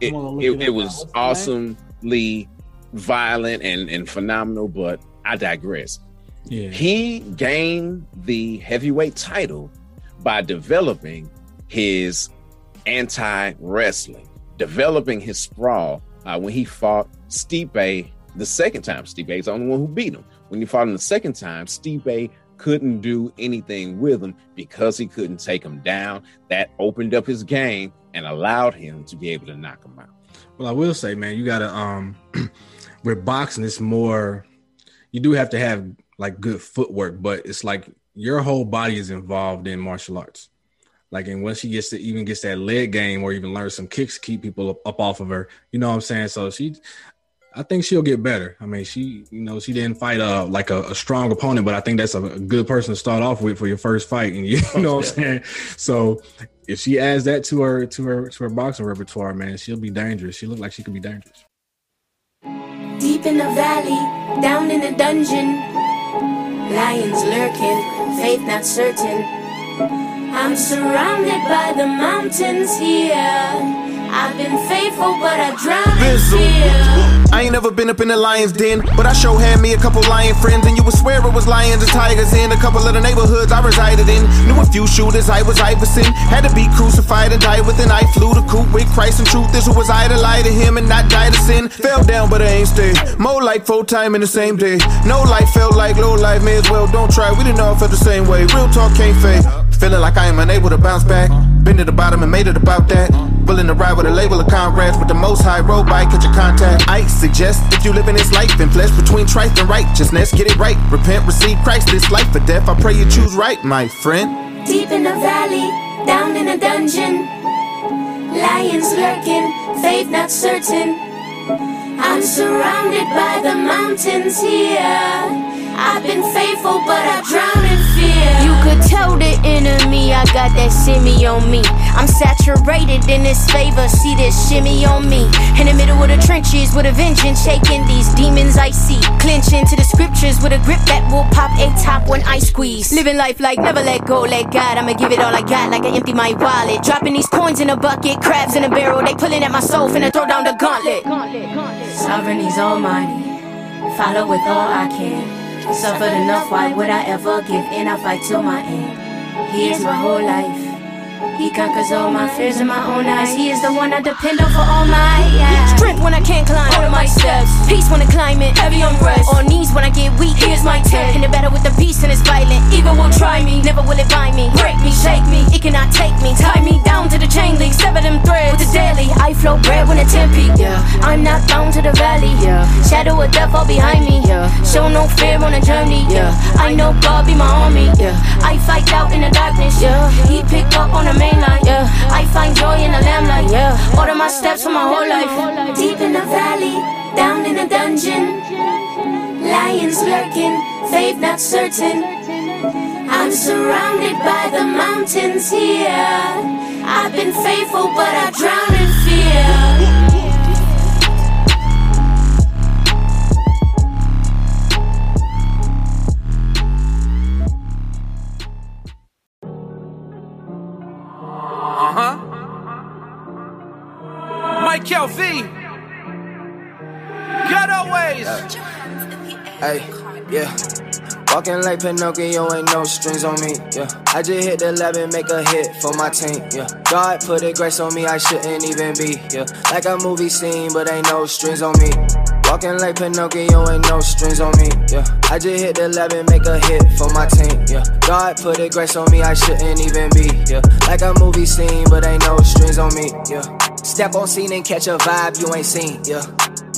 it,
I'm gonna look
it,
it
it was
now. Name?
awesomely violent and, and phenomenal, but I digress.
Yeah.
He gained the heavyweight title by developing his anti wrestling, developing his sprawl uh, when he fought Stipe the second time. Stipe is the only one who beat him. When you fought him the second time, Steve Stipe couldn't do anything with him because he couldn't take him down. That opened up his game and allowed him to be able to knock him out.
Well, I will say, man, you gotta um with boxing, it's more you do have to have like good footwork, but it's like your whole body is involved in martial arts. Like, and once she gets to even gets that leg game or even learn some kicks, to keep people up, up off of her. You know what I'm saying? So she, I think she'll get better. I mean, she, you know, she didn't fight uh like a, a strong opponent, but I think that's a, a good person to start off with for your first fight. And you, know what I'm saying? So if she adds that to her to her to her boxing repertoire, man, she'll be dangerous. She look like she could be dangerous.
Deep in the valley, down in the dungeon, lions lurking, faith not certain. I'm surrounded by the mountains here. I've been faithful, but I drown in fear.
Ain't never been up in the lion's den, but I sure had me a couple lion friends, and you would swear it was lions and tigers in a couple of the neighborhoods I resided in. Knew a few shooters, I was Iverson. Had to be crucified and die within. I flew the coop with Christ and truth. This was I to to him and not die to sin. Fell down, but I ain't stay. More like full time in the same day. No life felt like low life, may as well don't try. We didn't all feel the same way. Real talk can't fake. Feeling like I am unable to bounce back. Been to the bottom and made it about that. Willing to ride with a label of comrades with the most high road bike catch your contact. I suggest if you live in this life and flesh between trife and righteousness, get it right. Repent, receive Christ, this life or death. I pray you choose right, my friend.
Deep in the valley, down in a dungeon, lions lurking, faith not certain. I'm surrounded by the mountains here. I've been faithful, but I drown.
You could tell the enemy I got that shimmy on me. I'm saturated in this favor, see this shimmy on me. In the middle of the trenches with a vengeance, shaking these demons I see. Clinching to the scriptures with a grip that will pop a top when I squeeze. Living life like never let go, let God. I'ma give it all I got, like I empty my wallet. Dropping these coins in a bucket, crabs in a barrel. They pulling at my soul, finna throw down the gauntlet.
Sovereign, he's almighty. Follow with all I can. Suffered enough, why would I ever give in? I fight till my end. He is my whole life. He conquers all my fears in my own eyes. He is the one I depend on for all my yeah.
Strength when I can't climb
All my steps.
Peace when I climb it.
Heavy on rest.
On knees when I get weak.
He is my tent.
In the battle with the beast and it's violent.
Evil will try me.
Never will it bind me.
Break me, shake me.
It cannot take me.
Tie me down to the chain link. Sever them threads.
With the daily, I flow bread when the tempe.
Yeah.
I'm not bound to the valley.
Yeah.
Shadow of death all behind me.
Yeah.
Show no fear on the journey.
Yeah.
I know God be my army.
Yeah.
I fight out in the darkness.
Yeah.
He pick up on the.
Yeah.
I find joy in the lamplight.
Yeah.
Order my steps for my whole life.
Deep in the valley, down in a dungeon, lions lurking, faith not certain. I'm surrounded by the mountains here. I've been faithful, but I drown in fear.
Michael V. Ghetto ways.
Hey, yeah. Walking like Pinocchio, ain't no strings on me, yeah. I just hit the lab and make a hit for my team, yeah. God put a grace on me, I shouldn't even be, yeah. Like a movie scene, but ain't no strings on me. Walking like Pinocchio, ain't no strings on me, yeah. I just hit the lab and make a hit for my team, yeah. God put a grace on me, I shouldn't even be, yeah. Like a movie scene, but ain't no strings on me, yeah. Step on scene and catch a vibe you ain't seen, yeah.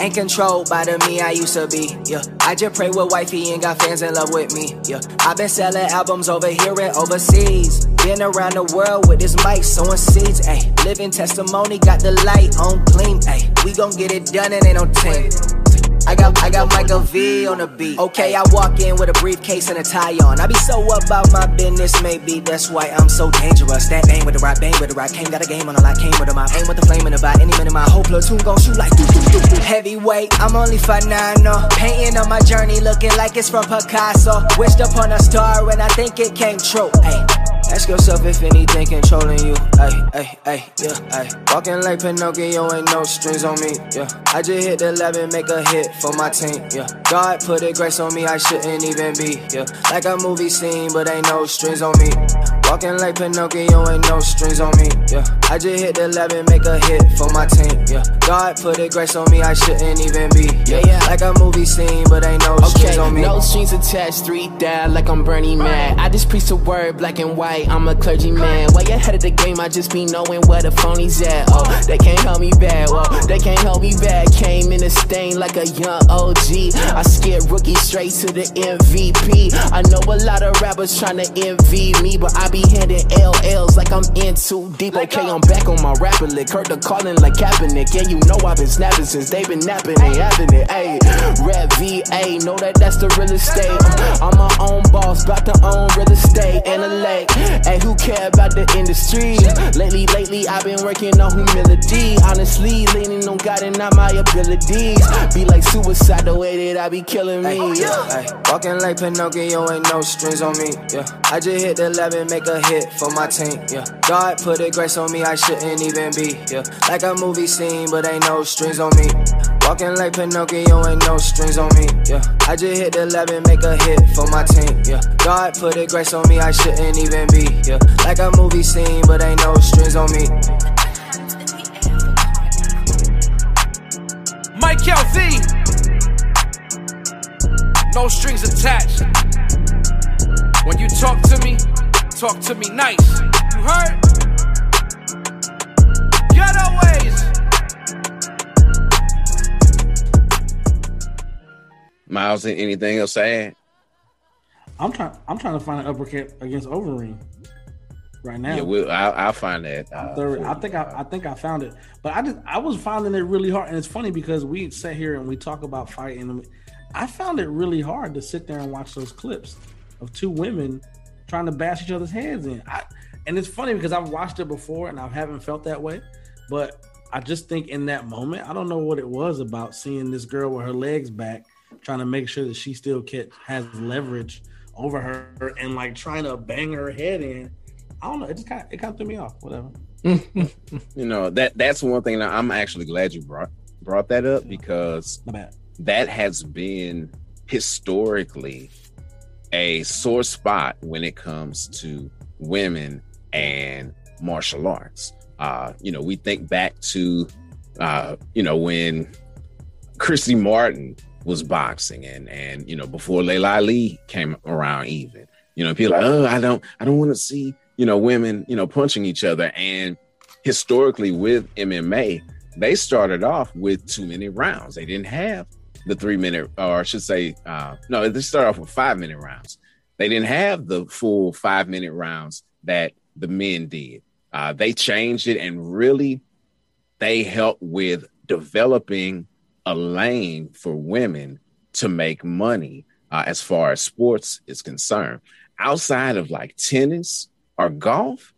Ain't controlled by the me I used to be, yeah. I just pray with wifey and got fans in love with me, yeah. i been selling albums over here and overseas. Been around the world with this mic, sowing seeds, ayy. Living testimony, got the light on gleam, ayy. We gon' get it done, and ain't no team. I got I got Michael V on the beat. Okay, I walk in with a briefcase and a tie on. I be so about my business, maybe that's why I'm so dangerous. That bang with the rock, bang with the rock. Came got a game on a lot, came with a mop. Aim with the flame in the back. Any minute, my whole platoon gon' shoot like doo doo doo doo. Heavyweight, I'm only 5'9", no. Uh. Painting on my journey, looking like it's from Picasso. Wished upon a star and I think it came true. Ay. Ask yourself if anything controlling you. Ay, ay, ay, yeah, ay. Walking like Pinocchio, ain't no strings on me. Yeah, I just hit the lab and make a hit for my team. Yeah, God put a grace on me, I shouldn't even be. Yeah, like a movie scene, but ain't no strings on me. Walking like Pinocchio, ain't no strings on me. Yeah, I just hit the lab and make a hit for my team. Yeah, God put a grace on me, I shouldn't even be. Yeah, yeah. like a movie scene, but ain't no okay, strings on me.
No strings attached, three down like I'm Bernie Mac. I just preach the word black and white. I'm a clergyman. Way ahead of the game, I just be knowing where the phonies at. Oh, they can't help me back. Whoa, they can't help me back. Came in a stain like a young OG. I scared rookie straight to the MVP. I know a lot of rappers trying to envy me, but I be handing LLs like I'm in too deep. Okay, I'm back on my rapper lick. Heard the calling like Kaepernick. And you know I've been snapping since they been napping and having it. Ayy, rap VA, know that that's the real estate. I'm my own boss, about to own real estate and a lake. Hey, who care about the industry? Lately, lately, I've been working on humility. Honestly, leaning on God and not my abilities. Be like suicide the way that I be killing me. Oh, yeah.
Ay, walking like Pinocchio, ain't no strings on me. Yeah, I just hit the lab and make a hit for my team. Yeah, God put a grace on me, I shouldn't even be. Yeah, like a movie scene, but ain't no strings on me. Walking like Pinocchio, ain't no strings on me. Yeah, I just hit the lab and make a hit for my team. Yeah, God put a grace on me, I shouldn't even be. Yeah, like a movie scene, but ain't no strings on me.
Michael V. No strings attached. When you talk to me, talk to me nice. You heard? Ghetto ways.
Miles, anything else to add?
I'm trying. I'm trying to find an uppercut against Overeem right now.
Yeah, we'll, I'll, I'll find that. Uh,
Third, I think I, I think I found it, but I just I was finding it really hard, and it's funny because we sit here and we talk about fighting. and I found it really hard to sit there and watch those clips of two women trying to bash each other's heads in. I, and it's funny because I've watched it before and I haven't felt that way, but I just think in that moment, I don't know what it was about seeing this girl with her legs back, trying to make sure that she still can, has leverage over her and like trying to bang her head in. I don't know. It just kind of, it kind of threw me off. Whatever.
you know that that's one thing that I'm actually glad you brought brought that up because that has been historically a sore spot when it comes to women and martial arts. Uh, you know, we think back to uh, you know when Christy Martin was boxing and and you know before Laila Ali came around even you know people like oh I don't I don't want to see you know women you know punching each other. And historically with MMA they started off with too many rounds. They didn't have the three minute or I should say uh, no they started off with five minute rounds. They didn't have the full five minute rounds that the men did. Uh, they changed it and really they helped with developing a lane for women to make money uh, as far as sports is concerned. Outside of like tennis or golf,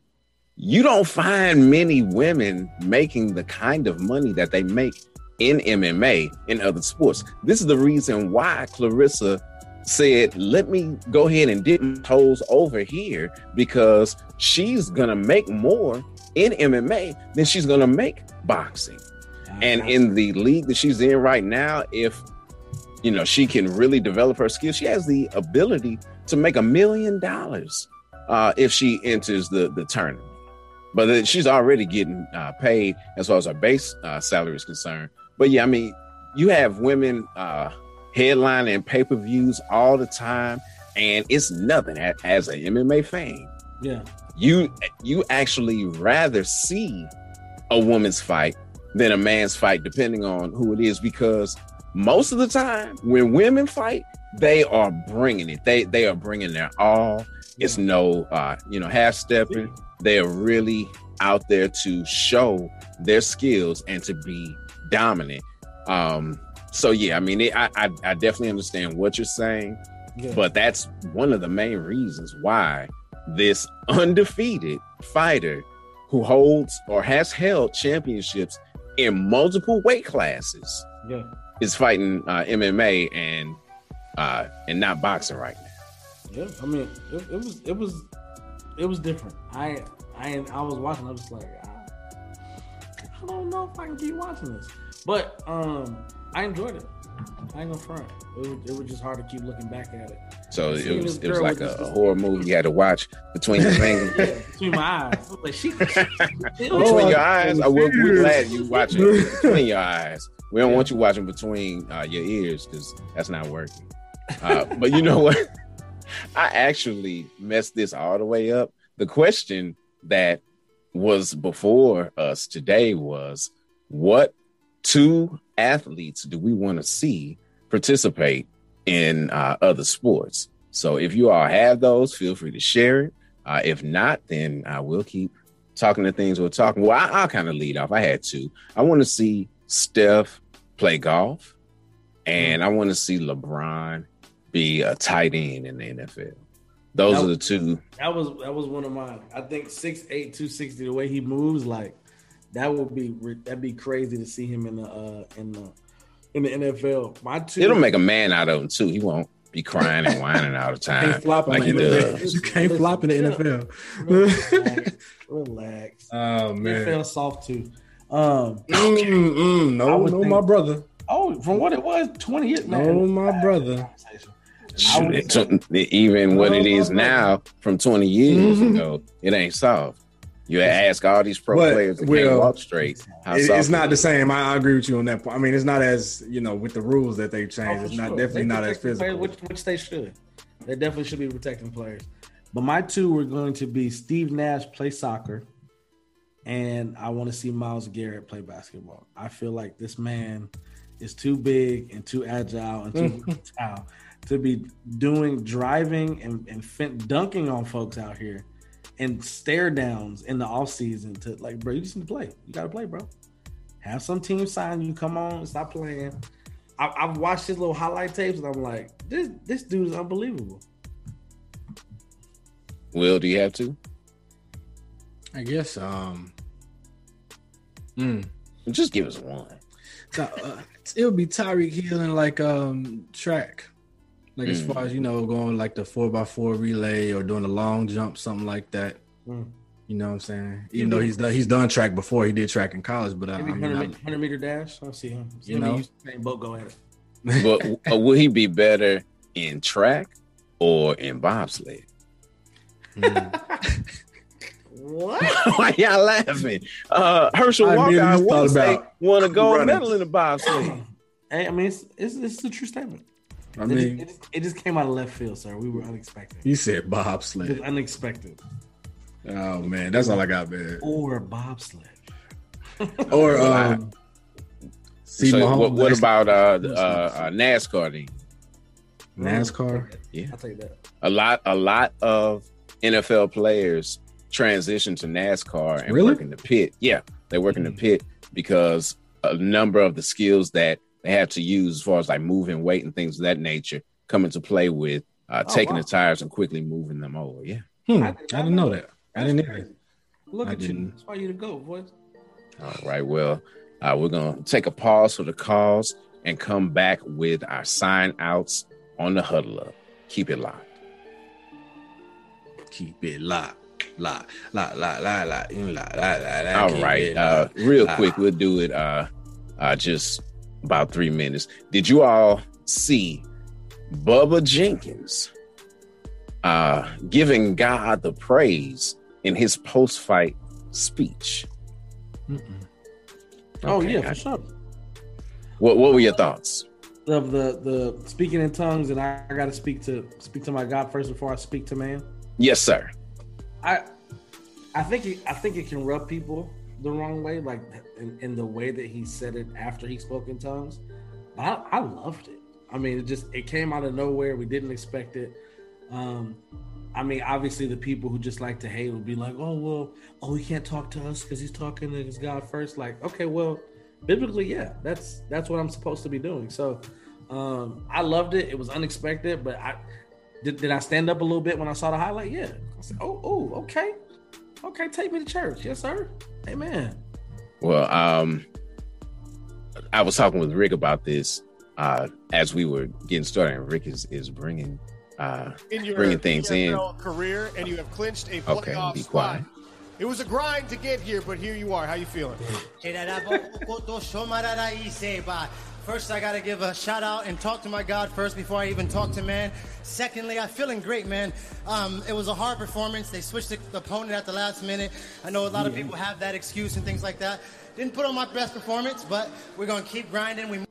you don't find many women making the kind of money that they make in MMA in other sports. This is the reason why Claressa said, let me go ahead and dip my toes over here because she's gonna make more in MMA than she's gonna make boxing. And in the league that she's in right now, if you know she can really develop her skills, she has the ability to make a million dollars uh, if she enters the the tournament. But then she's already getting uh, paid as far as her base uh, salary is concerned. But yeah, I mean, you have women uh, headlining pay per views all the time, and it's nothing. As an MMA fan,
Yeah.
you you actually rather see a woman's fight than a man's fight, depending on who it is, because most of the time when women fight, they are bringing it. They they are bringing their all. It's no uh, you know half stepping. They are really out there to show their skills and to be dominant. Um, so yeah, I mean, it, I, I I definitely understand what you're saying,
Yeah.
but that's one of the main reasons why this undefeated fighter who holds or has held championships in multiple weight classes
Yeah.
is fighting uh, MMA and uh, and not boxing right now.
Yeah, I mean, it, it was it was it was different. I I I was watching. I was like, I, I don't know if I can keep watching this, but um, I enjoyed it. I ain't gonna front. It was, it was just hard to keep looking back at it.
So it was, it was like a, a horror movie you had to watch between your fingers.
Yeah, between my eyes. Like, she,
between your eyes. I will, we're glad you watching between your eyes. We don't want you watching between uh, your ears because that's not working. Uh, but you know what? I actually messed this all the way up. The question that was before us today was what two athletes do we want to see participate in uh, other sports? So if you all have those, feel free to share it. Uh, if not, then I will keep talking the things we're talking. Well, I, I'll kind of lead off. I had to. I want to see Steph play golf, and I want to see LeBron be a tight end in the NFL. Those
That-
are the two.
That was that was one of mine. I think 6'8", 260, The way he moves, like that would be that'd be crazy to see him in the uh in the in the NFL. My two,
It'll make a man out of him too. He won't be crying and whining all the time
Can't flop
like
in
he
the
does.
NFL. You can't flop in the NFL.
Relax.
Oh man.
NFL soft too. Um,
Mm, mm, no, no,
think-
my brother.
Oh, from what it was, twenty years.
No,
Man,
my brother.
I would-
Shoot, even what it is now from 20 years
Mhm.
ago, it ain't soft. You ask all these pro
But,
players that
well,
can't walk straight. How
It- it's not the same. I, I agree with you on that point. I mean, it's not as you know with the rules that they've
Oh,
changed.
for
it's not
sure.
definitely
They
not as
protect
physical.
players, which, which they should. They definitely should be protecting players. But my two were going to be Steve Nash play soccer, and I want to see Myles Garrett play basketball. I feel like this man is too big and too agile and too versatile to be doing driving and, and fin- dunking on folks out here and stare downs in the off season to like, bro, you just need to play. You got to play, bro. Have some team sign you. Come on, stop playing. I, I've watched his little highlight tapes and I'm like, this this dude is unbelievable.
Will, do you have to?
I guess. Um. mm.
Just give us one.
So, uh, it would be Tyreek Hill and like um track, like as
Mm.
far as you know, going like the four x four relay or doing a long jump, something like that.
Mm.
You know what I'm saying? Even though he's done he's done track before, he did track in college, but uh, I, I mean,
100, meter, 100 meter dash. I see him.
You
You
know?
know, same boat go at it.
but uh, will he be better in track or in bobsled?
What?
Why y'all laughing? Uh, Herschel
I
Walker, I want to
thought
say,
about
won a gold medal in the bobsled.
Hey, I mean, it's it's, it's a true statement.
I
It
mean,
just, it, just, it just came out of left field, sir. We were unexpected.
you said
It was
bobsled.
unexpected.
Oh man, that's all I got, man.
Or bobsled.
Or um, see
so
Mahomes
what, what about uh, the, uh, uh, NASCAR? Then?
NASCAR?
Yeah,
I'll take that.
a lot, a lot of NFL players transition to NASCAR and
Really?
work in the pit. Yeah, they work in the pit because a number of the skills that they have to use, as far as like moving weight and things of that nature, come into play with uh,
Oh,
taking
wow.
the tires and quickly moving them over. Yeah.
Hmm,
I
I,
did not
didn't know
know
that. I didn't either.
Look
I
at you.
didn't.
That's why you the go, boys.
All right. Well, uh, we're gonna take a pause for the calls and come back with our sign outs on the huddle up. Keep it locked.
Keep it locked. Lock, lock, lock, lock, lock, lock, lock, lock, lock.
All
keep
right. Uh, real
Lock.
quick, we'll do it uh, uh, just about three minutes. Did you all see Bubba Jenkins uh, giving God the praise in his post fight speech?
Oh
Okay,
yeah,
I-
sure.
What What were your thoughts?
Of the the speaking in tongues, and I, I got to speak to speak to my God first before I speak to man.
Yes, sir.
I I think it, I think it can rub people the wrong way, like in, in the way that he said it after he spoke in tongues. But I, I loved it. I mean, it just it came out of nowhere. We didn't expect it. Um, I mean, obviously, the people who just like to hate would be like, "Oh well, oh he can't talk to us because he's talking to his God first. Like, okay, well, biblically, yeah, that's that's what I'm supposed to be doing. So, um, I loved it. It was unexpected, but I did, did I stand up a little bit when I saw the highlight? Yeah. I said, oh, oh, okay, okay, take me to church, yes, sir. Amen.
Well, um, I was talking with Rick about this uh, as we were getting started. And Rick is is bringing uh,
in your
bringing things in.
Career, and you have clinched a playoff
Okay,
playoff
be
spot.
quiet.
It was a grind to get here, but here you are. How you feeling?
First, I gotta give a shout out and talk to my God first before I even talk to man. Secondly, I'm feeling great, man. Um, it was a hard performance. They switched the, the opponent at the last minute. I know a lot of people have that excuse and things like that. Didn't put on my best performance, but we're gonna keep grinding. We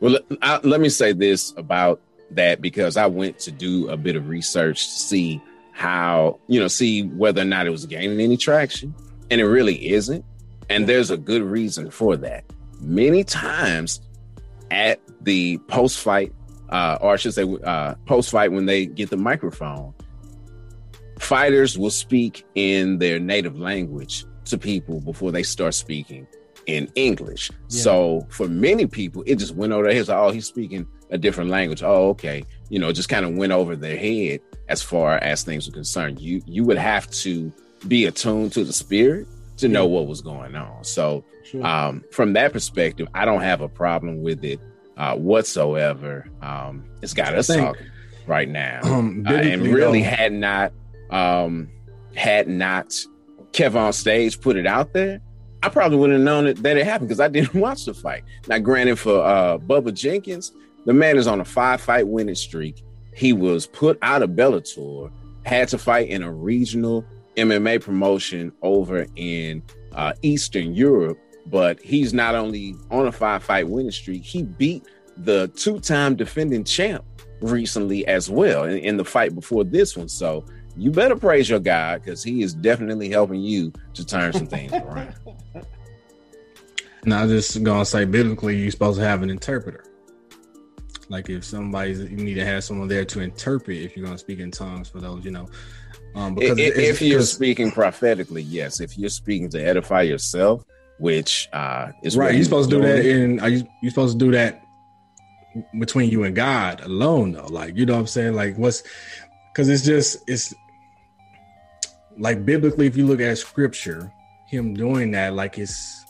Well, I, let me say this about that because I went to do a bit of research to see how, you know, see whether or not it was gaining any traction. And it really isn't. And there's a good reason for that. Many times at the post fight, uh, or I should say, uh, post fight, when they get the microphone, fighters will speak in their native language to people before they start speaking in English.
Yeah.
So for many people, it just went over their heads. Like, oh, he's speaking a different language. Oh, okay. You know, it just kind of went over their head as far as things were concerned. You you would have to be attuned to the spirit to know what was going on. So um, from that perspective, I don't have a problem with it uh, whatsoever. Um, it's got us
think,
talking right now,
um,
Uh, and really had not um, had not Kev on stage put it out there, I probably wouldn't have known it, that it happened because I didn't watch the fight. Now, granted, for uh, Bubba Jenkins, the man is on a five fight winning streak. He was put out of Bellator, had to fight in a regional MMA promotion over in uh, Eastern Europe. But he's not only on a five fight winning streak, he beat the two time defending champ recently as well in, in the fight before this one. So you better praise your God because he is definitely helping you to turn some things around.
Now, just gonna say biblically, you're supposed to have an interpreter. Like if somebody's, you need to have someone there to interpret if you're gonna speak in tongues for those, you know. Um,
If, if you're speaking prophetically, yes. If you're speaking to edify yourself, which uh, is
right, you're supposed to do that in. Are you you supposed to do that between you and God alone though? Like you know what I'm saying? Like what's because it's just it's like biblically, if you look at scripture, him doing that, like it's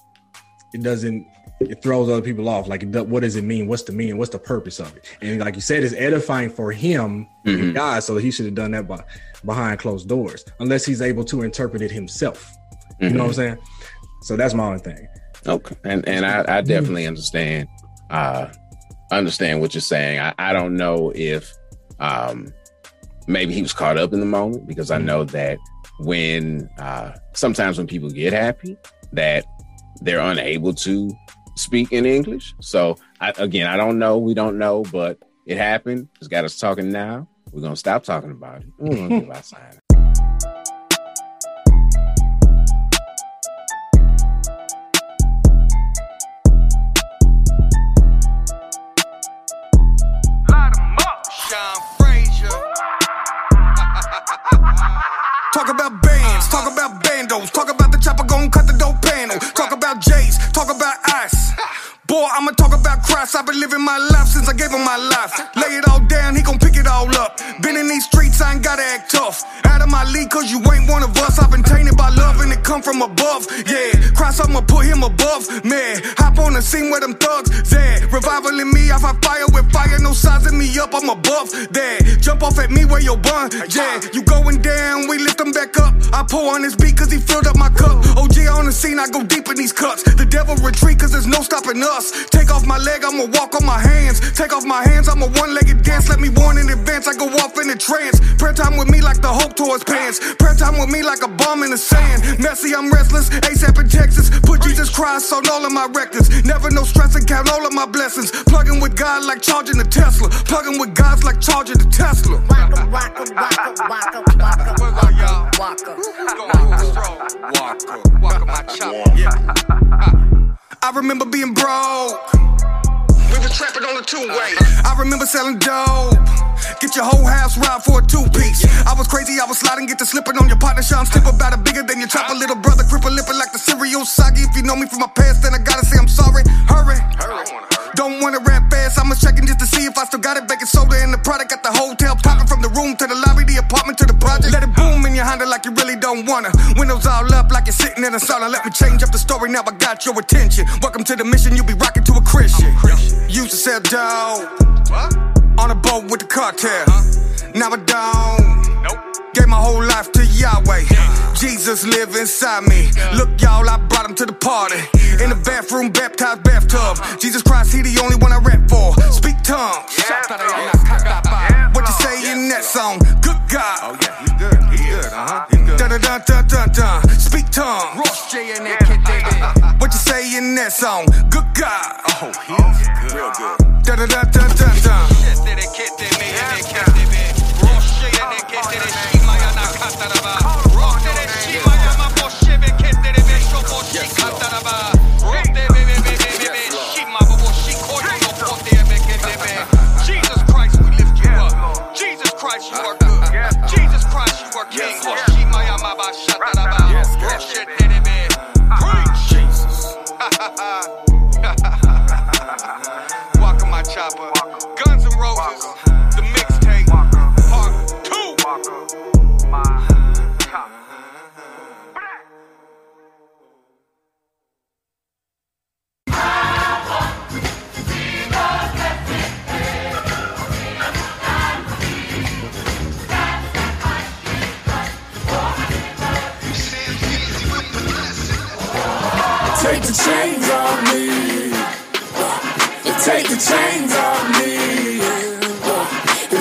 it doesn't it throws other people off. Like, what does it mean? What's the meaning? What's the purpose of it? And like you said, it's edifying for him and God, so he should have done that by, behind closed doors, unless he's able to interpret it himself. You know what I'm saying? So that's my only thing.
Okay, and and I, I definitely understand uh understand what you're saying. I, I don't know if um maybe he was caught up in the moment because I know that when uh sometimes when people get happy that they're unable to speak in English. So I, again, I don't know. We don't know, but it happened. It's got us talking now. We're gonna stop talking about it. We're gonna give our sign.
Sean Frazier.
Talk about bands, talk about bandos, talk about the chopper gon' cut the dope panel, talk about J's, talk about ice. Boy, I'ma talk about Christ. I've been living my life since I gave him my life. Lay it all down, he gon' pick it all up. Been in these streets, I ain't gotta act tough. Out of my lead, cause you ain't one of us. I've been tainted by love and it come from above. Yeah, Christ, I'ma put him above. Man, hop on the scene where them thugs. Yeah, revival in me, I fight fire with fire, no sizing me up, I'm above that. Jump off at me where your bun. Yeah, you going down, we lift them back up. I pour on this beat cause he filled up my cup. OG on the scene, I go deep in these cups. The devil retreat cause there's no stopping us. Take off my leg, I'ma walk on my hands. Take off my hands, I'm a one legged dance. Let me warn in advance, I go off in a trance. Prayer time with me like the Hulk towards pants. Prayer time with me like a bomb in the sand. Messy, I'm restless. ASAP in Texas. Put Jesus Christ on all of my records. Never no stress and count all of my blessings. Plugging with God like charging a Tesla. Plugging with God's like charging the Tesla.
Waka, waka, waka, waka, waka, waka, waka.
Walker, walker walk up my chopper. I remember being broke. Was trapping on the two-way. Uh-huh. I remember selling dope. Get your whole house robbed for a two-piece. I was crazy, I was sliding, get to slipping on your partner. Sean slip about it bigger than your chopper. Little brother, cripple lipping like the cereal soggy. If you know me from my past, then I gotta say I'm sorry. Hurry. Don't wanna rap fast, I'm checking just to see if I still got it. Baking soda in the product, got the hotel popping from the room to the lobby, the apartment to the project. Let it boom in your Honda like you really don't wanna. Windows all up like you're sitting in a sauna. Let me change up the story, now I got your attention. Welcome to the mission, you be rocking to a Christian. Used to sell dope on a boat with the cartel. Now I don't. Gave my whole life to Yahweh. Jesus live inside me. Look, y'all, I brought him to the party. In the bathroom, baptized bathtub. Jesus Christ, he the only one I rap for. Speak tongues. What you say in that song? Good God. Oh yeah, he's good. He's good. Uh huh. He's good. Dun dun dun dun dun dun. Speak tongues. What you say in that song? Good God. Oh, he's good. Real good. Dun dun dun dun dun dun.
Jesus
Take the chains off me. Take the chains off me.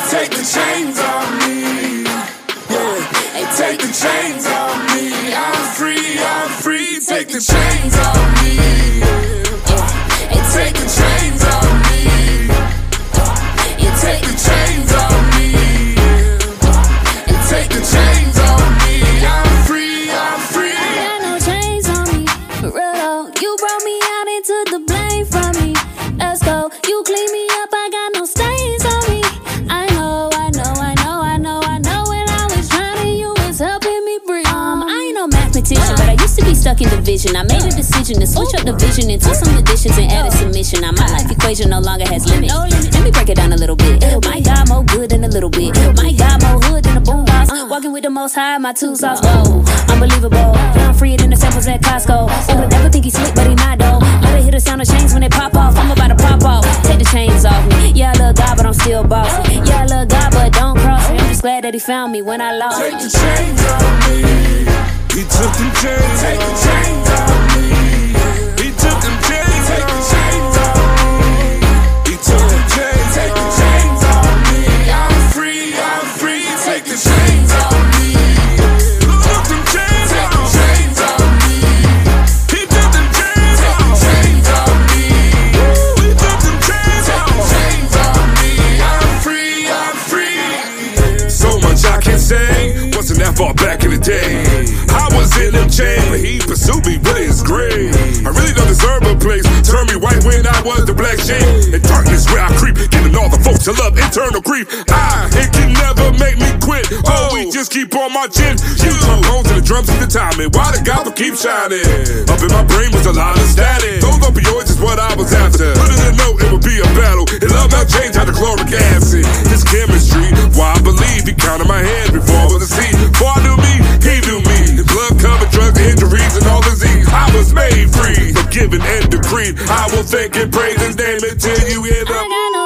Take the chains off me. Take the chains off me. I'm free, I'm free. Take the chains off me. Take the chains off me. You take the chains
stuck in division. I made a decision to switch up the vision and took some additions and added submission. Now my life equation no longer has limits. Let me break it down a little bit. My God, more good than a little bit. My God, more hood than a boombox. Uh. Walking with the most high, my two sauce. Whoa, oh, unbelievable. Yeah, I'm freer than the samples at Costco. They would never think he's slick, but he not though. Let it hit the sound of chains when they pop off. I'm about to pop off. Take the chains off me. Yeah, I love God, but I'm still bossy. Yeah, I love God, but don't glad that he found me when I lost.
Take the chains off me. He took them chains Take the chains off me. He took Take the chains off me. He took Take the chains off me. I'm free, I'm free. Take the chains off me.
Far back in the day. I was in the chain, but he pursued me with his grave. I really don't deserve a place. Turn me white when I was the black sheep where I creep, giving all the folks to love internal grief. Ah, it can never make me quit. Oh, we just keep on my chin. You my bones and the drums and the timing. Why the gospel keep shining? Up in my brain was a lot of static. Those opioids is what I was after. Put in a note, it would be a battle. And love now changed how the chloric acid. His chemistry, why I believe he counted my hands before I was a seed. Before I knew me,
he knew me. Blood covered drugs, injuries, and all disease. I was
made free,
forgiven and decreed. I will thank and praise his name until you hear the.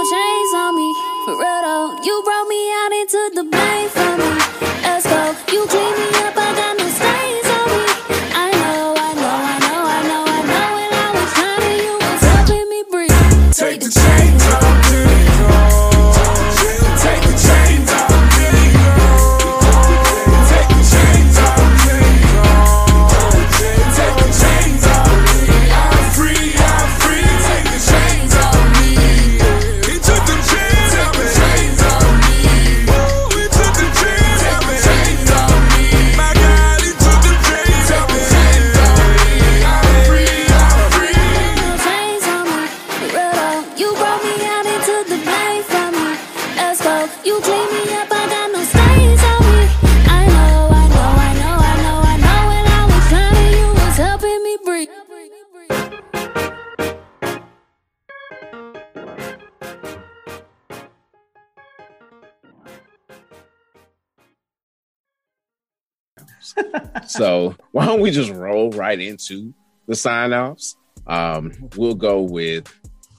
So why don't we just roll right into the sign offs? Um, we'll go with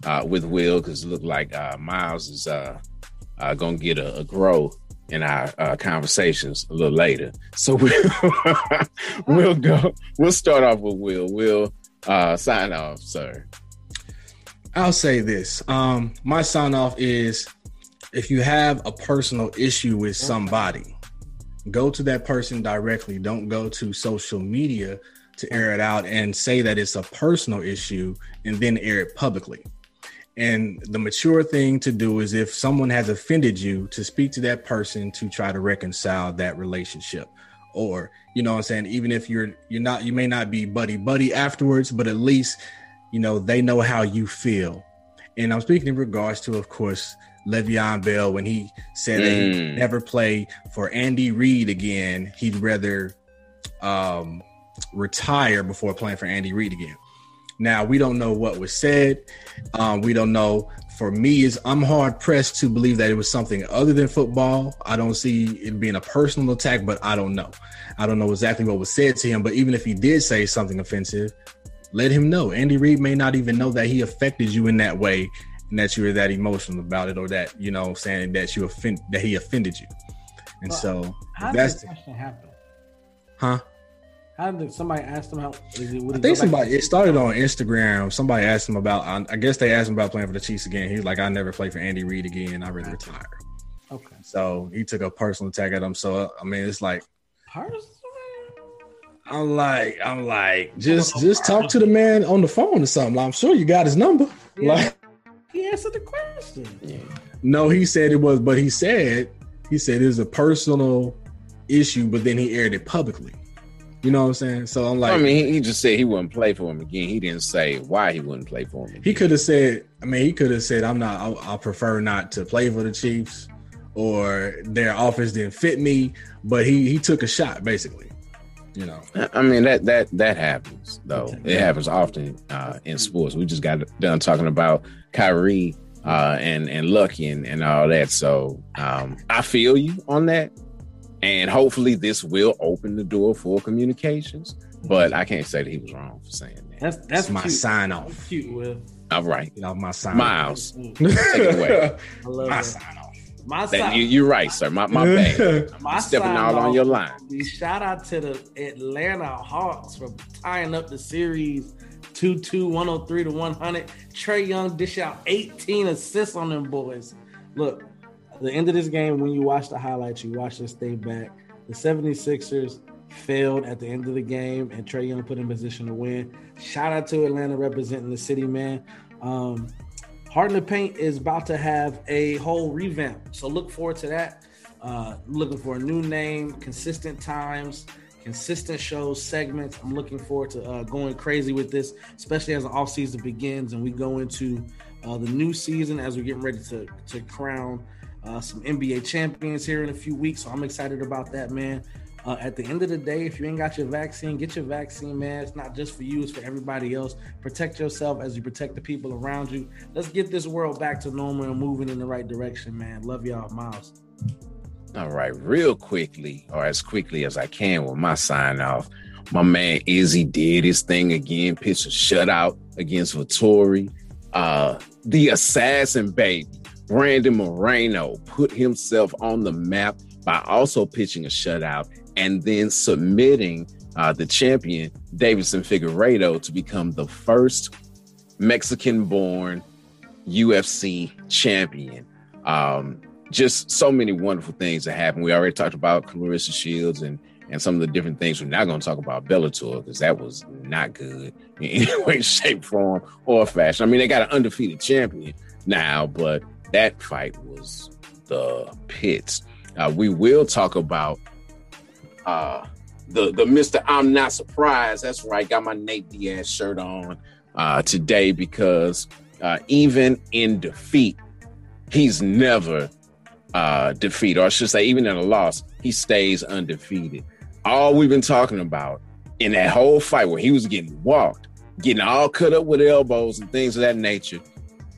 uh, with Will because it looked like uh, Miles is uh, uh, gonna get a, a grow in our uh, conversations a little later. So we'll we'll go. We'll start off with Will. Will uh, sign off, sir.
I'll say this. Um, my sign off is if you have a personal issue with somebody, go to that person directly. Don't go to social media to air it out and say that it's a personal issue and then air it publicly. And the mature thing to do is if someone has offended you, to speak to that person to try to reconcile that relationship. Or, you know what I'm saying, even if you're you're not you may not be buddy buddy afterwards, but at least you know they know how you feel. And I'm speaking in regards to, of course, Le'Veon Bell when he said that he'd
Mm.
never play for Andy Reid again. He'd rather um, retire before playing for Andy Reid again. Now we don't know what was said. Um, we don't know. For me, is I'm hard pressed to believe that it was something other than football. I don't see it being a personal attack, but I don't know. I don't know exactly what was said to him. But even if he did say something offensive, let him know. Andy Reid may not even know that he affected you in that way, and that you were that emotional about it, or that you know, saying that you offend that he offended you. And
Well,
so
How did
that's
that question happen?
huh.
How did somebody ask him how? Is it,
I think somebody it started on Instagram. Somebody asked him about. I I guess they asked him about playing for the Chiefs again. He's like, I never play for Andy Reid again. I rather retire.
Okay.
So he took a personal attack at him. So I mean, it's like
Personal?
I'm like, I'm like, just just talk to the man on the phone or something. I'm sure you got his number. Like,
He answered the question.
no, he said it was, but he said he said it was a personal issue, but then he aired it publicly. You know what I'm saying? So I'm like,
I mean, he, he just said he wouldn't play for him again. He didn't say why he wouldn't play for him. Again.
He could have said, I mean, he could have said, I'm not, I, I prefer not to play for the Chiefs or their offense didn't fit me, but he he took a shot basically. You know,
I mean that that that happens though. It happens often uh, in sports. We just got done talking about Kyrie uh, and and Lucky and, and all that. So um, I feel you on that, and hopefully this will open the door for communications. But I can't say that he was wrong for saying that.
That's that's
That's my
cute.
sign off.
That's cute, Will.
All right,
Get off my sign.
Miles, take it away.
I love
My
that.
sign off.
My
That,
sign-
you, you're right, sir. My my bad.
My
I'm stepping
sign
out on your line.
would Shout out to the Atlanta Hawks for tying up the series 2 2, 103 to 100. Trae Young dish out 18 assists on them boys. Look, the end of this game, when you watch the highlights, you watch this stay back. The 76ers failed at the end of the game, and Trae Young put in position to win. Shout out to Atlanta representing the city, man. Um, Heart in the Paint is about to have a whole revamp. So look forward to that. Uh, looking for a new name, consistent times, consistent shows, segments. I'm looking forward to uh, going crazy with this, especially as the off season begins and we go into uh, the new season as we're getting ready to, to crown uh, some NBA champions here in a few weeks. So I'm excited about that, man. Uh, at the end of the day, if you ain't got your vaccine, get your vaccine, man. It's not just for you, it's for everybody else. Protect yourself as you protect the people around you. Let's get this world back to normal and moving in the right direction, man. Love y'all, Miles.
All right, real quickly, or as quickly as I can with my sign off. My man Izzy did his thing again, pitched a shutout against Vettori. Uh, the assassin baby, Brandon Moreno, put himself on the map by also pitching a shutout and then submitting uh, the champion, Deiveson Figueiredo, to become the first Mexican born UFC champion. Um, just so many wonderful things that happened. We already talked about Claressa Shields and and some of the different things. We're not going to talk about Bellator because that was not good in any way, shape, form, or fashion. I mean, they got an undefeated champion now, but that fight was the pits. Uh, we will talk about uh, the the Mister. I'm not surprised. That's right. Got my Nate Diaz shirt on uh, today because uh, even in defeat, he's never uh, defeated, or I should say, even in a loss, he stays undefeated. All we've been talking about in that whole fight where he was getting walked, getting all cut up with elbows and things of that nature.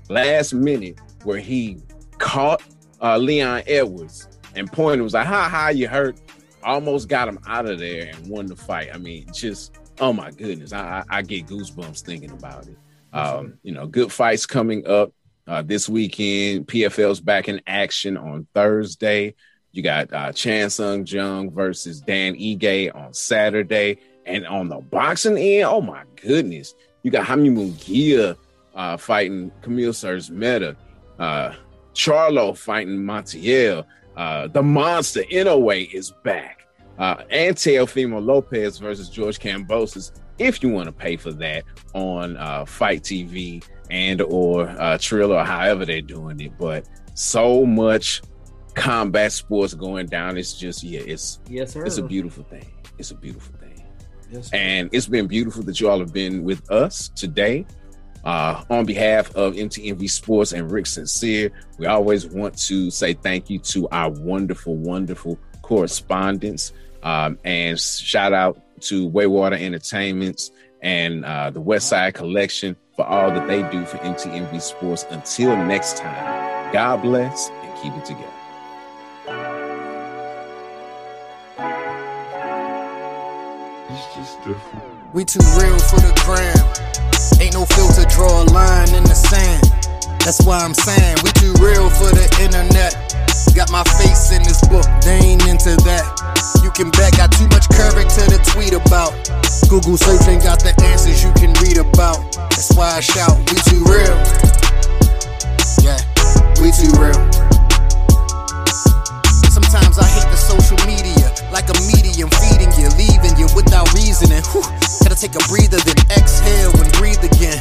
Last minute, where he caught uh, Leon Edwards and pointed was like, "Ha ha, you hurt." Almost got him out of there and won the fight. I mean, just oh my goodness, I, I, I get goosebumps thinking about it. Um, you know, good fights coming up uh, this weekend. PFL's back in action on Thursday. You got uh, Chan Sung Jung versus Dan Ige on Saturday. And on the boxing end, oh my goodness, you got Hamid Munguia uh, fighting Kamil Szeremeta, uh, Charlo fighting Montiel. Uh, the monster Inoue is back. Uh, and Teofimo Lopez versus George Kambosos. If you want to pay for that on uh, FITE TV and or uh, Trill or however they're doing it, but so much combat sports going down. It's just yeah, it's
Yes, sir.
it's a beautiful thing. It's a beautiful thing.
Yes, sir.
And it's been beautiful that you all have been with us today. Uh, on behalf of MTMV Sports and Rick Sincere, we always want to say thank you to our wonderful, wonderful correspondents. Um, and shout out to Waywater Entertainments and uh, the West Side Collection for all that they do for MTMV Sports. Until next time, God bless and keep it together.
It's just different.
We too real for the gram. Ain't no filter, draw a line in the sand. That's why I'm saying we too real for the internet. Got my face in this book, they ain't into that. You can bet, got too much character to tweet about. Google search ain't got the answers you can read about. That's why I shout, we too real. Yeah, we too real. Sometimes I hate the social media, like a medium feeding you, leaving you without reasoning. Whew. Gotta take a breather, then exhale and breathe again.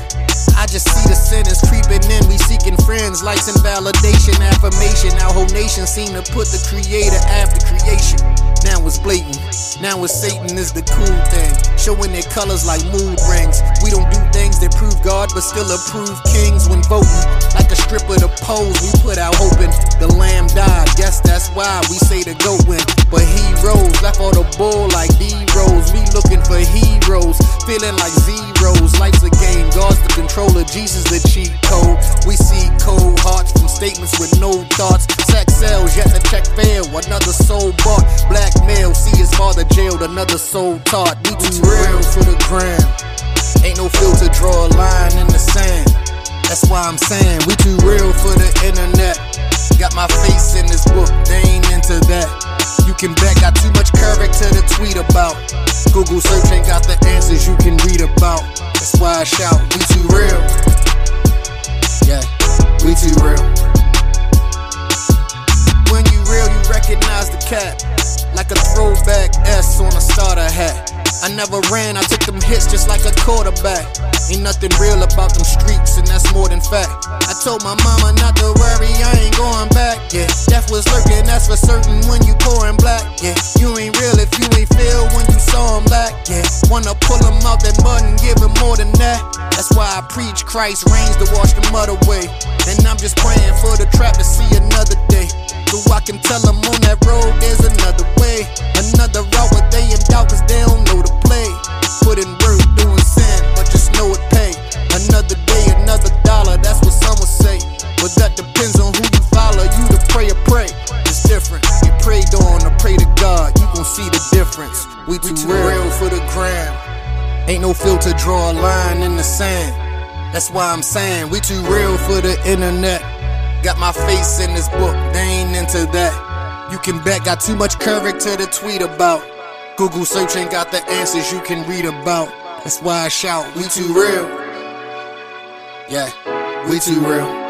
I just see the sinners creeping in. We seeking friends, likes and validation, affirmation. Our whole nation seem to put the creator after creation. Now it's blatant. Now it's Satan is the cool thing. Showing their colors like mood rings. We don't do things that prove God, but still approve kings when voting. Like a strip of the pose, we put out hoping the lamb died. Guess that's why we say the goat win. But he heroes left all the bull like D Rose. We looking for heroes, feeling like zeros. Life's a game, God's the controller, Jesus the cheat code. We see cold hearts from statements with no thoughts. Sex sells, yet the check failed. Another soul bought, blackmail. See his father jailed, another soul taught. We too real for the gram. Ain't no filter, draw a line in the sand. That's why I'm saying we too real for the internet. Got my face in this book, they ain't into that. You can bet, got too much character to tweet about. Google search ain't got the answers you can read about. That's why I shout, we too real. Yeah, we too real. When you real, you recognize the cap. Like a throwback S on a starter hat. I never ran, I took them hits just like a quarterback. Ain't nothing real about them streets, and that's more than fact. I told my mama not to worry, I ain't going back. Yeah, death was lurking, that's for certain when you pouring black. Yeah, you ain't real if you ain't feel when you saw him black. Yeah, wanna pull him out that mud and give him more than that. That's why I preach Christ reigns to wash the mud away. And I'm just praying for the trap to see another day. So I can tell them on that road there's another way. Another route where they in doubt cause they don't know the play. Put in work doing sin, but just know it pay. Another day, another dollar, that's what some would say. But that depends on who you follow, you to pray or pray. It's different. You prayed on or pray to God, you gon' see the difference. We too, real. for the gram. Ain't no filter, draw a line in the sand. That's why I'm saying we too real for the internet. Got my face in this book, they ain't into that. You can bet, got too much character to tweet about. Google search ain't got the answers you can read about. That's why I shout, we too real. Yeah, we too real.